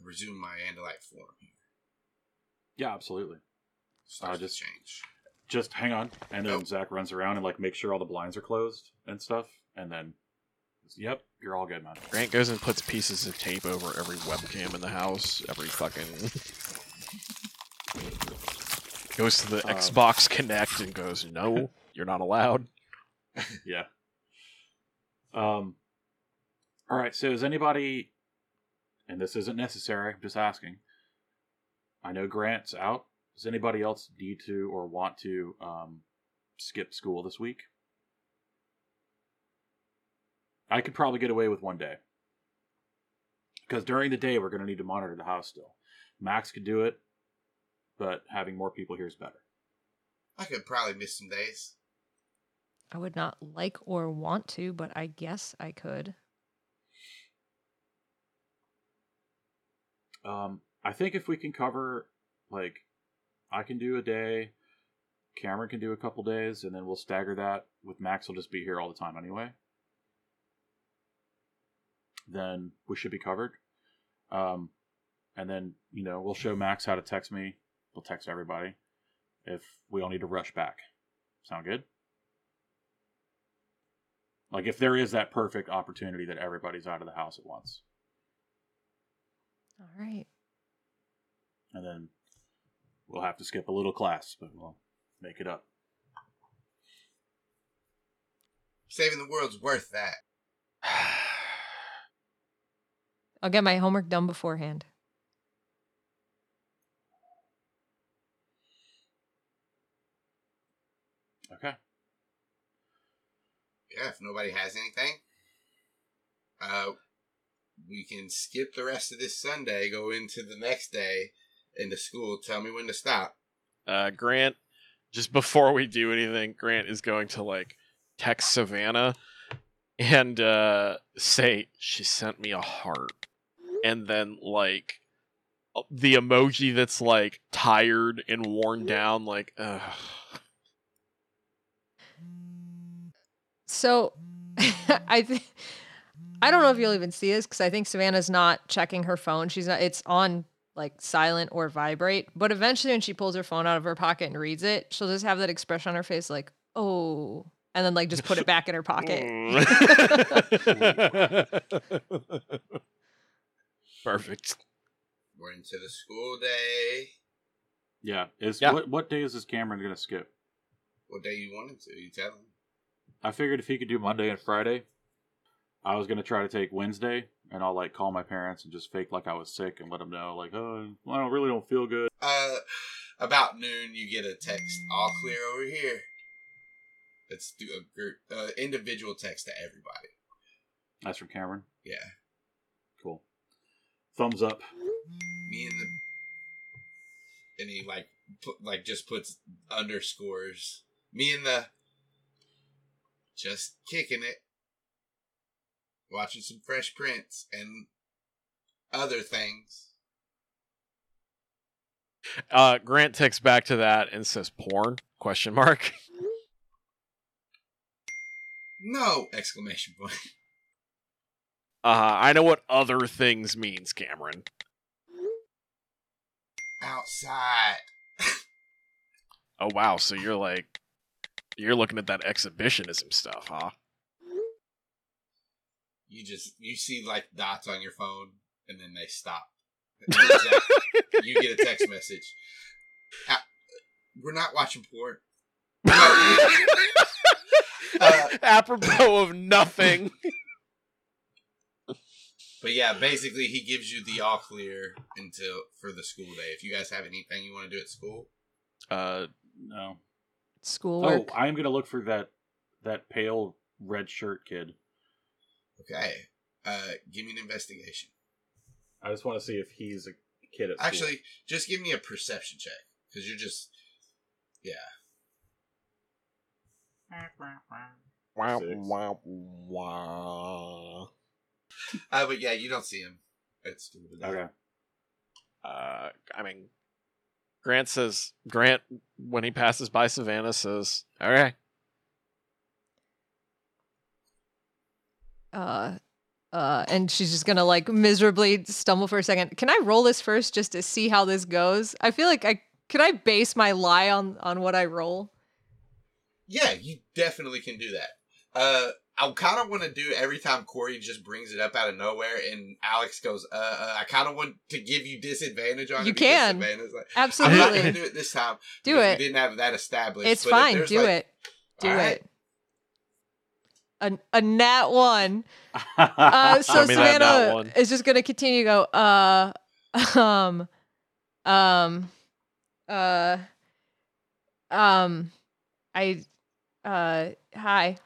resume my Andalite form here. Yeah, absolutely. Starts Uh, to just- change. Just hang on, and then Nope. Zach runs around and like makes sure all the blinds are closed and stuff, and then, yep, you're all good, man. Grant goes and puts pieces of tape over every webcam in the house, every fucking. *laughs* goes to the Um, Xbox Kinect and goes, "No, you're not allowed." *laughs* yeah. Um. All right. So, is anybody, and this isn't necessary, I'm just asking. I know Grant's out. Does anybody else need to or want to um, skip school this week? I could probably get away with one day. Because during the day, we're going to need to monitor the house still. Max could do it, but having more people here is better. I could probably miss some days. I would not like or want to, but I guess I could. Um, I think if we can cover, like, I can do a day, Cameron can do a couple days, and then we'll stagger that with Max. will just be here all the time anyway. Then we should be covered. Um, and then you know we'll show Max how to text me. We'll text everybody if we all need to rush back. Sound good? Like if there is that perfect opportunity that everybody's out of the house at once. All right. and then we'll have to skip a little class, but we'll make it up. Saving the world's worth that. I'll get my homework done beforehand. Okay. Yeah, if nobody has anything, uh, we can skip the rest of this Sunday, go into the next day into school. Tell me when to stop. Uh, Grant, just before we do anything, Grant is going to like text Savannah and uh, say she sent me a heart, and then like the emoji that's like tired and worn down. Like, ugh. So, *laughs* I think I don't know if you'll even see this because I think Savannah's not checking her phone. She's not. It's on like silent or vibrate. But eventually, when she pulls her phone out of her pocket and reads it, she'll just have that expression on her face, like "oh," and then like just put it back in her pocket. *laughs* *laughs* Perfect. We're into the school day. Yeah. Is Yeah. what what day is this Cameron gonna skip? What day you wanted to? You tell him. I figured if he could do Monday and Friday, I was gonna try to take Wednesday, and I'll like call my parents and just fake like I was sick and let them know like, oh, I don't really don't feel good. Uh, about noon, you get a text. All clear over here. Let's do a group, uh, individual text to everybody. That's from Cameron. Yeah, Cool. Thumbs up. me and the, and he like put like just puts underscores. Me and the, just kicking it, watching some Fresh Prince and other things. Uh, Grant texts back to that and says, "Porn?" Question mark. No exclamation point. *laughs* Uh, I know what other things means, Cameron. Outside. Oh wow, so you're like, you're looking at that exhibitionism stuff, huh? You just you see like dots on your phone and then they stop. *laughs* You get a text message. Uh, We're not watching porn. *laughs* *laughs* Uh, Apropos of nothing. But yeah, basically he gives you the all clear until for the school day. If you guys have anything you want to do at school, Uh, No. Schoolwork. Oh, I am gonna look for that that pale red shirt kid. okay. Uh, give me an investigation. I just want to see if he's a kid at school. Actually, just give me a perception check because you're just yeah. wow, wow, wow. Uh, but yeah, you don't see him at school. Okay. Uh, I mean, Grant says Grant when he passes by Savannah says, "All right." uh uh and she's just gonna like miserably stumble for a second can i roll this first just to see how this goes i feel like i can i base my lie on on what i roll Yeah, you definitely can do that. Uh, I kind of want to do every time Corey just brings it up out of nowhere, and Alex goes, "Uh, uh I kind of want to give you disadvantage on You it." can. Savannah's like, I'm not going absolutely to do it this time. Do it. We didn't have that established. it's but fine do like- it do All right. it a, a nat one *laughs* uh so Show me that savannah one. is just gonna continue to go uh *laughs* um um uh um i uh hi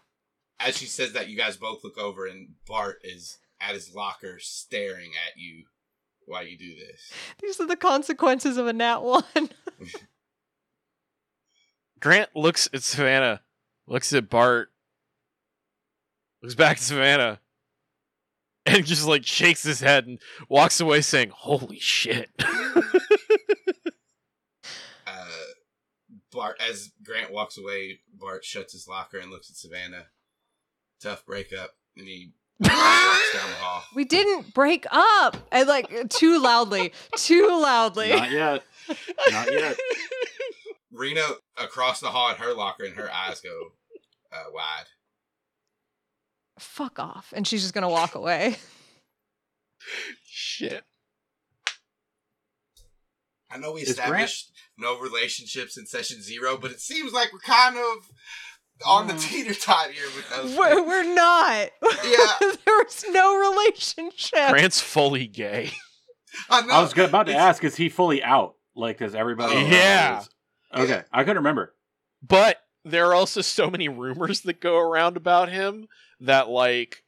As she says that, you guys both look over, and Bart is at his locker staring at you while you do this. these are the consequences of a nat one *laughs* Grant looks at Savannah, looks at Bart, looks back at Savannah, and just like shakes his head and walks away saying, "Holy shit!" *laughs* Uh, Bart, as Grant walks away, Bart shuts his locker and looks at Savannah. Tough breakup, and he *laughs* walks down the hall. We didn't break up. And like too loudly, too loudly. Not yet. Not yet. *laughs* Rena across the hall at her locker, and her eyes go uh, wide. Fuck off. And she's just gonna walk away. shit. I know we Is Grant- established no relationships in session zero, but it seems like we're kind of on the teeter totter here with those. We're, we're not. Yeah. *laughs* there's no relationship. Grant's fully gay. I, I was about to it's- ask, is he fully out? Like, does everybody? Oh, yeah. is- Okay, I couldn't remember. But there are also so many rumors that go around about him that like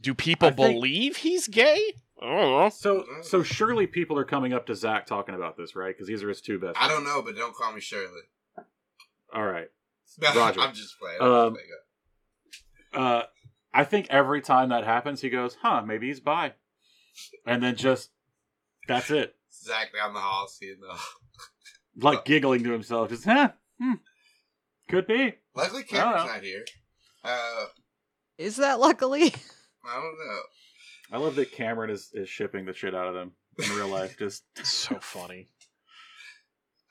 do people I think- believe he's gay? I don't know. So, so surely people are coming up to Zach talking about this, right? Because these are his two best. I don't know, but don't call me Shirley. All right. No, Roger. I'm just playing. I'm Um, just playing. Uh, I think every time that happens, he goes, "Huh, maybe he's bi," and then just That's it. Zach down the hall, seeing the. Like giggling to himself, just huh? Hmm. Could be. Luckily, Cameron's not here. Uh, Is that luckily? *laughs* I don't know. I love that Cameron is, is shipping the shit out of them in real life. Just so funny.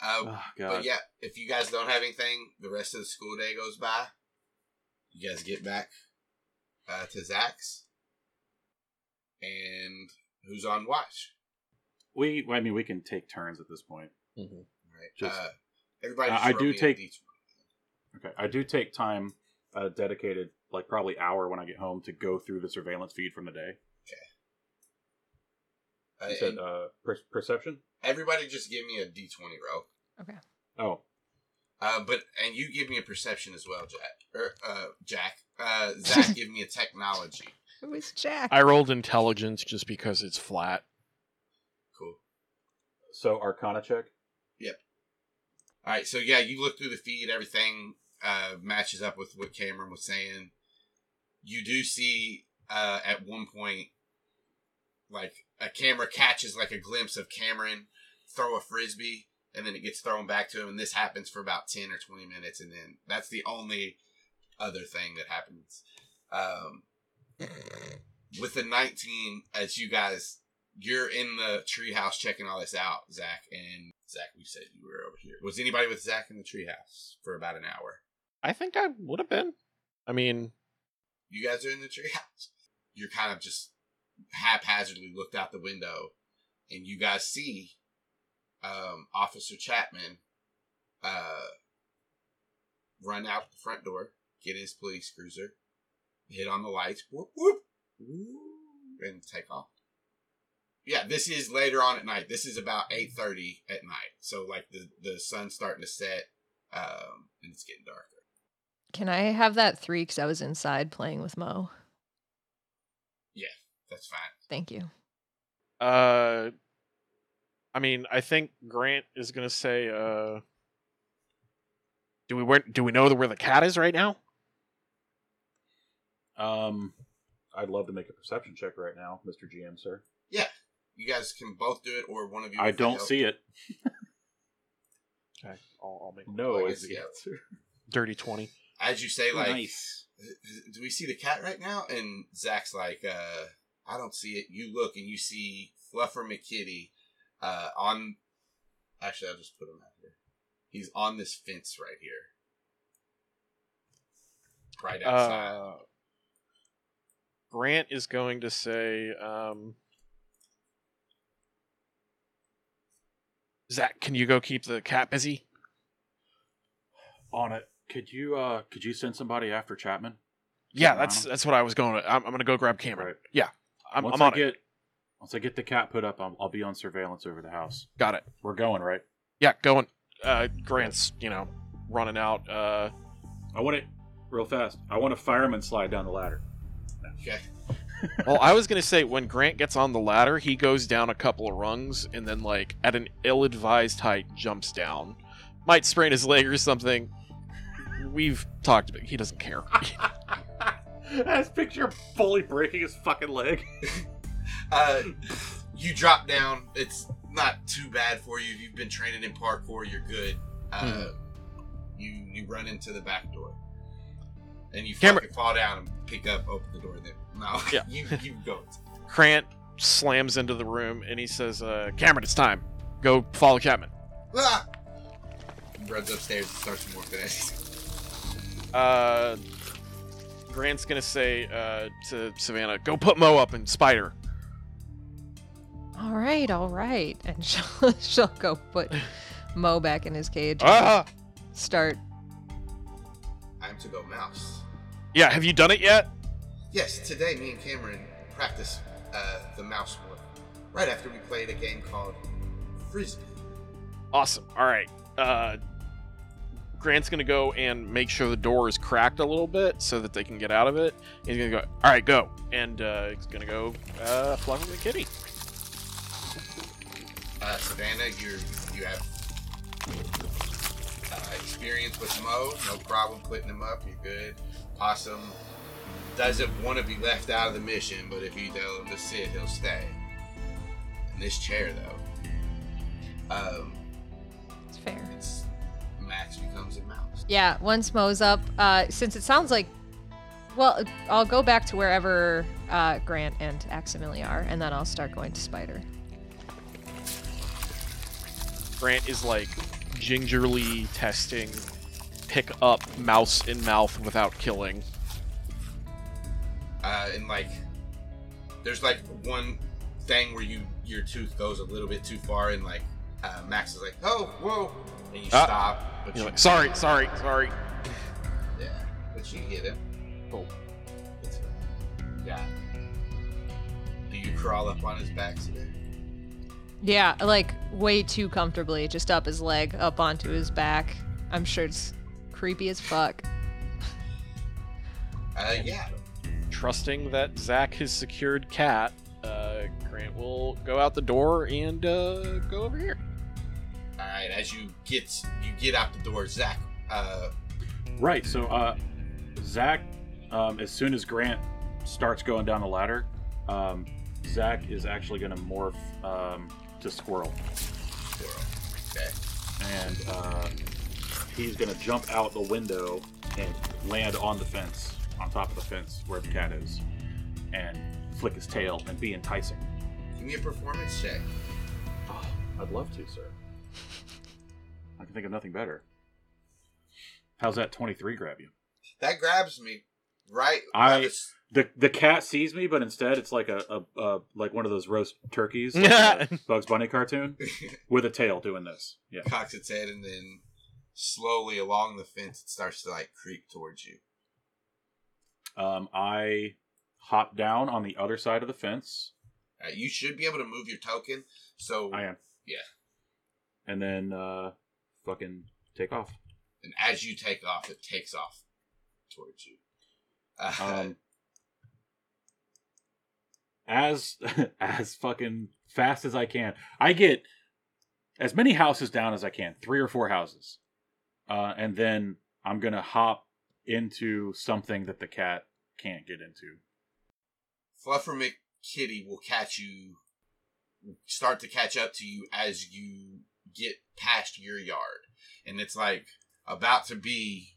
Uh, oh god. But yeah, if you guys don't have anything, the rest of the school day goes by. You guys get back uh, to Zach's, and who's on watch? We, I mean, we can take turns at this point. Mhm. Right. Just- uh, everybody. I- just I do take- D20. Okay, I do take time, uh, dedicated, like probably hour when I get home to go through the surveillance feed from the day. You said and uh, per- perception. everybody, just give me a D twenty roll. Okay. Oh, Uh, but and you give me a perception as well, Jack. Or uh, Jack. Uh, Zach, *laughs* give me a technology. Who is Jack? I rolled intelligence just because it's flat. Cool. so Arcana check. Yep. All right, so yeah, you look through the feed, everything uh, matches up with what Cameron was saying. You do see uh, at one point, like a camera catches like a glimpse of Cameron throw a frisbee, and then it gets thrown back to him, and this happens for about ten or twenty minutes, and then that's the only other thing that happens. Um, with the nineteen, as you guys, you're in the treehouse checking all this out, Zach, and Zach, we said you were over here. Was anybody with Zach in the treehouse for about an hour? I think I would have been. I mean, You guys are in the treehouse. You're kind of just haphazardly looked out the window, and you guys see um, Officer Chapman uh, run out the front door, get his police cruiser, hit on the lights, whoop, whoop, and take off. Yeah, this is later on at night. This is about eight thirty at night. So like the the sun's starting to set, um, and it's getting darker. Can I have that three? Because I was inside playing with Mo. That's fine. Thank you. uh, I mean, I think Grant is gonna say, uh, do we where, do we know where the cat is right now? Um, I'd love to make a perception check right now, Mr. GM, sir. Yeah, you guys can both do it, or one of you. I don't help. see it. Okay, I'll, I'll make No, I is the yeah. answer. dirty twenty. As you say, like, nice. do we see the cat right now? And Zach's like, uh, I don't see it. You look and you see Fluffer McKitty uh, on. Actually, I'll just put him out here. He's on this fence right here, right outside. Uh, Grant is going to say, um, Zach, can you go keep the cat busy? On it. Could you uh could you send somebody after Chapman? Yeah, that's that's what I was going. To, I'm, I'm going to go grab Cameron. Right. Yeah, I'm, once I'm I on it. get once I get the cat put up, I'll, I'll be on surveillance over the house. Got it. We're going right. Yeah, going. Uh, Grant's, you know, running out. Uh, I want it real fast. I want a fireman slide down the ladder. Okay. *laughs* well, I was gonna say when Grant gets on the ladder, he goes down a couple of rungs and then, like, at an ill-advised height, jumps down. Might sprain his leg or something. We've talked about. He doesn't care. *laughs* I just picture fully breaking his fucking leg. *laughs* Uh, you drop down. It's not too bad for you. You've been training in parkour. You're good. Uh, You you run into the back door, and you Cameron- fucking fall down and pick up, open the door. Then no, *laughs* Yeah. you you go. Grant slams into the room and he says, uh, "Cameron, it's time. Go follow Chapman." Ah! Runs upstairs and starts morphing at. Uh, Grant's gonna say uh, to Savannah, "Go put Mo up and Spider." All right, all right. And *laughs* she'll, she'll go put *laughs* Mo back in his cage. Ah, Start. I'm to go mouse. yeah. Have you done it yet? Yes, today me and Cameron practiced uh, the mouse morph right after we played a game called Frisbee. Awesome. All right. Uh, Grant's gonna go and make sure the door is cracked a little bit so that they can get out of it. He's gonna go. All right, go. And uh, he's gonna go uh, Fluffy the kitty. Uh, Savannah, you you have uh, experience with Mo, no problem putting him up. You're good. Possum doesn't want to be left out of the mission, but if you tell him to sit, he'll stay. And this chair though. Um, It's fair. it's Max becomes a mouse. Yeah, once Mo's up, uh, since it sounds like, well, I'll go back to wherever uh, Grant and Aximili are, and then I'll start going to Spider. Grant is like gingerly testing pick up mouse in mouth without killing. Uh, and like, there's like one thing where you your tooth goes a little bit too far, and like uh, Max is like, "Oh, whoa!" and you Ah. stop, but You're like, sorry, sorry, sorry. Yeah, but you hit him. Cool. It's fine. Yeah. Do you crawl up on his back today? Yeah, like way too comfortably, just up his leg, up onto his back. I'm sure it's creepy as fuck. *laughs* Uh, yeah. Trusting that Zach has secured Cat, uh, Grant will go out the door and uh, go over here. Right. As you get you get out the door, Zach. Uh, Right. So, uh, Zach, um, as soon as Grant starts going down the ladder, um, Zach is actually going to morph um, to squirrel, squirrel. Okay. and uh, he's going to jump out the window and land on the fence, on top of the fence where the cat is, and flick his tail and be enticing. Give me a performance check. Oh, I'd love to, sir. I can think of nothing better. How's that 23 grab you? That grabs me. Right. I- by the The the cat sees me, but instead it's like a, a, a like one of those roast turkeys, like *laughs* Bugs Bunny cartoon, *laughs* with a tail doing this. Yeah. cocks its head and then slowly along the fence it starts to like creep towards you. Um, I hop down on the other side of the fence. Uh, you should be able to move your token. So I am. Yeah. And then uh, fucking take off. and as you take off, it takes off towards you. Uh, Um, as *laughs* as fucking fast as I can. I get as many houses down as I can, three or four houses, uh, and then I'm gonna hop into something that the cat can't get into. Fluffer McKitty will catch you, start to catch up to you as you get past your yard, and it's like about to be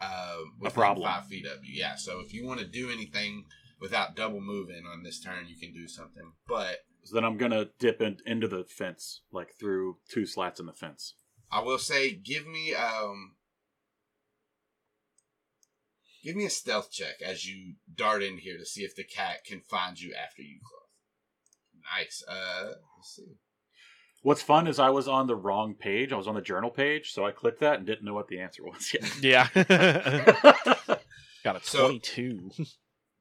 uh, within problem. five feet of you. Yeah. So if you want to do anything without double moving on this turn, you can do something. But So then I'm gonna dip in, into the fence, like through two slats in the fence. I will say, give me um, give me a stealth check as you dart in here to see if the cat can find you after you close. Nice. Uh, let's see. What's fun is I was on the wrong page. I was on the journal page, so I clicked that and didn't know what the answer was yet. *laughs* Yeah. *laughs* Got a So- 22.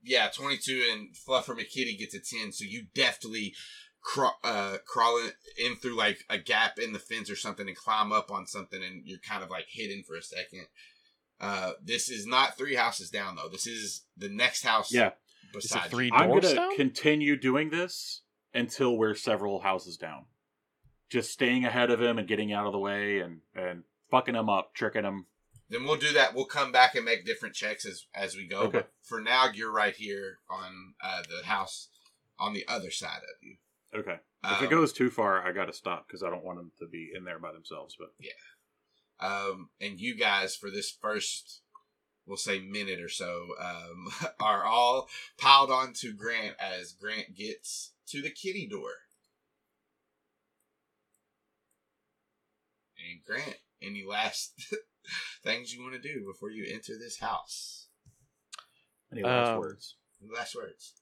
Yeah, 22 and Fluffer McKitty gets a 10, so you deftly craw- uh, crawl in, in through like a gap in the fence or something and climb up on something and you're kind of like hidden for a second. Uh, this is not three houses down though. This is the next house yeah, Is it beside three you. I'm gonna continue doing this until we're several houses down. Just staying ahead of him and getting out of the way and and fucking him up, tricking him. Then we'll do that. We'll come back and make different checks as as we go. Okay. But for now, you're right here on uh, the house on the other side of you. Okay. If Um, it goes too far, I gotta stop because I don't want them to be in there by themselves. But yeah. um, and you guys for this first we'll say minute or so um, *laughs* are all piled onto grant as grant gets to the kitty door and grant any last *laughs* things you want to do before you enter this house any last Um, words? Any last words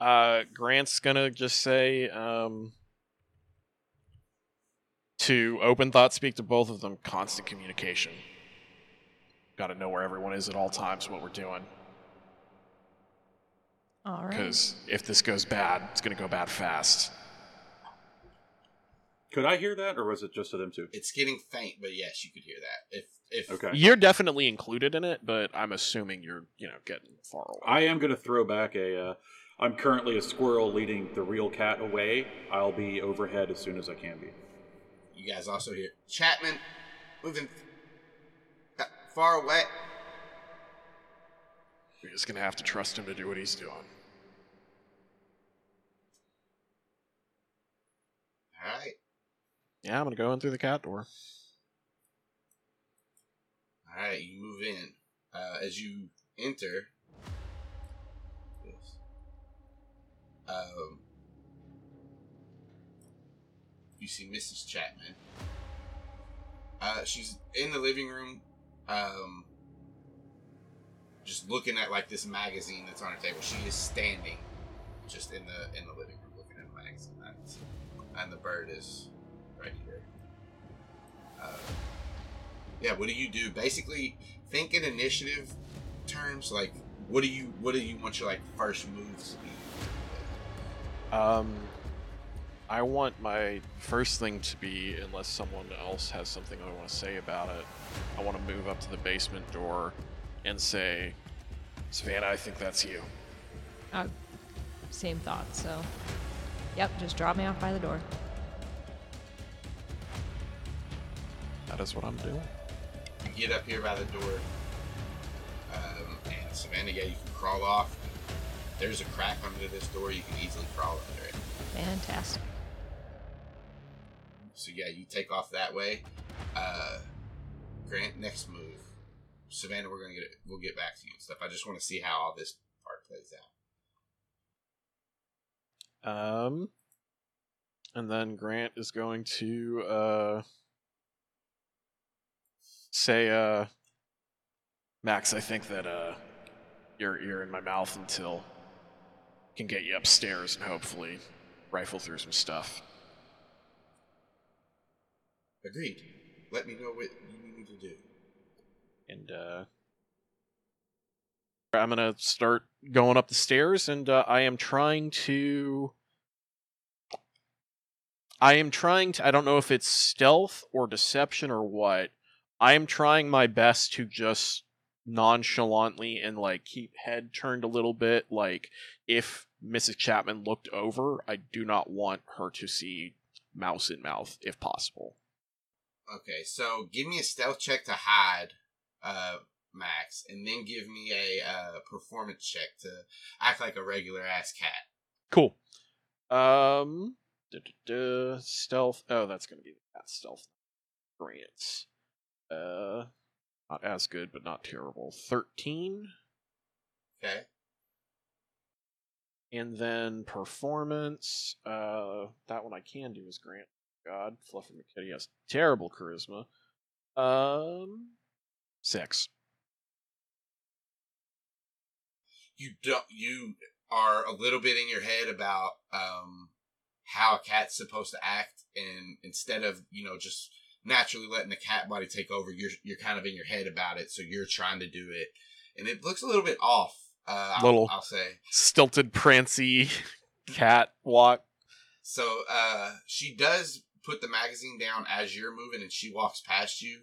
Uh, Grant's gonna just say, um, to open thought speak to both of them, constant communication. Got to know where everyone is at all times, what we're doing. All right. Because if this goes bad, it's gonna go bad fast. Could I hear that, or was it just to them two? it's getting faint but yes you could hear that if if Okay. You're definitely included in it, but I'm assuming you're, you know, getting far away. I am gonna throw back a. Uh, I'm currently a squirrel leading the real cat away. I'll be overhead as soon as I can be. you guys also hear chapman moving far away We're just gonna have to trust him to do what he's doing. Yeah, I'm gonna go in through the cat door. All right, you move in. Uh, as you enter, yes, um, you see Mrs. Chapman. Uh, she's in the living room, um, just looking at like this magazine that's on her table. She is standing, just in the in the living room, looking at the magazine. And the bird is. Uh, yeah, what do you do? Basically, think in initiative terms. Like, what do you what do you want your like first moves to be? Um, I want my first thing to be, unless someone else has something I want to say about it, I want to move up to the basement door and say, Savannah, I think that's you. Uh, same thought, so. Yep, just drop me off by the door. That is what I'm doing. You get up here by the door, um, and Savannah, yeah, you can crawl off. There's a crack under this door. You can easily crawl under it. Fantastic. So yeah, you take off that way. Uh, Grant, next move. Savannah, we're gonna get it. We'll get back to you and stuff. I just want to see how all this part plays out. Um, and then Grant is going to uh say, uh, Max, I think that uh you're you're in my mouth until I can get you upstairs and hopefully rifle through some stuff. Agreed. Let me know what you need me to do. And uh I'm gonna start going up the stairs, and uh, I am trying to. I am trying to. I don't know if it's stealth or deception or what. I am trying my best to just nonchalantly and like keep head turned a little bit. Like if Mrs. Chapman looked over, I do not want her to see mouse in mouth if possible. Okay, so give me a stealth check to hide, uh, Max, and then give me a uh, performance check to act like a regular ass cat. Cool. Um, duh, duh, duh, stealth. Oh, that's gonna be that stealth. Grants. Uh, not as good, but not terrible. Thirteen, Okay. and then performance. Uh, that one I can do is Grant. God, Fluffy McKitty has terrible charisma. Um, six. You don't. You are a little bit in your head about um how a cat's supposed to act, and instead of you know just naturally letting the cat body take over, you're you're kind of in your head about it, so you're trying to do it, and it looks a little bit off. Uh, I'll- Little. I'll say. Stilted, prancy *laughs* cat walk. So uh, she does put the magazine down as you're moving, and she walks past you,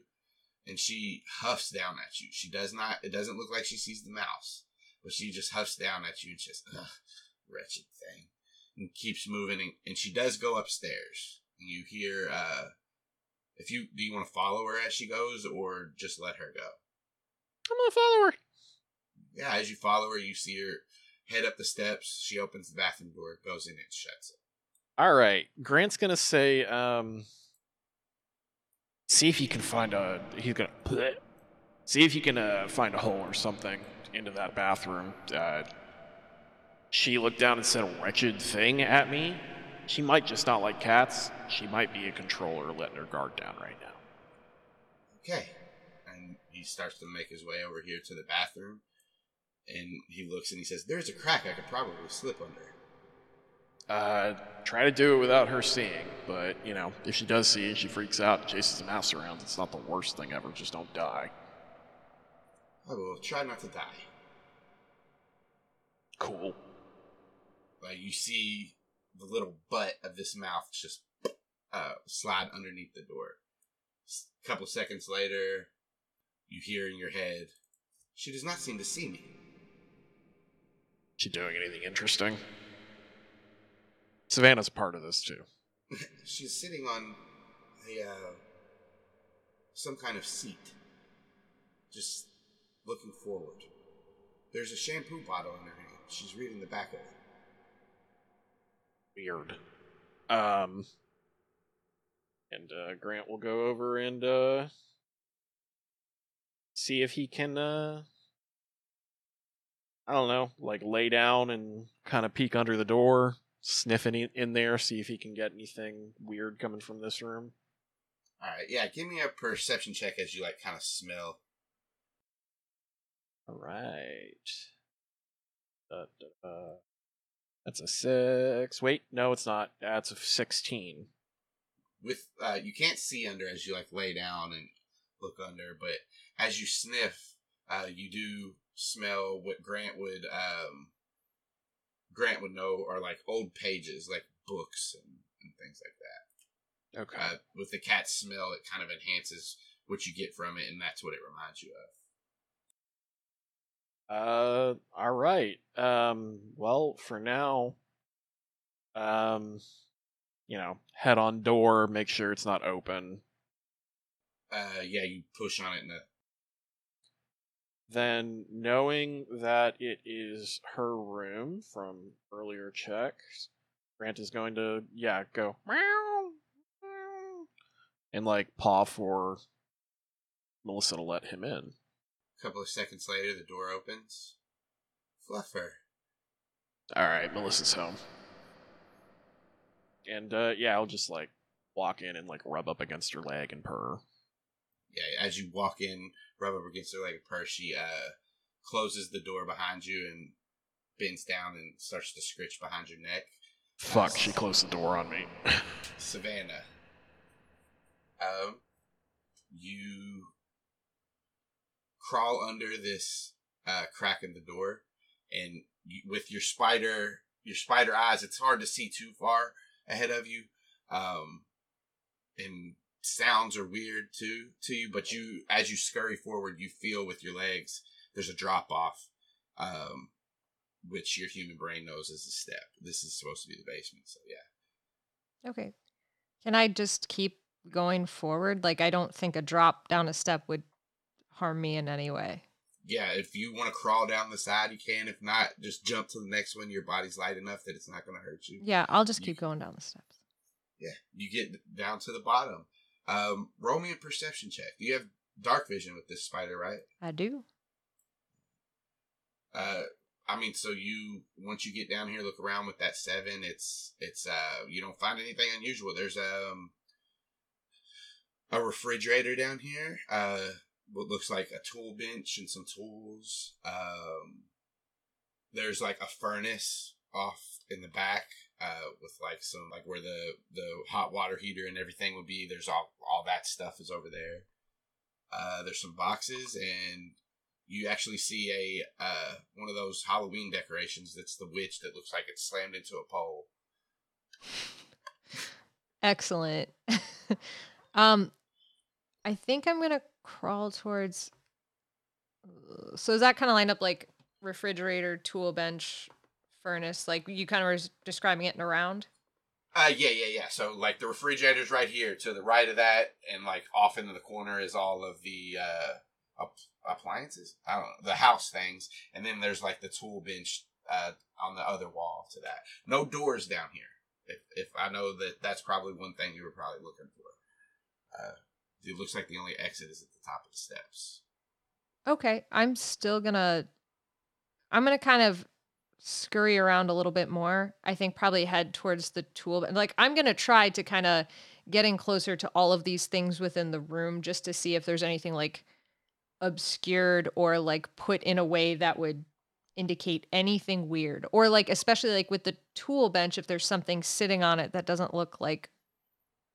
and she huffs down at you. She does not. It doesn't look like she sees the mouse, but she just huffs down at you and just Ugh, wretched thing, and keeps moving. And, and she does go upstairs. And you hear. Uh, if you do, you want to follow her as she goes, or just let her go. I'm gonna follow her. Yeah, as you follow her, you see her head up the steps. She opens the bathroom door, goes in, and shuts it. All right, Grant's gonna say, um, see if you can find a. He's gonna bleh. see if you can uh, find a hole or something into that bathroom. Uh, she looked down and said a wretched thing at me. She might just not like cats. She might be a controller letting her guard down right now. Okay. And he starts to make his way over here to the bathroom. And he looks and he says, There's a crack I could probably slip under. Uh, try to do it without her seeing, but you know, if she does see and she freaks out, and chases a mouse around, it's not the worst thing ever. Just don't die. I will try not to die. Cool. Like you see the little butt of this mouth just uh, slide underneath the door. A couple seconds later, you hear in your head, She does not seem to see me. She doing anything interesting? Savannah's a part of this too. *laughs* She's sitting on a uh, some kind of seat, just looking forward. There's a shampoo bottle in her hand. She's reading the back of it. Weird. Um. And uh, Grant will go over and uh, see if he can, uh, I don't know, like lay down and kind of peek under the door, sniffing in- in there, see if he can get anything weird coming from this room. All right, yeah. Give me a perception check as you like kind of smell. All right. Uh, uh, that's a six. Wait, no, it's not. That's a sixteen. With uh, you can't see under as you like lay down and look under, but as you sniff, uh, you do smell what Grant would um, Grant would know are like old pages, like books and, and things like that. Okay. Uh, with the cat smell, it kind of enhances what you get from it, and that's what it reminds you of. Uh, all right. Um, well, for now, um, you know, head on door, make sure it's not open. Uh, yeah, you push on it, and the, Then, knowing that it is her room from earlier checks, Grant is going to, yeah, go meow, meow, and like paw for Melissa to let him in. A couple of seconds later, the door opens. Fluffer. All right, Melissa's home. And uh yeah, I'll just like walk in and like rub up against her leg and purr. yeah, as you walk in, rub up against her leg a purse, she uh, closes the door behind you and bends down and starts to scritch behind your neck. Fuck, she closed the door on me. *laughs* Savannah, um, you crawl under this uh, crack in the door, and you, with your spider, your spider eyes, it's hard to see too far ahead of you. Um, and sounds are weird too to you, but you as you scurry forward, you feel with your legs there's a drop off, um, which your human brain knows is a step. This is supposed to be the basement, so yeah. Okay. Can I just keep going forward? Like, I don't think a drop down a step would harm me in any way. Yeah, if you want to crawl down the side, you can. If not, just jump to the next one. Your body's light enough that it's not going to hurt you. Yeah, I'll just You keep going down the steps. Yeah, you get down to the bottom. Um, roll me a perception check. You have dark vision with this spider, right? I do. Uh, I mean, so you once you get down here, look around with that seven. It's it's uh, you don't find anything unusual. There's um a refrigerator down here. Uh, what looks like a tool bench and some tools. Um, there's like a furnace off in the back. Uh, with like some like where the the hot water heater and everything would be. There's all all that stuff is over there. Uh, there's some boxes and you actually see a uh, one of those Halloween decorations that's the witch that looks like it's slammed into a pole. Excellent. *laughs* um, I think I'm gonna crawl towards. uh, So is that kind of lined up like refrigerator, tool bench, furnace? Like you kind of were describing it in a round. Uh, yeah, yeah, yeah. So like the refrigerator's right here to the right of that, and like off into the corner is all of the uh, app- appliances. I don't know the house things, and then there's like the tool bench uh, on the other wall to that. No doors down here. If if I know that that's probably one thing you were probably looking for. Uh, it looks like the only exit is at the top of the steps. Okay, I'm still gonna. I'm gonna kind of scurry around a little bit more. I think probably head towards the tool. Like I'm gonna try to kind of getting closer to all of these things within the room just to see if there's anything like obscured or like put in a way that would indicate anything weird or like especially like with the tool bench if there's something sitting on it that doesn't look like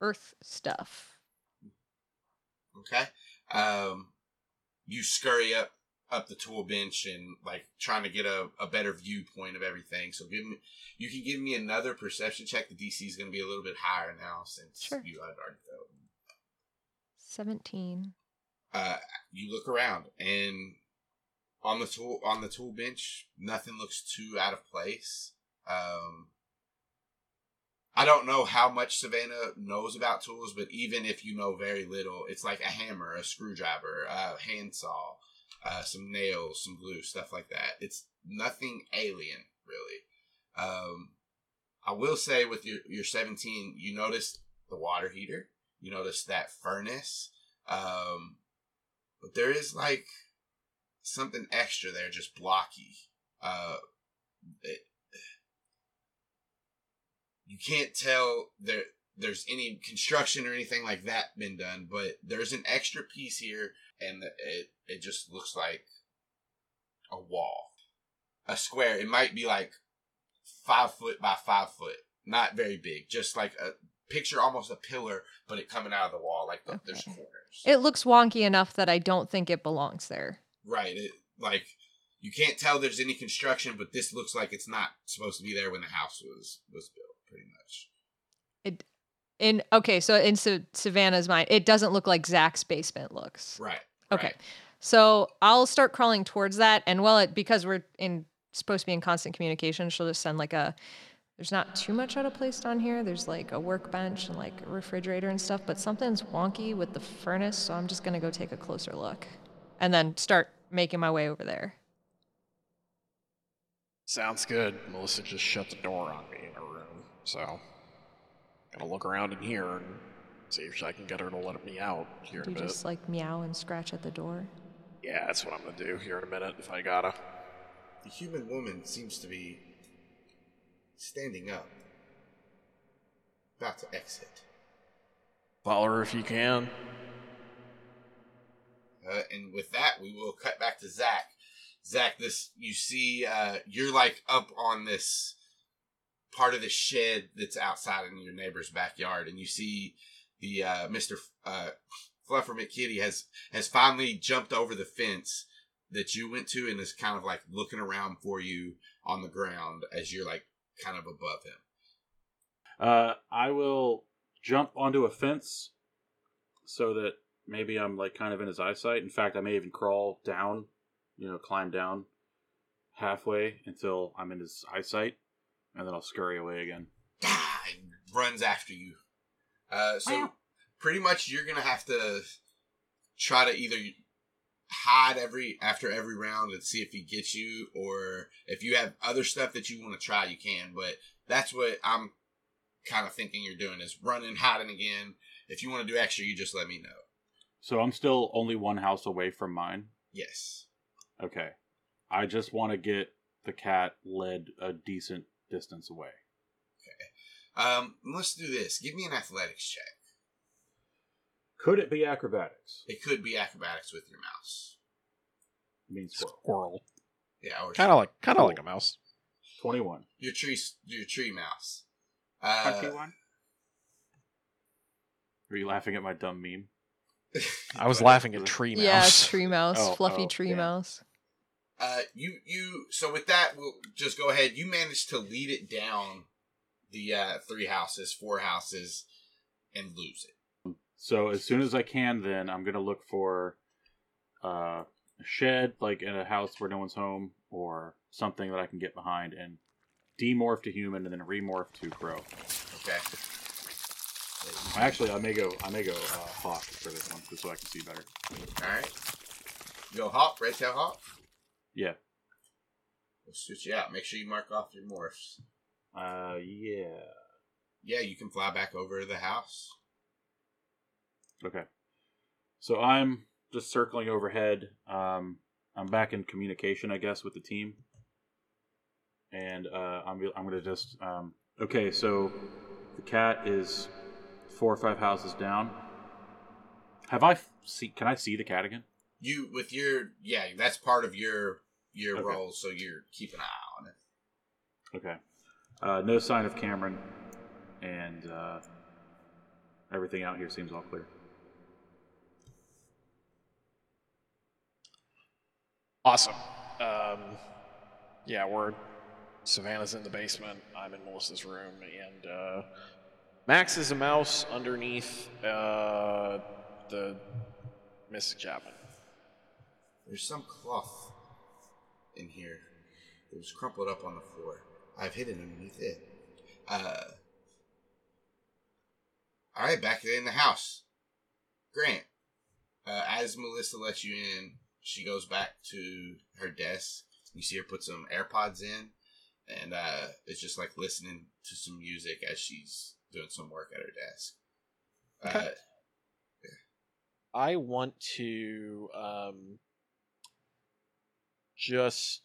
earth stuff Okay. Um, you scurry up up the tool bench and like trying to get a, a better viewpoint of everything. So give me, you can give me another perception check. The DC is going to be a little bit higher now since Sure. you had already felt. 17 Uh, you look around and on the tool on the tool bench, nothing looks too out of place. Um, I don't know how much Savannah knows about tools, but even if you know very little, it's like a hammer, a screwdriver, a handsaw, uh, some nails, some glue, stuff like that. It's nothing alien, really. Um, I will say with your, your 17, you notice the water heater. You notice that furnace, um, but there is like something extra there, just blocky. Uh, it, you can't tell there there's any construction or anything like that been done, but there's an extra piece here, and it it just looks like a wall, a square. It might be like five foot by five foot, not very big, just like a picture, almost a pillar, but it coming out of the wall, like the, there's Okay. corners. It looks wonky enough that I don't think it belongs there. right, it like you can't tell there's any construction, but this looks like it's not supposed to be there when the house was was built, pretty much. It in okay, so in Savannah's mind, it doesn't look like Zach's basement looks. Right. Okay. right. So I'll start crawling towards that, and well, it because we're in supposed to be in constant communication, she'll just send like a. There's not too much out of place down here. There's like a workbench and like a refrigerator and stuff, but something's wonky with the furnace, so I'm just gonna go take a closer look, and then start making my way over there. Sounds good. Melissa just shut the door on me in her room, so gotta look around in here and see if I can get her to let me out here in Do a you bit. just like meow and scratch at the door? Yeah, that's what I'm gonna do here in a minute if I gotta. The human woman seems to be standing up, about to exit. Follow her if you can. Uh, and with that, we will cut back to Zach. Zach, this you see, uh, you're like up on this part of the shed that's outside in your neighbor's backyard, and you see the uh, Mister uh, Fluffer McKitty has has finally jumped over the fence that you went to, and is kind of like looking around for you on the ground as you're like kind of above him. Uh, I will jump onto a fence so that maybe I'm like kind of in his eyesight. In fact, I may even crawl down, you know, climb down halfway until I'm in his eyesight, and then I'll scurry away again. Ah, and runs after you. Uh, so Meow. pretty much you're gonna have to try to either hide every after every round and see if he gets you, or if you have other stuff that you want to try, you can. But that's what I'm kind of thinking you're doing is running, hiding again. If you want to do extra, you just let me know. So I'm still only one house away from mine. Yes. Okay. I just want to get the cat led a decent distance away. Um, let's do this. Give me an athletics check. Could it be acrobatics? It could be acrobatics with your mouse. It means squirrel. Squirrel. Yeah, or Kind of like, kind of like a mouse. 21. your tree, your tree mouse. Uh, 21? Are you laughing at my dumb meme? I was laughing at tree mouse. Yeah, tree mouse, Oh, fluffy oh, tree yeah. mouse. Uh, you you so with that we'll just go ahead. You managed to lead it down the uh, three houses, four houses, and lose it. So as soon as I can, then I'm gonna look for uh, a shed, like in a house where no one's home, or something that I can get behind and demorph to human, and then remorph to crow. Okay. Actually, I may go. I may go uh, hawk for this one, just so I can see better. All right. Go hawk, red tail hawk. Yeah. We'll switch you out. Make sure you mark off your morphs. Uh, yeah. Yeah, you can fly back over to the house. Okay. So I'm just circling overhead. Um, I'm back in communication, I guess, with the team, and uh, I'm I'm gonna just um, okay. So the cat is four or five houses down. Have I f- see? Can I see the cat again? You with your yeah, that's part of your your Okay. role, so you're keeping an eye on it. Okay. Uh, no sign of Cameron, and uh, everything out here seems all clear. Awesome. Um, yeah, we're Savannah's in the basement. I'm in Melissa's room, and uh, Max is a mouse underneath uh, the Mrs. Chapman. There's some cloth in here It was crumpled up on the floor. I've hidden underneath it. Uh, all right, back in the house. Grant, uh, as Melissa lets you in, she goes back to her desk. You see her put some AirPods in, and uh, it's just like listening to some music as she's doing some work at her desk. Uh, I want to um, just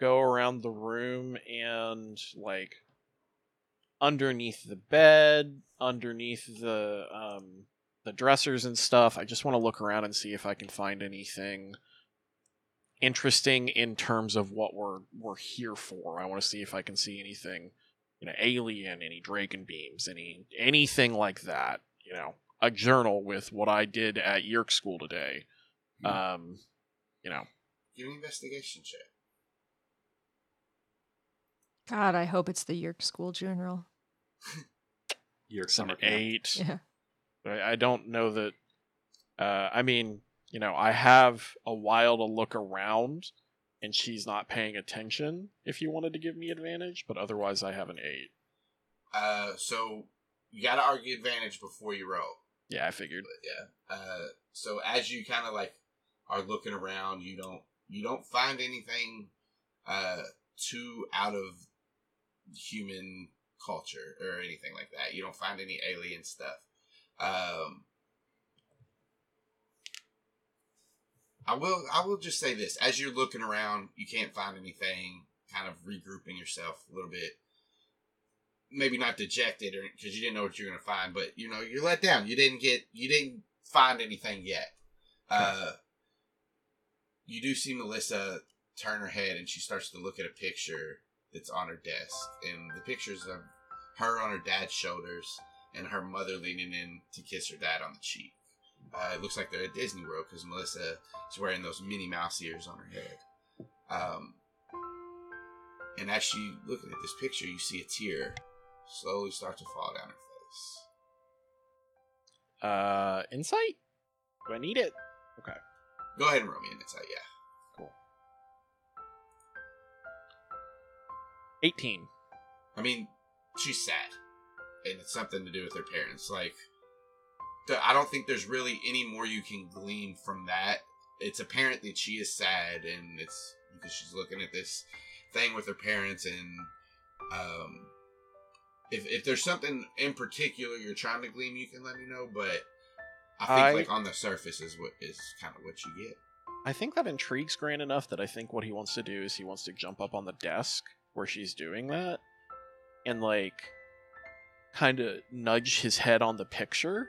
go around the room and like underneath the bed, underneath the um, the dressers and stuff. I just want to look around and see if I can find anything interesting in terms of what we're we're here for. I want to see if I can see anything, you know, alien, any Dracon beams, any anything like that. You know, a journal with what I did at Yeerk School today. Um, you know, Give me an investigation check. God, I hope it's the Yeerk School Journal. *laughs* Your it's an summer eight. Yeah. I I don't know that. Uh, I mean, you know, I have a while to look around, and she's not paying attention. If you wanted to give me advantage, but otherwise, I have an eight. Uh, so you got to argue advantage before you roll. Yeah, I figured. But yeah. Uh, so as you kind of like are looking around, you don't you don't find anything uh too out of human culture or anything like that. You don't find any alien stuff. Um, I will I will just say this: as you're looking around, you can't find anything. Kind of regrouping yourself a little bit. Maybe not dejected, or because you didn't know what you were gonna find, but you know you're let down. You didn't get you didn't find anything yet. Uh, you do see Melissa turn her head and she starts to look at a picture that's on her desk, and the pictures of her on her dad's shoulders and her mother leaning in to kiss her dad on the cheek. Uh, it looks like they're at Disney World because Melissa is wearing those Minnie Mouse ears on her head. Um, and as she looking at this picture, you see a tear slowly start to fall down her face. Uh, insight? Do I need it? Okay. Go ahead and roll me an insight, yeah. Cool. 18. I mean, she's sad, and it's something to do with her parents. Like, I don't think there's really any more you can glean from that. It's apparent that she is sad, and it's because she's looking at this thing with her parents, and um, if if there's something in particular you're trying to glean, you can let me know. But I think I- like on the surface is what is kind of what you get. I think that intrigues Grant enough that I think what he wants to do is he wants to jump up on the desk where she's doing that and like kind of nudge his head on the picture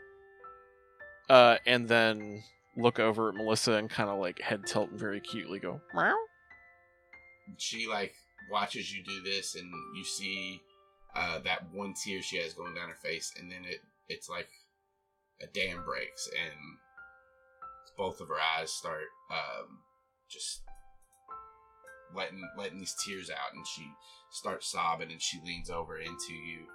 uh and then look over at Melissa and kind of like head tilt and very cutely go meow she like watches you do this and you see uh, that one tear she has going down her face and then it it's like a dam breaks and both of her eyes start um, just letting letting these tears out and she starts sobbing and she leans over into you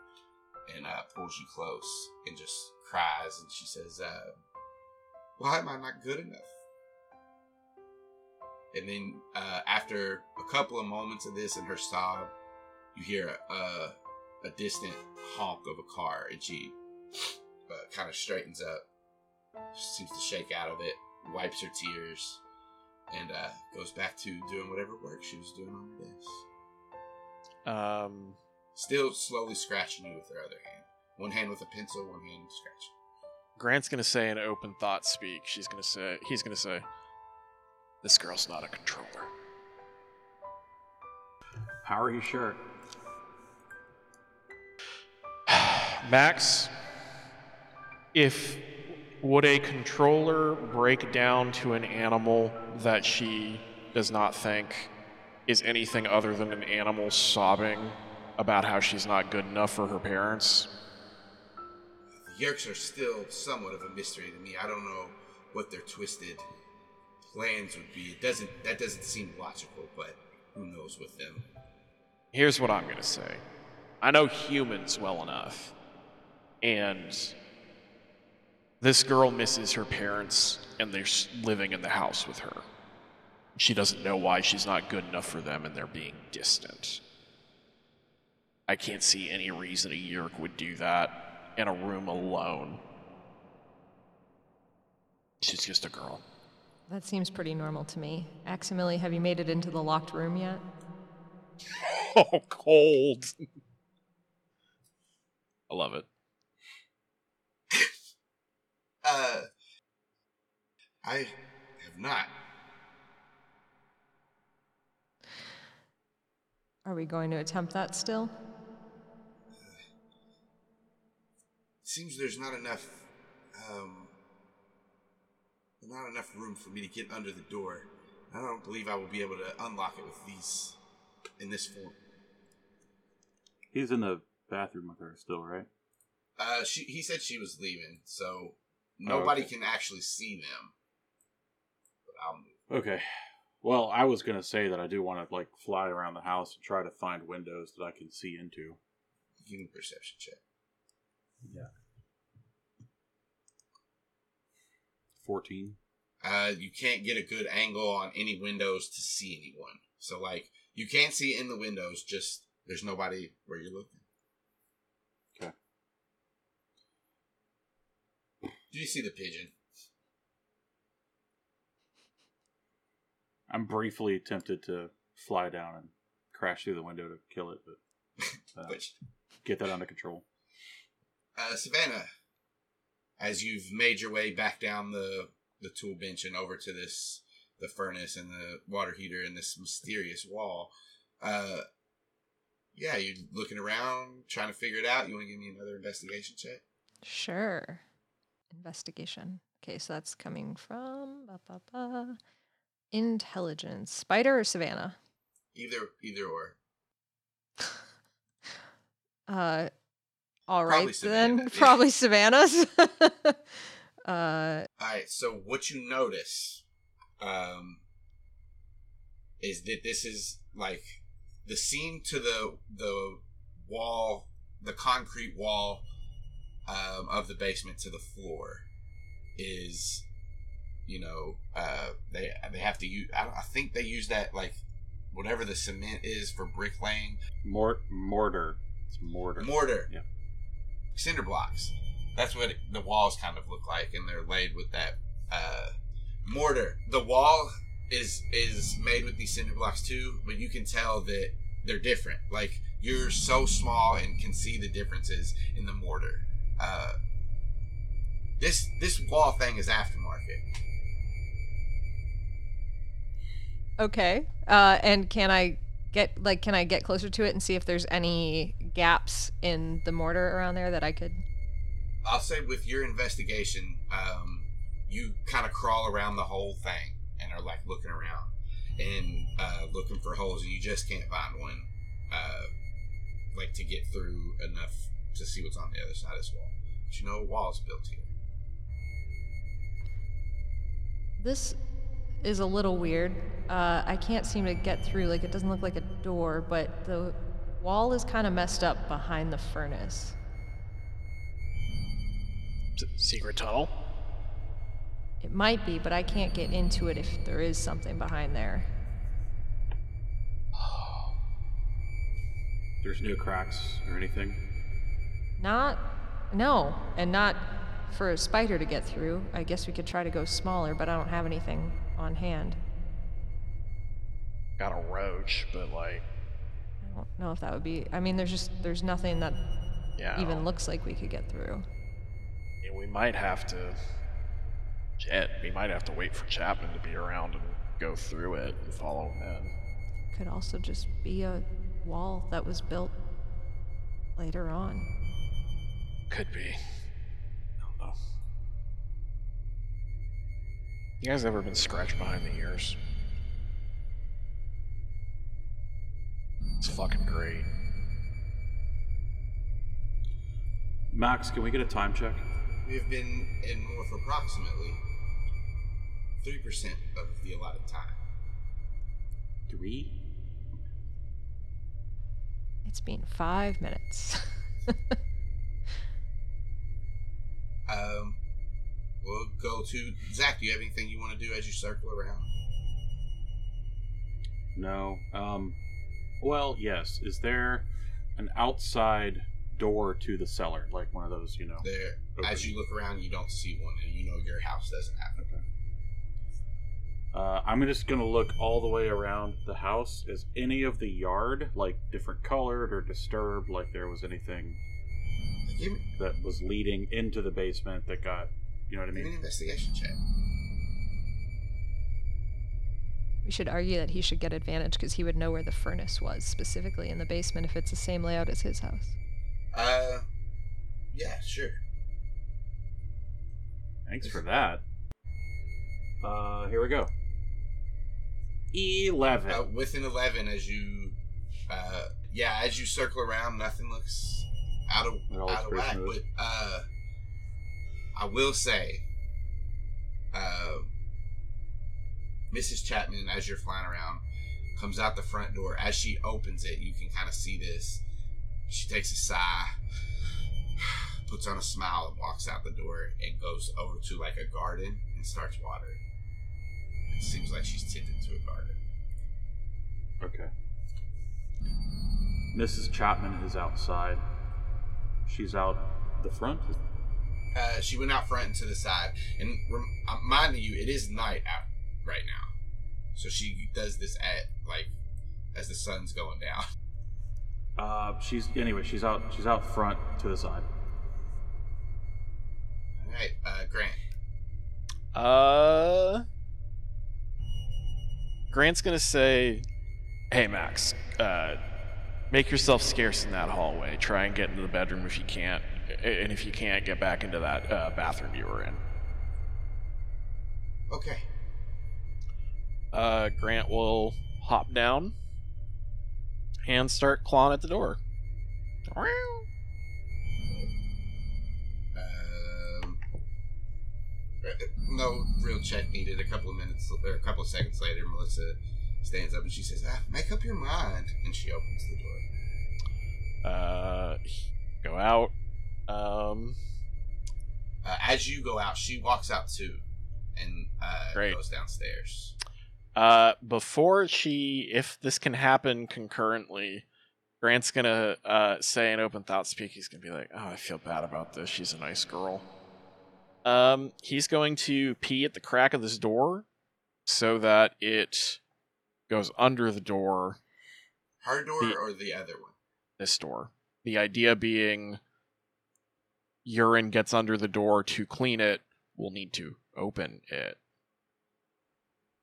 and uh, pulls you close and just cries and she says uh, why am i not good enough? And then uh, after a couple of moments of this and her sob, you hear a, a, a distant honk of a car, and she uh, kind of straightens up, seems to shake out of it, wipes her tears, and uh, goes back to doing whatever work she was doing on her desk. um Still slowly scratching you with her other hand. One hand with a pencil, one hand scratching. Grant's going to say an open thought speak she's going to say he's going to say this girl's not a controller How are you sure? *sighs* Max, if would a controller break down to an animal that she does not think is anything other than an animal sobbing about how she's not good enough for her parents? The Yeerks are still somewhat of a mystery to me. I don't know what their twisted plans would be. It doesn't that doesn't seem logical, but who knows with them. Here's what I'm to say. I know humans well enough. And this girl misses her parents and they're living in the house with her. She doesn't know why she's not good enough for them and they're being distant. I can't see any reason a Yeerk would do that in a room alone. She's just a girl. That seems pretty normal to me. Aximili, have you made it into the locked room yet? *laughs* Oh, cold. I love it. Uh I have not. Are we going to attempt that still? seems there's not enough um not enough room for me to get under the door. I don't believe I will be able to unlock it with these in this form. He's in the bathroom with her still, right? Uh she he said she was leaving, so nobody okay. can actually see them. But I'll move. Okay. Well, I was gonna say that I do want to like fly around the house and try to find windows that I can see into. Give me perception check. Yeah. Fourteen. Uh you can't get a good angle on any windows to see anyone. So like you can't see in the windows, just there's nobody where you're looking. Okay. Do you see the pigeon? I'm briefly tempted to fly down and crash through the window to kill it, but *laughs* uh, Which get that under control. Uh, Savannah, as you've made your way back down the the tool bench and over to this the furnace and the water heater and this mysterious wall, uh, yeah, you're looking around trying to figure it out. You want to give me another investigation check? Sure. Investigation. Okay, so that's coming from intelligence. Spider or Savannah? Either either or. *laughs* Uh, all Probably right Savannah, then. yeah. *laughs* Probably Savannah's. *laughs* uh, All right. So what you notice, um, is that this is like the seam to the the wall, the concrete wall um, of the basement to the floor is, you know, uh, they they have to use. I, I think they use that like whatever the cement is for bricklaying Mort mortar. It's mortar. mortar. Yeah. Cinder blocks. That's what the walls kind of look like, and they're laid with that uh, mortar. The wall is is made with these cinder blocks too, but you can tell that they're different. Like you're so small and can see the differences in the mortar. Uh, this this wall thing is aftermarket. okay. Uh, and can I get like can I get closer to it and see if there's any gaps in the mortar around there that I could? I'll say with your investigation, um, you kind of crawl around the whole thing and are like looking around and uh, looking for holes, and you just can't find one, uh, like to get through enough to see what's on the other side of this wall. But you know, a wall is built here. This is a little weird. Uh, I can't seem to get through. Like it doesn't look like a door, but the wall is kind of messed up behind the furnace. Secret tunnel? It might be, but I can't get into it if there is something behind there. *sighs* There's no cracks or anything. Not, no, and not for a spider to get through. I guess we could try to go smaller, but I don't have anything on hand. Got a roach, but like, I don't know if that would be. I mean, there's just there's nothing that yeah. even looks like we could get through. We might have to. jet. we might have to wait for Chapman to be around and go through it and follow him in. Could also just be a wall that was built later on. Could be. I don't know. You guys ever been scratched behind the ears? It's fucking great. Max, can we get a time check? We have been in more for approximately three percent of the allotted time. Three. It's been five minutes. *laughs* Um, we'll go to Zach. Do you have anything you want to do as you circle around? No. Um. Well, yes. Is there an outside door to the cellar, like one of those, you know? There, as you look around, you don't see one, and you know your house doesn't have it. Okay. Uh, I'm just gonna look all the way around the house. Is any of the yard like different colored or disturbed? Like there was anything Give me, that was leading into the basement that got, you know what I give me an mean? investigation check. We should argue that he should get advantage because he would know where the furnace was, specifically in the basement, if it's the same layout as his house. Uh, yeah, sure. Thanks for that. Uh, here we go. Eleven. Uh, with an 11, as you, uh, yeah, as you circle around, nothing looks out of, It all looks out of pretty whack. But, uh, I will say, uh, Mrs. Chapman, as you're flying around, comes out the front door. As she opens it, you can kind of see this. She takes a sigh, puts on a smile, and walks out the door and goes over to like a garden and starts watering. It seems like she's tending to a garden. Okay. Mrs. Chapman is outside. She's out the front. Uh, she went out front and to the side. And rem- uh, you, it is night out right now. So she does this at, like, as the sun's going down. *laughs* Uh, she's anyway. She's out. She's out front to the side. All right, uh, Grant. Uh, Grant's gonna say, "Hey Max, uh, make yourself scarce in that hallway. Try and get into the bedroom if you can't, and if you can't, get back into that uh, bathroom you were in." Okay. Uh, Grant will hop down and start clawing at the door. Um, uh, no real check needed. A couple of minutes, or a couple of seconds later, Melissa stands up and she says, ah, "Make up your mind," and she opens the door. Uh, go out. Um, Uh, as you go out, she walks out too, and uh, Great. goes downstairs. Uh, before she, if this can happen concurrently, Grant's gonna uh, say an open thought speak. He's gonna be like, "Oh, I feel bad about this. She's a nice girl." Um, he's going to pee at the crack of this door, so that it goes under the door. Her door The- or the other one? This door. The idea being, urine gets under the door to clean it. We'll need to open it.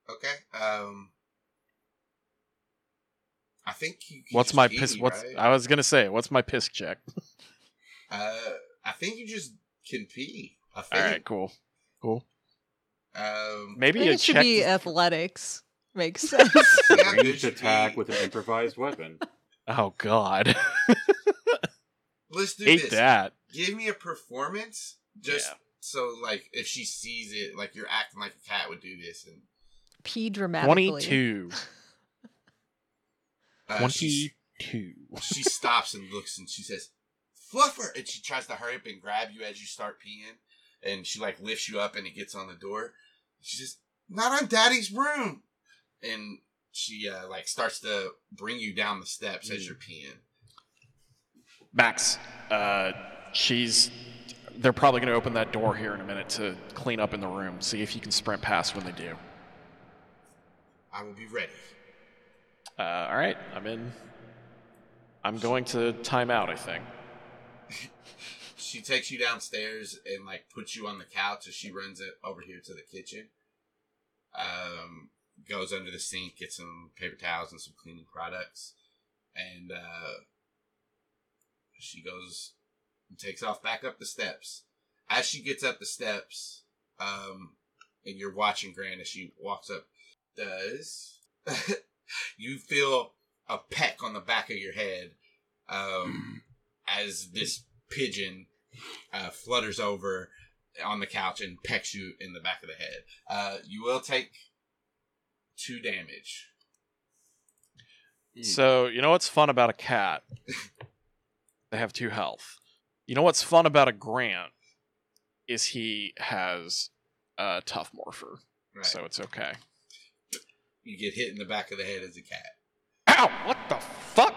Okay. Um, I think you. can What's just my pee, piss? What's right? I was gonna say? What's my piss check? *laughs* Uh, I think you just can pee. I think. right, cool, cool. Um, Maybe I think a it should check. be athletics. Makes *laughs* sense. Yeah, Ranged attack with an improvised weapon. Oh God, *laughs* let's do hate this. that. Give me a performance, just Yeah. so like if she sees it, like you're acting like a cat would do this, and Pee dramatically. Twenty-two. uh, she, Twenty-two. she stops and looks and she says, "Fluffer," and she tries to hurry up and grab you as you start peeing, and she like lifts you up and it gets on the door. She says, "Not on Daddy's room," and she uh, like starts to bring you down the steps as you're peeing. Max, uh, she's. They're probably going to open that door here in a minute to clean up in the room. See if you can sprint past when they do. I will be ready. Uh, all right, I'm in. I'm going to time out. I think. *laughs* She takes you downstairs and like puts you on the couch as she runs it over here to the kitchen. Um, goes under the sink, gets some paper towels and some cleaning products, and uh, she goes and takes off back up the steps. As she gets up the steps, um, and you're watching Grant as she walks up, does *laughs* you feel a peck on the back of your head um, as this pigeon uh, flutters over on the couch and pecks you in the back of the head. Uh, you will take two damage. Hmm. So you know what's fun about a cat? *laughs* they have two health. You know what's fun about a Grant is he has a tough morpher, Right. so it's okay. you get hit in the back of the head as a cat. Ow! What the fuck?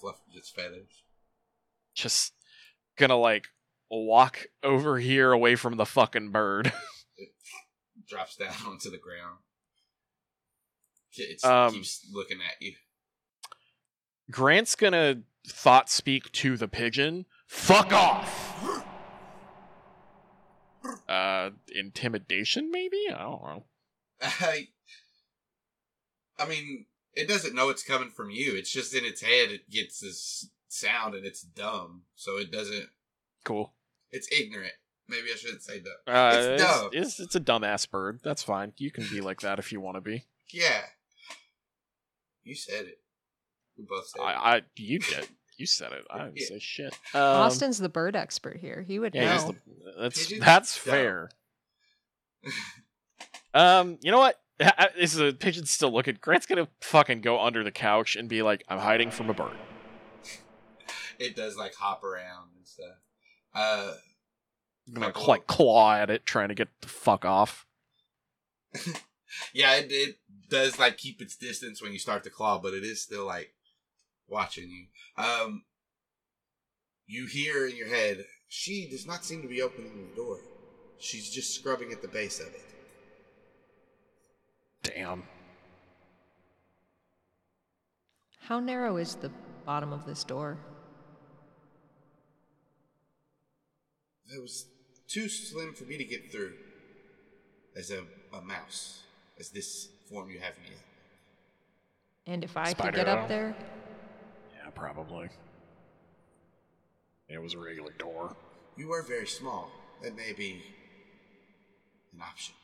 Fluff its feathers. Just gonna like walk over here away from the fucking bird. *laughs* Drops down *laughs* onto the ground. It Um, keeps looking at you. Grant's gonna thought speak to the pigeon. Fuck off. *gasps* Uh, intimidation maybe? I don't know. I, I mean, it doesn't know it's coming from you. It's just in its head. It gets this sound and it's dumb, so it doesn't. Cool. It's ignorant. Maybe I shouldn't say dumb. Uh, It's it's, dumb. it's, it's a dumbass bird. That's fine. You can be like that if you want to be. Yeah, you said it. We both said it. I, I, you did. You said it. I didn't Yeah. say shit. Um, Austin's the bird expert here. He would Yeah, he's know. the, that's that's fair. *laughs* Um, you know what? *laughs* Is a pigeon still looking? Grant's gonna fucking go under the couch and be like, "I'm hiding from a bird." *laughs* it does like hop around and stuff. Uh, I'm gonna Fuck, like claw at it, trying to get the fuck off. *laughs* yeah, it, it does like keep its distance when you start to claw, but it is still like watching you. Um, you hear in your head, she does not seem to be opening the door. She's just scrubbing at the base of it. Damn. How narrow is the bottom of this door? It was too slim for me to get through as a, a mouse, as this form you have me in. And if I Spider could get up arm. there, Yeah, probably. It was a regular door. You are very small. That may be an option.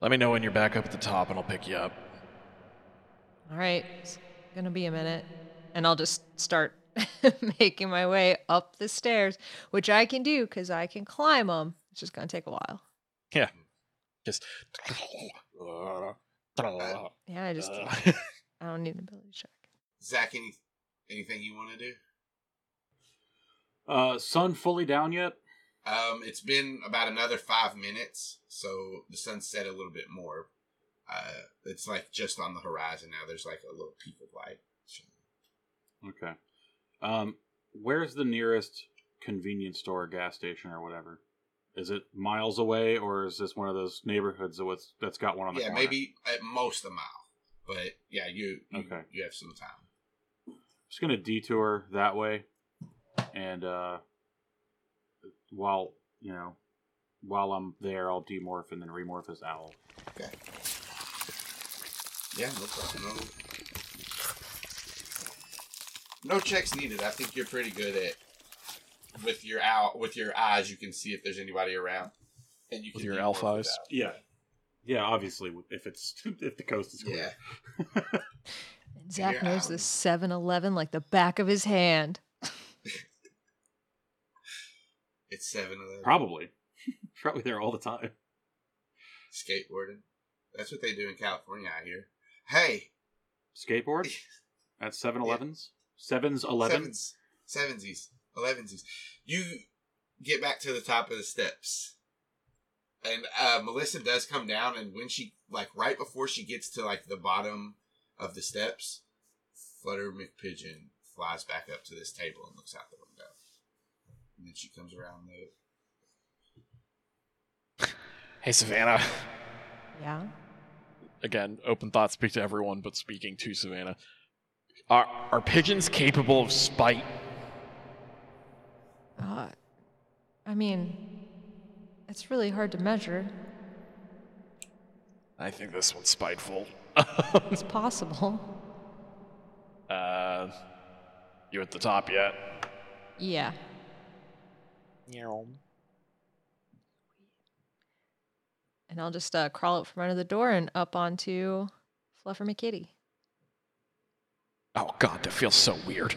Let me know when you're back up at the top, and I'll pick you up. all right, it's gonna be a minute, and I'll just start *laughs* making my way up the stairs, which I can do because I can climb them. It's just gonna take a while. Yeah. Just. *laughs* Yeah, I just Uh, *laughs* I don't need an ability check. Zach, any anything you want to do? Uh, sun fully down yet? Um, it's been about another five minutes, so the sun's set a little bit more. Uh, it's like just on the horizon now. There's like a little peak of light. Okay. Um, where's the nearest convenience store, gas station, or whatever? Is it miles away, or is this one of those neighborhoods that was, that's got one on the Yeah, corner? maybe at most a mile, but yeah, you you, Okay. you have some time. Just gonna detour that way, and uh, while you know, while I'm there, I'll demorph and then remorph as owl. Okay. Yeah, no problem. No, no checks needed. I think you're pretty good at with your out with your eyes. You can see if there's anybody around, and you With can your elf eyes? Yeah, yeah. Obviously, if it's *laughs* if the coast is clear. Yeah. *laughs* Zach you're knows out. the 7 Eleven like the back of his hand. *laughs* It's seven eleven. Probably, probably there all the time. skateboarding. That's what they do in California. I hear. Hey, Skateboard at 7-Elevens. Sevens eleven. sevens, sevensies, elevensies. You get back to the top of the steps, and uh, Melissa does come down. And when she like right before she gets to like the bottom of the steps, Flutter McPigeon flies back up to this table and looks out the window. And then she comes around the. hey, Savannah. Yeah. Again, open thought, speak to everyone, but speaking to Savannah. Are are pigeons capable of spite? Uh, I mean, it's really hard to measure. I think this one's spiteful. It's possible. *laughs* uh, you at the top yet? Yeah. Yeah. And I'll just uh, crawl out from under the door and up onto Fluffer McKitty. Oh god, that feels so weird.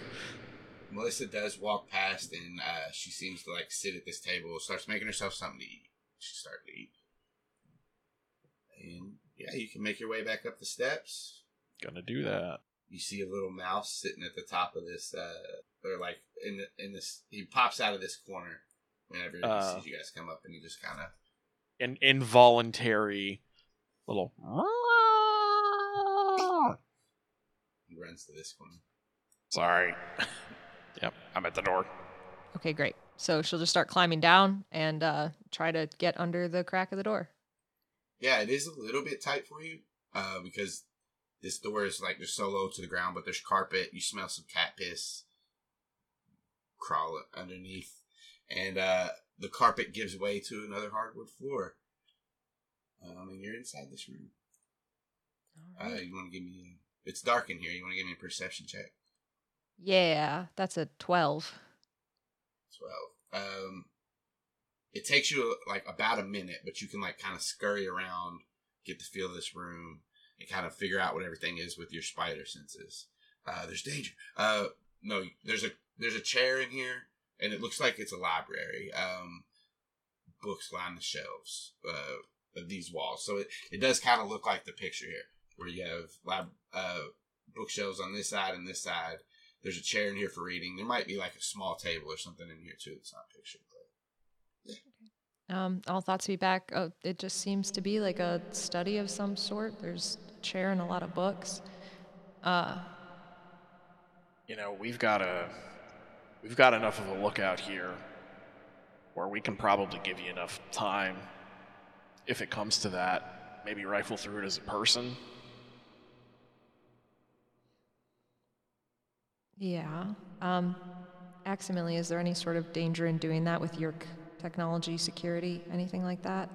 Melissa does walk past and uh, she seems to like sit at this table, starts making herself something to eat. She starts to eat. And yeah, you can make your way back up the steps. Gonna do that. You see a little mouse sitting at the top of this, uh, or like in the, in this. He pops out of this corner whenever he Uh. sees you guys come up, and he just kind of An involuntary little. He runs to this one. Sorry. *laughs* yep, I'm at the door. Okay, great. So she'll just start climbing down and uh, try to get under the crack of the door. Yeah, it is a little bit tight for you, uh, because this door is like just so low to the ground, but there's carpet. You smell some cat piss. Crawl underneath, and uh, the carpet gives way to another hardwood floor. Um, and you're inside this room. All Uh, you want to give me? It's dark in here. You want to give me a perception check? Yeah, that's a 12. Twelve. Um, it takes you like about a minute, but you can like kind of scurry around, get the feel of this room, and kind of figure out what everything is with your spider senses. Uh, there's danger. Uh, no, there's a there's a chair in here, and it looks like it's a library. Um, books line the shelves uh, of these walls, so it, it does kind of look like the picture here, where you have lab uh, bookshelves on this side and this side. There's a chair in here for reading. There might be like a small table or something in here too. It's not pictured. But Um, all thoughts be back. Oh, it just seems to be like a study of some sort. There's a chair and a lot of books. Uh, You know, we've got a we've got enough of a lookout here where we can probably give you enough time if it comes to that. Maybe rifle through it as a person. Yeah. Um, Aximili, is there any sort of danger in doing that with your technology, security, anything like that?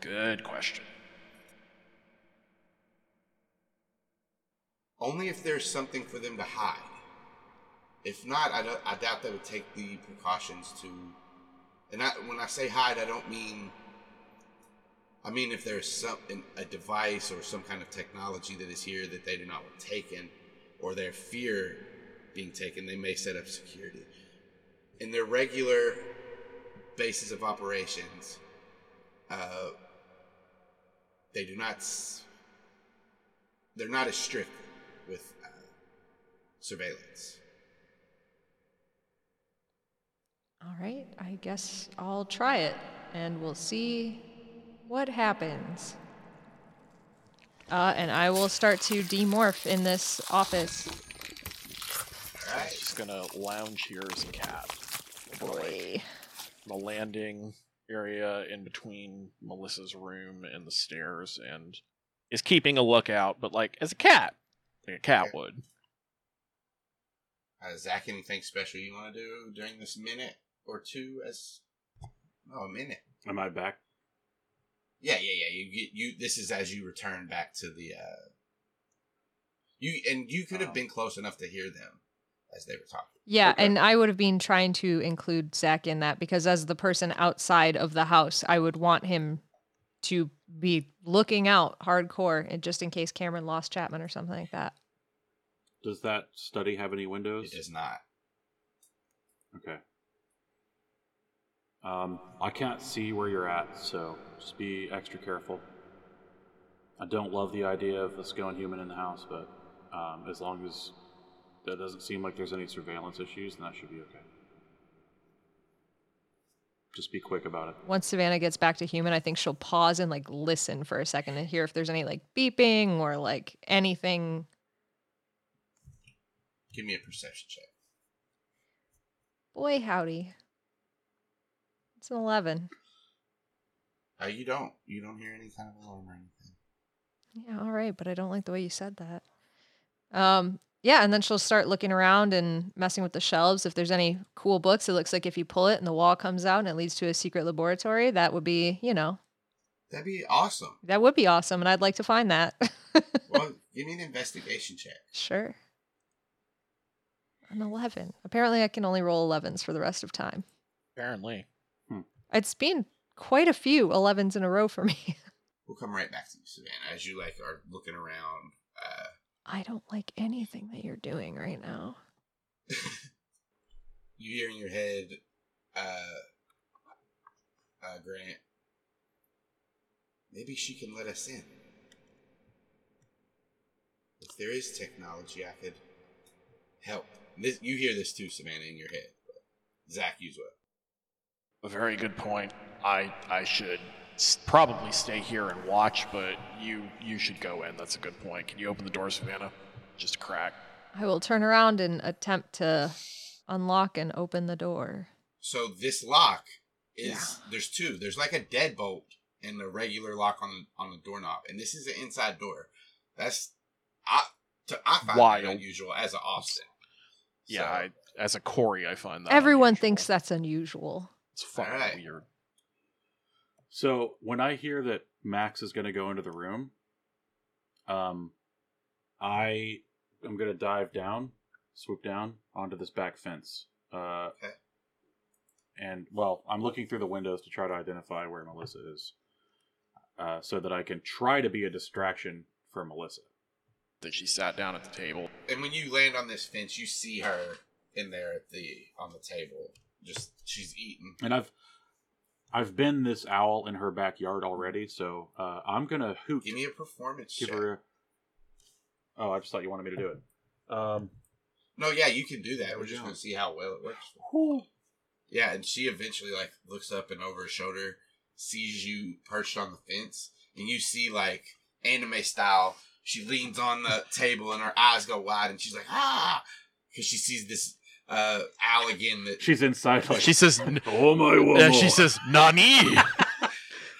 Good question. only if there's something for them to hide. If not, I, don't, I doubt they would take the precautions to. And I, when I say hide, I don't mean. I mean if there's some an- a device or some kind of technology that is here that they do not want taken, or their fear being taken, they may set up security. In their regular basis of operations, uh, they do not. They're not as strict with uh, surveillance. All right, I guess I'll try it, and we'll see what happens. Uh, and I will start to demorph in this office. All right. Just gonna lounge here as a cat. Boy. The landing area in between Melissa's room and the stairs and is keeping a lookout, but like as a cat. Like a cat Okay. would. Uh, Zach, anything special you want to do during this minute or two? As oh, a minute. Am I back? Yeah, yeah, yeah. You get you. This is as you return back to the. uh You and you could have Oh. been close enough to hear them as they were talking. Yeah, Okay. and I would have been trying to include Zach in that because as the person outside of the house, I would want him to be looking out hardcore and just in case Cameron lost Chapman or something like that. Does that study have any windows? It does not. Okay. Um, I can't see where you're at, so just be extra careful. I don't love the idea of us going human in the house, but um, as long as that doesn't seem like there's any surveillance issues, then that should be okay. Just be quick about it. Once Savannah gets back to human, I think she'll pause and like listen for a second and hear if there's any like beeping or like anything. Give me a perception check. Boy, howdy. It's an 11. Uh, you don't. You don't hear any kind of alarm or anything. Yeah, all right, but I don't like the way you said that. Um, yeah, and then she'll start looking around and messing with the shelves. If there's any cool books, it looks like if you pull it and the wall comes out and it leads to a secret laboratory, that would be, you know, That'd be awesome. that would be awesome, and I'd like to find that. *laughs* Well, give me an investigation check. sure. An 11. Apparently, I can only roll 11s for the rest of time. Apparently. It's been quite a few 11s in a row for me. *laughs* We'll come right back to you, Savannah, as you like are looking around. Uh, I don't like anything that you're doing right now. *laughs* you hear in your head, uh, uh, Grant, maybe she can let us in. If there is technology, I could help. This, you hear this too, Savannah, in your head. But Zach, use what? A very good point. I I should s- probably stay here and watch, but you you should go in. That's a good point. Can you open the door, Savannah? Just a crack. I will turn around and attempt to unlock and open the door. So this lock is there's two. There's like a deadbolt and a regular lock on the on the doorknob, and this is an inside door. That's I to, I find Wild. that unusual as an Austin. Yeah, So- I, as a Corey, I find that Everyone unusual. thinks that's unusual. it's fucking Alright. weird. So when I hear that Max is going to go into the room, um, I am going to dive down, swoop down onto this back fence. Uh, Okay. And well, I'm looking through the windows to try to identify where Melissa is, uh, so that I can try to be a distraction for Melissa. Then she sat down at the table. And when you land on this fence, you see her in there at the on the table. Just she's eating. And I've I've been this owl in her backyard already, so uh, I'm gonna hoot. Give me a performance Give check. her. A... Oh, I just thought you wanted me to do it. Um, No, yeah, you can do that. We're just gonna see how well it works. Yeah, and she eventually like looks up and over her shoulder, sees you perched on the fence, and you see like anime style. She leans on the table and her eyes go wide, and she's like ah, because she sees this uh owl again that she's inside. Like, She says, "Oh my woman." yeah, she says, Nani! *laughs*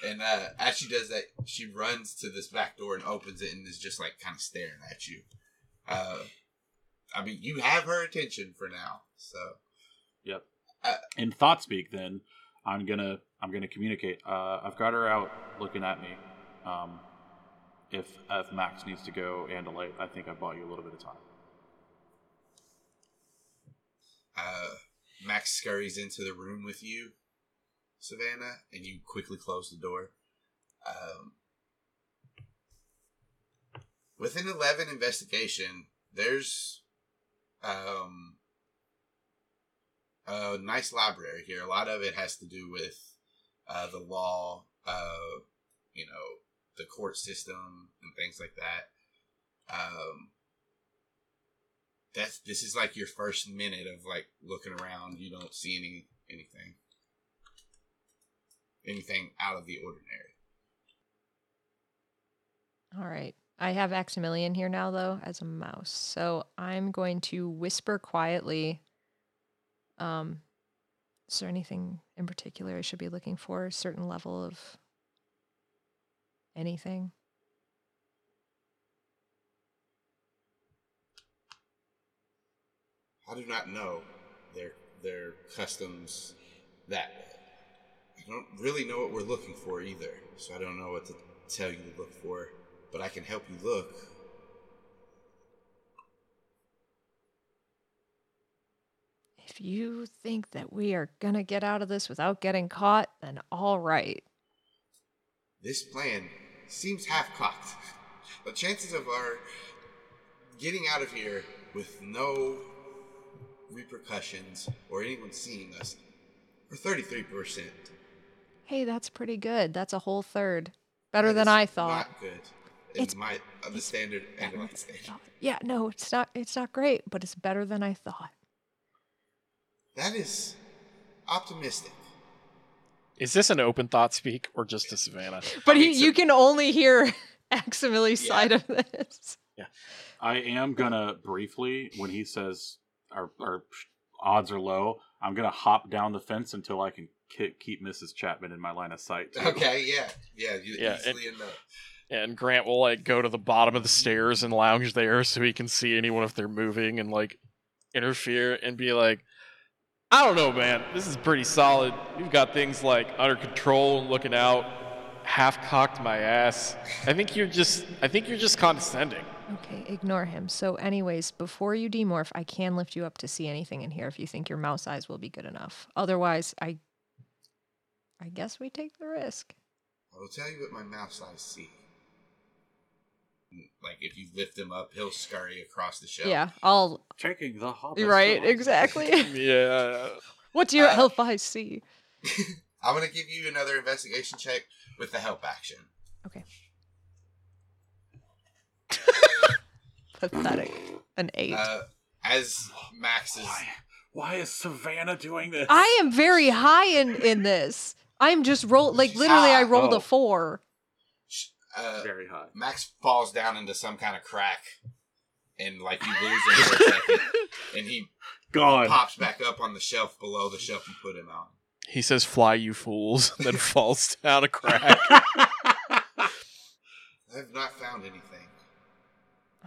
And uh, as she does that, she runs to this back door and opens it and is just like kind of staring at you. Uh, I mean, you have her attention for now, so Yep. Uh, In thought speak, then I'm gonna I'm gonna communicate. Uh, I've got her out looking at me. Um, if if Max needs to go and a light, I think I bought you a little bit of time. Uh, Max scurries into the room with you, Savannah, and you quickly close the door. Um, with an 11 investigation, there's um, a nice library here. A lot of it has to do with uh, the law, uh, you know, the court system, and things like that. Um, that's this is like your first minute of like looking around. You don't see any anything, anything out of the ordinary. All right. I have Aximilian here now, though, as a mouse. So I'm going to whisper quietly. Um, is there anything in particular I should be looking for? A certain level of anything? I do not know their their customs that way. I don't really know what we're looking for either, so I don't know what to tell you to look for. But I can help you look. If you think that we are going to get out of this without getting caught, then all right. This plan seems half cocked. The chances of our getting out of here with no repercussions or anyone seeing us are 33%. Hey, that's pretty good. That's a whole third. Better That than I thought. Not good. In It's- my uh, the standard and my standard. Yeah, no, it's not it's not great, but it's better than I thought. That is optimistic. Is this an open thought speak or just to Savannah? But I he, mean, so- you can only hear *laughs* Aximili's Yeah. side of this. Yeah. I am gonna briefly when he says our, our odds are low. I'm gonna hop down the fence until I can ki- keep Mrs. Chapman in my line of sight. too. Okay, yeah, yeah, you Yeah, it- easily enough. And Grant will like go to the bottom of the stairs and lounge there so he can see anyone if they're moving and like interfere and be like, I don't know, man. This is pretty solid. You've got things like under control and looking out. Half cocked my ass. I think you're just. I think you're just condescending. Okay, ignore him. So, anyways, before you demorph, I can lift you up to see anything in here if you think your mouse eyes will be good enough. Otherwise, I I guess we take the risk. I will tell you what my mouse eyes see. Like if you lift him up, he'll scurry across the shelf. Yeah, I'll Checking the hobbit. right, exactly. *laughs* Yeah. what do your Uh, elf eyes see? *laughs* I'm gonna give you another investigation check with the help action. *laughs* Pathetic. An eight. Uh, as Max is, Why? Why is Savannah doing this? I am very high in in this. I'm just roll like She's literally. I rolled Oh. a four. uh, very high. Max falls down into some kind of crack, and like you lose him for a *laughs* second, and he God. pops back up on the shelf below the shelf you put him on. He says, "Fly, you fools!" Then *laughs* falls down a crack. *laughs* I have not found anything.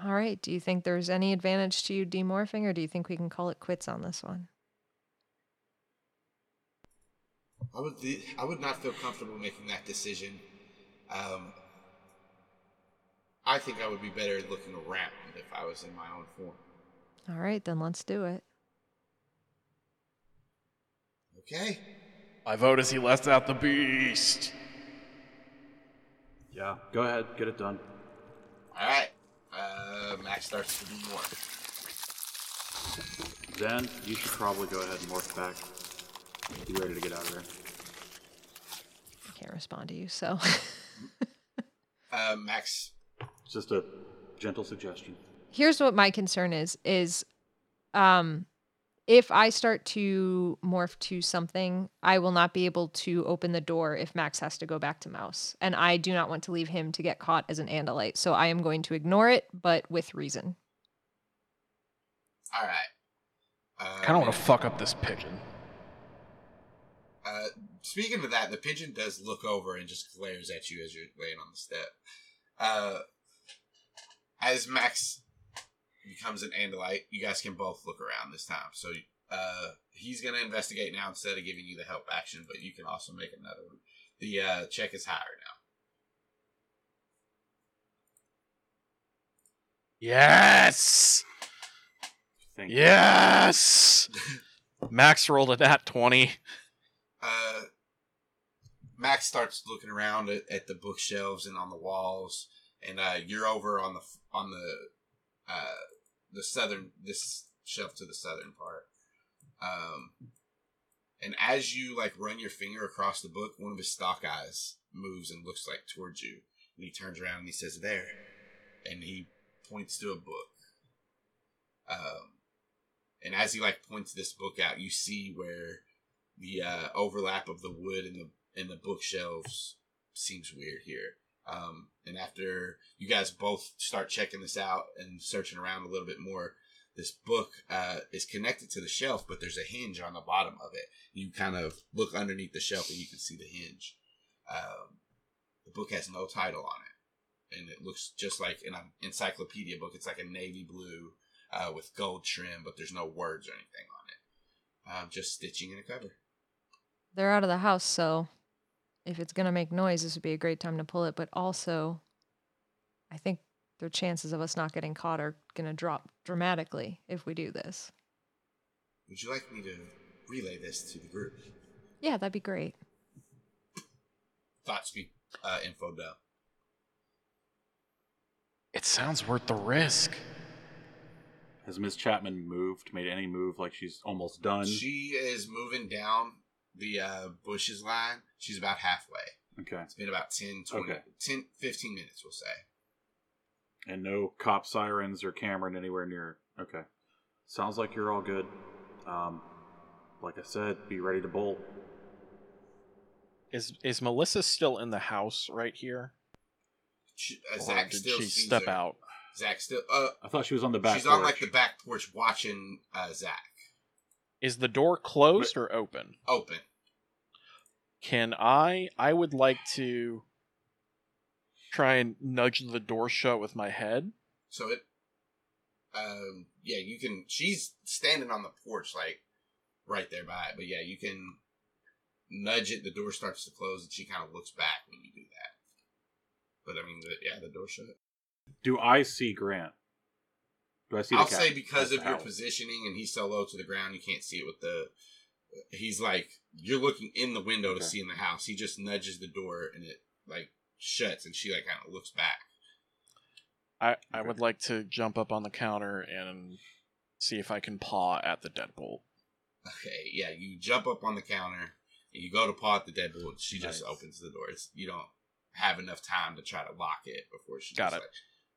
All right. Do you think there's any advantage to you demorphing, or do you think we can call it quits on this one? I would I would not feel comfortable making that decision. Um, I think I would be better looking around if I was in my own form. All right, then let's do it. Okay. My vote is he lets out the beast. Yeah, go ahead, get it done. All right. Max starts to do more. Then you should probably go ahead and morph back. Be ready to get out of there. I can't respond to you, so *laughs* Uh, Max. It's just a gentle suggestion. here's what my concern is is um if I start to morph to something, I will not be able to open the door if Max has to go back to Mouse. And I do not want to leave him to get caught as an Andalite. So I am going to ignore it, but with reason. All right. Uh, I kind of want to fuck up this pigeon. Uh, speaking of that, the pigeon does look over and just glares at you as you're laying on the step. Uh, as Max becomes an Andalite, you guys can both look around this time. So uh, he's going to investigate now instead of giving you the help action, but you can also make another one. The uh, check is higher now. Yes! Thank. Yes! *laughs* Max rolled a nat 20. Uh, Max starts looking around at, at the bookshelves and on the walls, and uh, you're over on the on the uh, the southern this shelf to the southern part. Um, and as you like run your finger across the book, one of his stalk eyes moves and looks like towards you, and he turns around and he says, "There," and he points to a book. Um, and as he like points this book out, you see where the uh, overlap of the wood and the and the bookshelves seems weird here. Um, and after you guys both start checking this out and searching around a little bit more, this book uh, is connected to the shelf, but there's a hinge on the bottom of it. You kind of look underneath the shelf and you can see the hinge. Um, the book has no title on it, and it looks just like an encyclopedia book. It's like a navy blue uh, with gold trim, but there's no words or anything on it. Um, just stitching in a cover. They're out of the house, so if it's going to make noise, this would be a great time to pull it. But also, I think the chances of us not getting caught are going to drop dramatically if we do this. Would you like me to relay this to the group? Yeah, that'd be great. Thought speak uh, info dump. It sounds worth the risk. Has Miss Chapman moved? Made any move like she's almost done? She is moving down the uh, bushes line. She's about halfway. Okay. It's been about 10, 20, Okay. 10, 15 minutes, we'll say. And no cop sirens or Cameron anywhere near. Okay. Sounds like you're all good. Um, like I said, be ready to bolt. Is is Melissa still in the house right here? She, uh, Or Zach did still she step her. out? Zach still. Uh, I thought she was on the back. she's on like porch. the back porch watching uh, Zach. Is the door closed or open? Open. Can I? I would like to try and nudge the door shut with my head. So it. Um. Yeah, you can. She's standing on the porch, like right there by it. But yeah, you can nudge it. The door starts to close, and she kind of looks back when you do that. But I mean, the, yeah, the door shut. Do I see Grant? Do I see? I'll the cat say because at of your house? positioning and he's so low to the ground, you can't see it with the. He's like you're looking in the window to see in the house. He just nudges the door and it like shuts, and she like kind of looks back. I I Okay. would like to jump up on the counter and see if I can paw at the deadbolt. Okay, yeah, you jump up on the counter and you go to paw at the deadbolt. and She just Nice. opens the door. It's, you don't have enough time to try to lock it before she Got just it. like,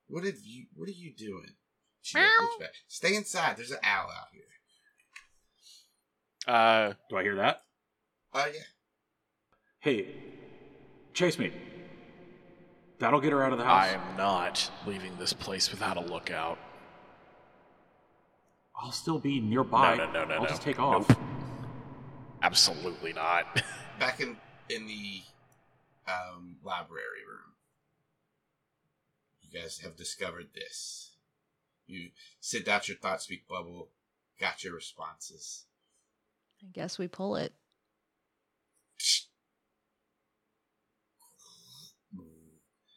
what have you? What are you doing? She back. Stay inside. There's an owl out here. Uh, Do I hear that? Oh yeah. Hey, chase me. That'll get her out of the house. I am not leaving this place without a lookout. I'll still be nearby. no, no, no, no, I'll no. just take off. Nope. Absolutely not. *laughs* back in in the um, library room, you guys have discovered this. You sent out your thought speak bubble, got your responses. I guess we pull it.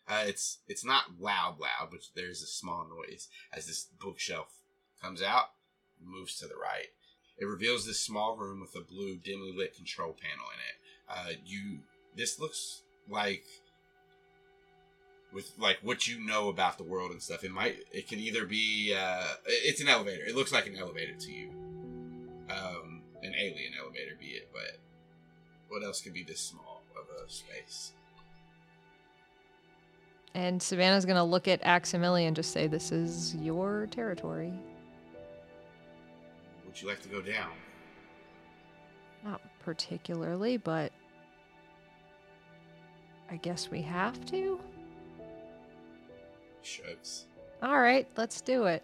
Uh, it's it's not loud, loud, but there's a small noise as this bookshelf comes out, moves to the right. It reveals this small room with a blue, dimly lit control panel in it. Uh, you, this looks like with like what you know about the world and stuff. It might, it could either be, uh, it's an elevator. It looks like an elevator to you, um, an alien elevator, be it. But what else could be this small of a space? And Savannah's gonna look at Aximili and just say, "This is your territory." Would you like to go down? Not particularly, but I guess we have to. Shrugs. All right, let's do it.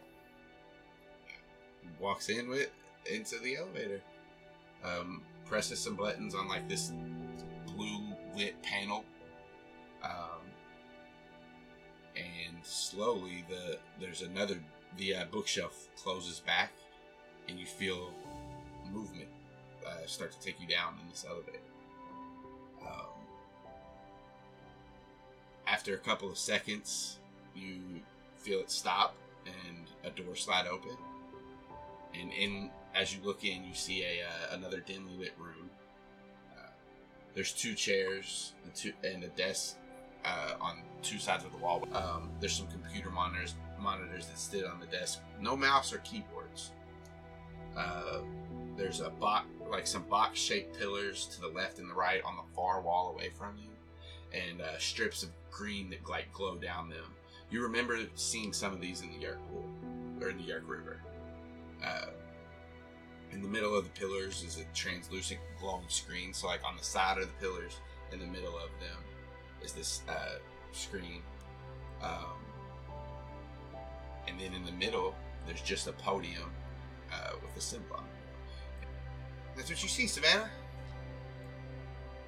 walks in with into the elevator. Um, presses some buttons on like this blue lit panel, um, and slowly the there's another the uh, bookshelf closes back, and you feel movement uh, start to take you down in this elevator. Um, after a couple of seconds, you feel it stop and a door slide open and in as you look in, you see a uh, another dimly lit room. Uh, there's two chairs and two and a desk uh, on two sides of the wall. Um, there's some computer monitors monitors that sit on the desk. No mouse or keyboards. Uh, there's a box like some box shaped pillars to the left and the right on the far wall away from you, and uh, strips of green that like glow down them. You remember seeing some of these in the Yeerk pool or in the Yeerk River. Uh, in the middle of the pillars is a translucent glowing screen. So, like on the side of the pillars, in the middle of them, is this uh, screen. Um, and then in the middle, there's just a podium uh, with a symbol. That's what you see, Savannah.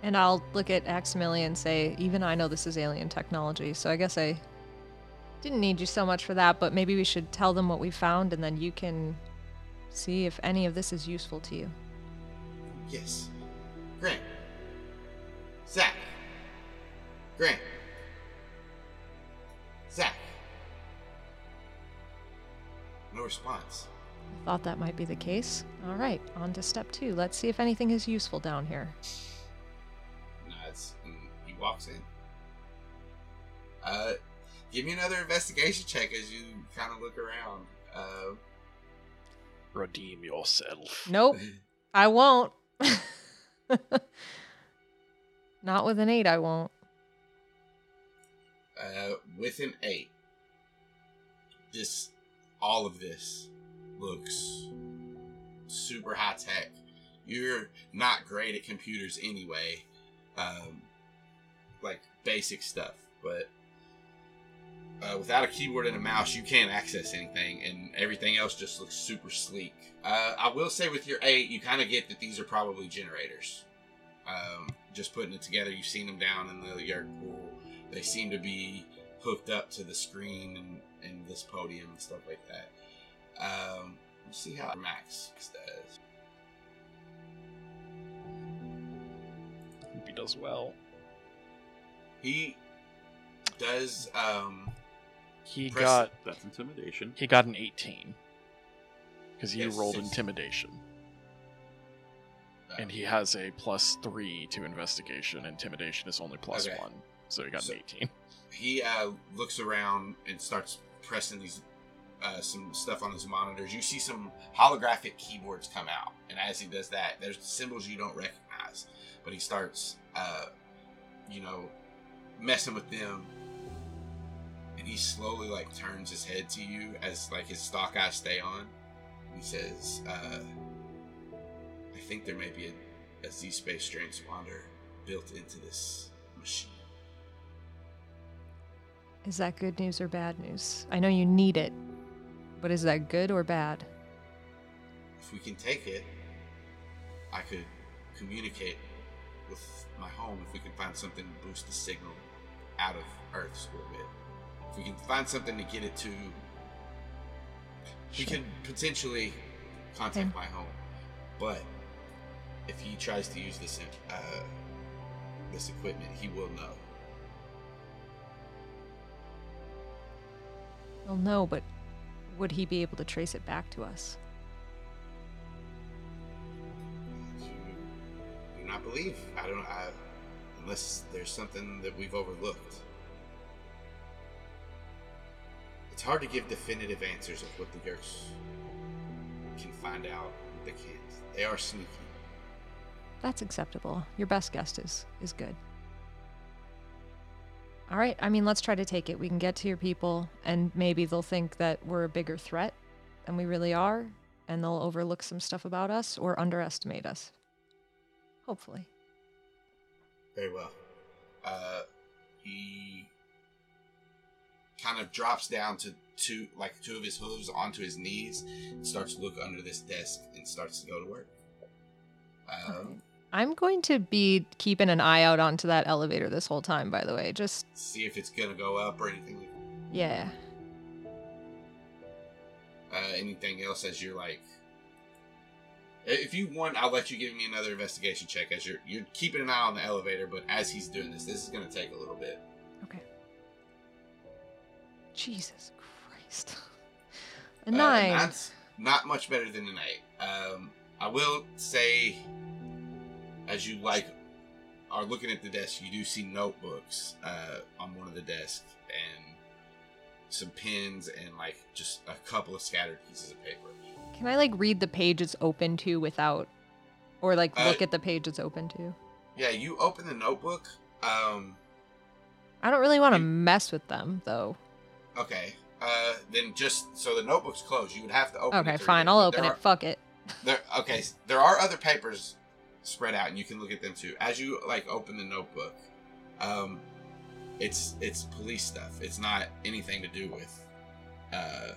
And I'll look at Aximili and say, even I know this is alien technology, so I guess I didn't need you so much for that, but maybe we should tell them what we found and then you can see if any of this is useful to you. Yes. Grant. Zach. Grant. Zach. No response. I thought that might be the case. All right, on to step two. Let's see if anything is useful down here. Nods and he walks in. Uh, give me another investigation check as you kind of look around. Uh, Redeem yourself. Nope, *laughs* I won't. *laughs* Not with an eight, I won't. uh, with an eight, this, all of this looks super high tech. You're not great at computers anyway, um, like basic stuff, but uh, without a keyboard and a mouse, you can't access anything, and everything else just looks super sleek. Uh, I will say, with your eight, you kind of get that these are probably generators. Um, just putting it together, you've seen them down in the yard pool. They seem to be hooked up to the screen and, and this podium and stuff like that. Um, let's see how Max does. Hope he does well. He does. Um, He Press got That's intimidation. he got an 18 because he Yes, rolled six. intimidation, and he has a plus three to investigation. Intimidation is only plus Okay. one, so he got So- an 18. he uh, looks around and starts pressing these uh, some stuff on his monitors. You see some holographic keyboards come out, and as he does that, there's symbols you don't recognize. But he starts, uh, you know, messing with them, he slowly like turns his head to you as like his stalk eyes stay on. He says, uh, "I think there may be a, a Z space transponder built into this machine." Is that good news or bad news? I know you need it, but is that good or bad? if we can take it, I could communicate with my home if we can find something to boost the signal out of Earth's orbit. If we can find something to get it to, we Sure. can potentially contact Okay. my home. But if he tries to use this uh, this equipment, he will know. Well, no, but would he be able to trace it back to us? Do not believe. I don't. I, unless there's something that we've overlooked. It's hard to give definitive answers of what the Yeerks can find out. They can't. They are sneaky. That's acceptable. Your best guess is is good. All right, I mean, let's try to take it. We can get to your people, and maybe they'll think that we're a bigger threat than we really are, and they'll overlook some stuff about us or underestimate us. Hopefully. Very well. Uh, he kind of drops down to two, like two of his hooves onto his knees, starts to look under this desk and starts to go to work. Um, I'm going to be keeping an eye out onto that elevator this whole time, by the way. Just, see if it's gonna go up or anything. yeah. Uh, anything else as you're like. If you want, I'll let you give me another investigation check as you're you're keeping an eye on the elevator. But as he's doing this, this is gonna take a little bit. Jesus Christ. *laughs* A Uh, nine. that's not much better than an eight. Um, I will say, as you like are looking at the desk, you do see notebooks uh, on one of the desks and some pens and like just a couple of scattered pieces of paper. Can I like read the page it's open to without, or like Uh, look at the page it's open to? Yeah, you open the notebook. Um, I don't really want to mess with them though. Okay. Uh, then just so the notebook's closed, you would have to open. it Okay, to fine. I'll open are- it. Fuck it. There, okay, there are other papers spread out, and you can look at them too. As you like open the notebook, um, it's it's police stuff. It's not anything to do with uh,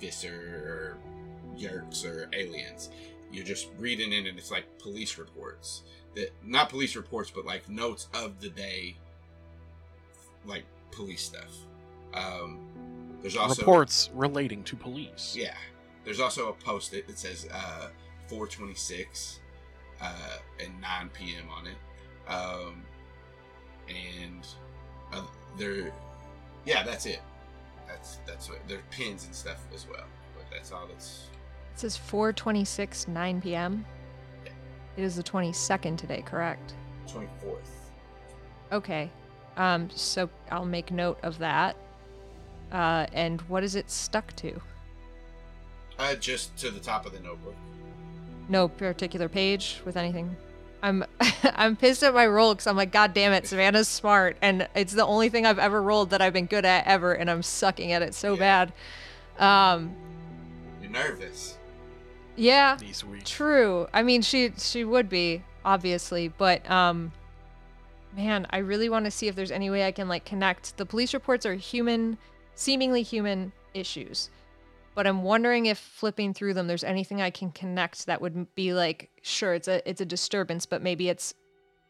Visser or Yeerks or aliens. You're just reading it, and it's like police reports. That not police reports, but like notes of the day, like police stuff. Um, there's also Reports relating to police. yeah. There's also a post-it that says uh, 426 uh, and 9 p.m. on it. Um, and uh, there, yeah, that's it. That's that's what there are pins and stuff as well. But that's all that's It says 4:26, 9 p.m. Yeah. It is the 22nd today, correct? 24th. Okay. Um. So I'll make note of that. Uh. And what is it stuck to? Uh, just to the top of the notebook. No particular page with anything. I'm *laughs* I'm pissed at my roll because I'm like, God damn it, Savannah's smart, and it's the only thing I've ever rolled that I've been good at ever, and I'm sucking at it so Yeah. bad. Um. You're nervous. Yeah. These weeks. True. I mean, she she would be obviously, but um, man, I really want to see if there's any way I can like connect. The police reports are human, seemingly human issues, but I'm wondering if flipping through them, there's anything I can connect that would be like, sure, it's a it's a disturbance, but maybe it's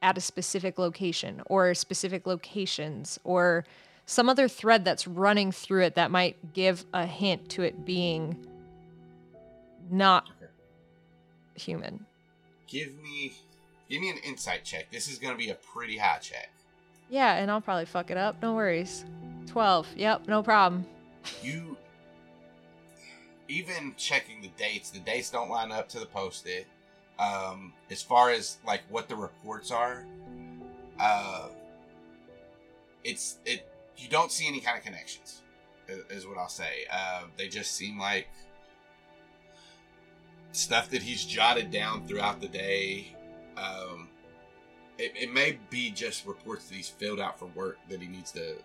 at a specific location or specific locations or some other thread that's running through it that might give a hint to it being not human. Give me, give me an insight check. This is gonna be a pretty high check. Yeah, and I'll probably fuck it up. No worries. 12. Yep, no problem. you even checking the dates the dates don't line up to the post-it um as far as like what the reports are uh it's it you don't see any kind of connections i- is what i'll say uh they just seem like stuff that he's jotted down throughout the day um it, it may be just reports that he's filled out for work that he needs to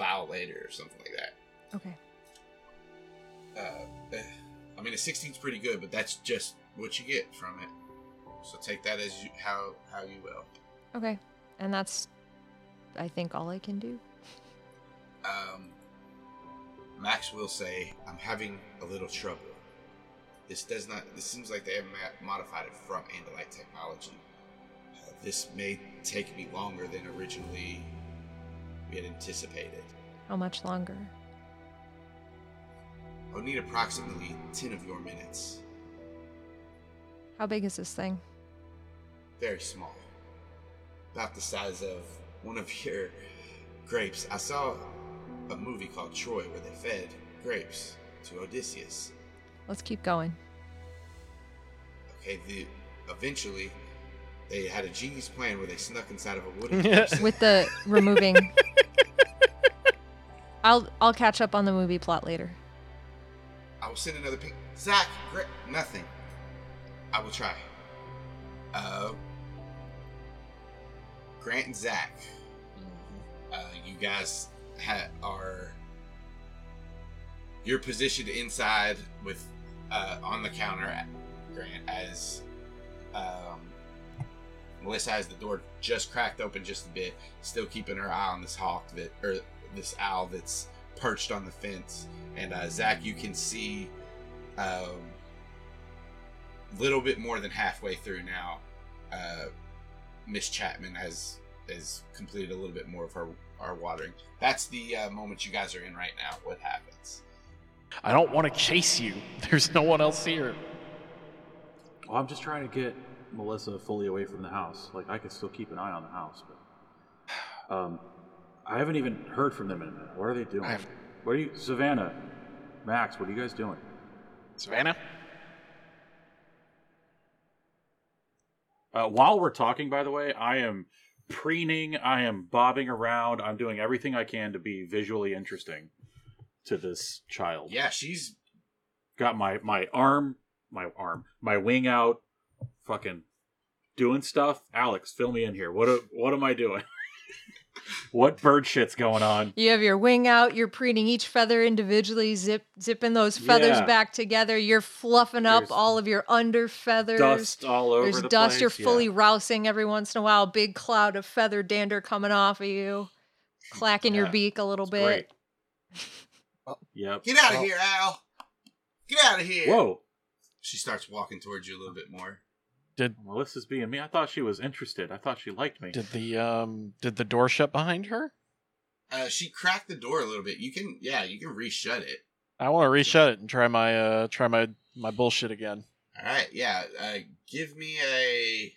file later or something like that Okay. uh, eh, I mean, a 16 is pretty good, but that's just what you get from it. So take that as you, how how you will. Okay. And that's, I think, all I can do. Um, Max will say, "I'm having a little trouble. This does not. This seems like they have modified it from Andalite technology. Uh, this may take me longer than originally we had anticipated. How much longer? I'll need approximately 10 of your minutes. How big is this thing? very small, about the size of one of your grapes. I saw a movie called Troy where they fed grapes to Odysseus. Let's keep going. Okay, the eventually they had a genius plan where they snuck inside of a wooden *laughs* person. With the removing. *laughs* I'll I'll catch up on the movie plot later. I will send another ping. Zach, Gra- nothing. I will try. Uh, Grant and Zach, uh, you guys ha- are. You're positioned inside with uh, on the counter, Grant, as um, Melissa has the door just cracked open just a bit, still keeping her eye on this hawk that or this owl that's perched on the fence. And uh, Zach, you can see a um, little bit more than halfway through now. Uh, Miss Chapman has has completed a little bit more of her our watering. That's the uh, moment you guys are in right now. What happens? I don't want to chase you. *laughs* There's no one else here. Well, I'm just trying to get Melissa fully away from the house. Like I could still keep an eye on the house, but um, I haven't even heard from them in a minute. What are they doing? I have- What are you, Savannah, Max? What are you guys doing? Savannah? Uh, while we're talking, by the way, I am preening, I am bobbing around, I'm doing everything I can to be visually interesting to this child. Yeah, she's Got my my arm, my arm, my wing out, fucking doing stuff. Alex, fill me in here. What a, what am I doing? *laughs* what bird shit's going on? You have your wing out. You're preening each feather individually, zip zipping those feathers Yeah. back together. You're fluffing up There's all of your under feathers. Dust all over There's the dust. place. You're yeah. fully rousing every once in a while. Big cloud of feather dander coming off of you, clacking your beak a little It's bit. great. Oh, yep. get out of Well- here, Al. Get out of here. Whoa. She starts walking towards you a little bit more. Did Melissa's being me. I thought she was interested. I thought she liked me. did the um did the door shut behind her? Uh, she cracked the door a little bit. You can, yeah, you can reshut it. I want to reshut it and try my uh try my my bullshit again. All right, yeah. Uh, give me a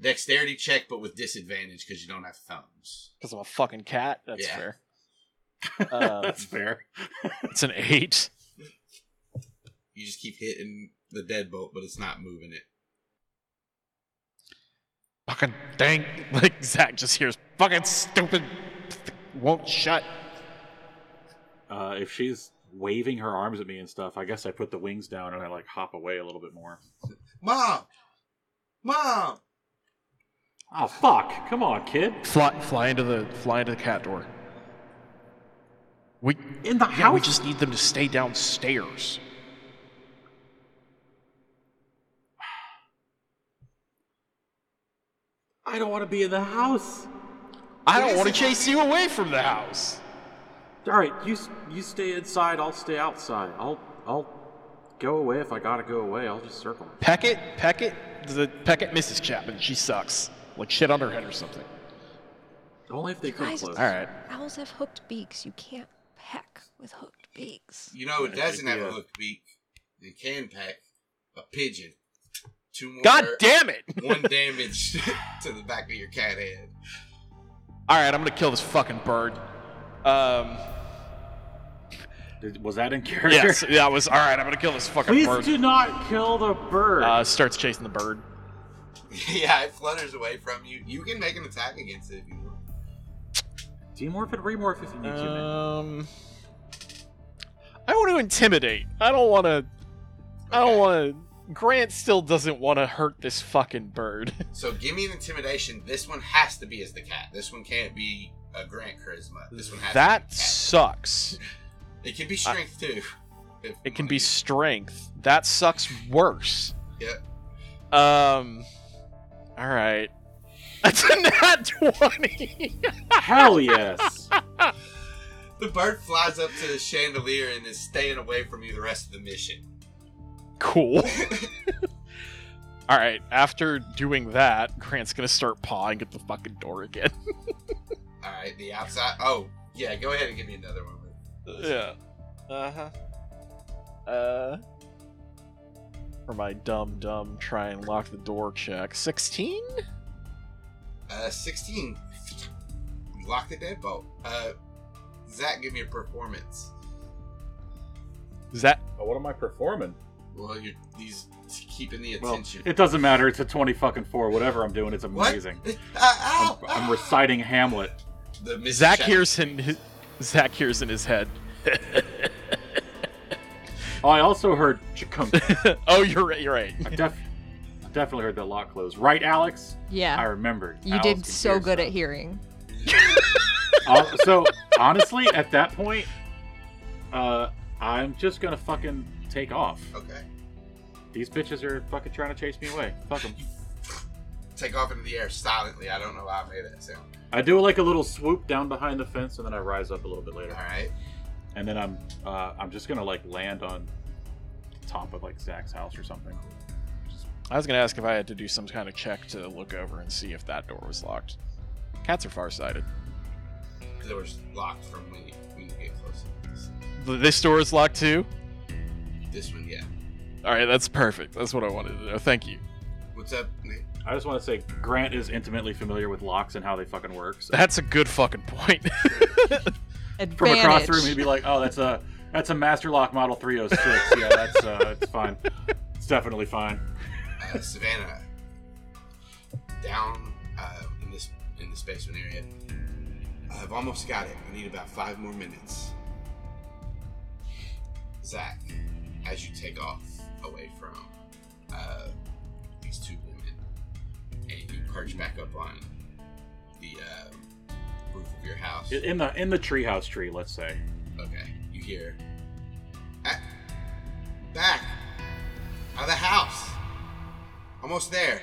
dexterity check, but with disadvantage because you don't have thumbs. Because I'm a fucking cat. That's Yeah. fair. *laughs* Um, That's fair. It's an eight. You just keep hitting the deadbolt, but it's not moving it. Fucking dang! *laughs* Like Zach just hears fucking stupid. Won't shut. Uh, if she's waving her arms at me and stuff, I guess I put the wings down and I like hop away a little bit more. Mom, mom. Oh fuck! Come on, kid. Fly fly into the fly into the cat door. We In the yeah, house. we just need them to stay downstairs. I don't want to be in the house. I don't want to chase you away from the house. All right, you you stay inside. I'll stay outside. I'll I'll go away if I gotta go away. I'll just circle. Peck it, peck it. The peck it, Mrs. Chapman. She sucks. Like shit on her head or something. Only if they come Guys, close. All right. Owls have hooked beaks. You can't peck with hooked beaks. You know, it doesn't have a hooked beak. It can peck a pigeon. Two more. God damn it! *laughs* One damage *laughs* to the back of your cat head. All right, I'm gonna kill this fucking bird. Um. Did- was that in character? Yes, *laughs* that was all right. I'm gonna kill this fucking bird. Please bird. do not kill the bird. Uh, starts chasing the bird. yeah, it flutters away from you. You can make an attack against it if you want. Demorph and remorph if you need to. Man. Um, I want to intimidate. I don't want to. I don't want to. Grant still doesn't want to hurt this fucking bird. *laughs* So give me an intimidation. This one has to be as the cat. This one can't be a Grant charisma. This one has that to sucks. be cat. It can be strength too. It can be use- strength. That sucks worse. Yep. Um. All right. *laughs* That's a nat twenty. Hell *laughs* yes. The bird flies up to the chandelier and is staying away from you the rest of the mission. Cool. *laughs* All right. After doing that, Grant's gonna start pawing at the fucking door again. *laughs* All right, the outside. Oh, yeah. Go ahead and give me another one. yeah. Uh huh. Uh. For my dumb dumb try and lock the door check. Sixteen. Uh, sixteen. You lock the deadbolt. Uh, Zach, give me a performance. Zach, Oh, what am I performing? Well, you're these keeping the Well, attention. it doesn't matter. It's a twenty fucking four. Whatever I'm doing, it's what? amazing. Ah, ow, I'm, I'm ah. reciting Hamlet. The Miss Zach Shadow. hears in his, Zach hears in his head. Oh, I also heard chikunk. *laughs* oh, you're right. You're right. I, def- I definitely heard that lock close. Right, Alex? Yeah. I Yeah. remembered. You Alex did so hear good at stuff. hearing. *laughs* Uh, so honestly, at that point, uh, I'm just gonna fucking take off. Okay. These bitches are fucking trying to chase me away. Fuck them. *laughs* Take off into the air silently. I don't know why I made that sound. I do like a little swoop down behind the fence, and then I rise up a little bit later, right. and then I'm uh, I'm just gonna like land on top of like Zach's house or something. I was gonna ask if I had to do some kind of check to look over and see if that door was locked. Cats are farsighted. Because it was locked from when you, when you get close. This door is locked too. This one, yeah. All right, that's perfect. That's what I wanted to know. Thank you. What's up, Nick? I just want to say Grant is intimately familiar with locks and how they fucking work. So That's a good fucking point. *laughs* From across the room, he'd be like, "Oh, that's a that's a Master Lock Model 306. Yeah, that's uh, it's fine. It's definitely fine." Uh, Savannah. Down uh, in this in this basement area. I've almost got it. I need about five more minutes. Zach, as you take off away from uh, these two women, and you perch back up on the uh, roof of your house. In the in the treehouse tree, let's say. Okay, you hear. "Ah, Back! Out of the house! Almost there!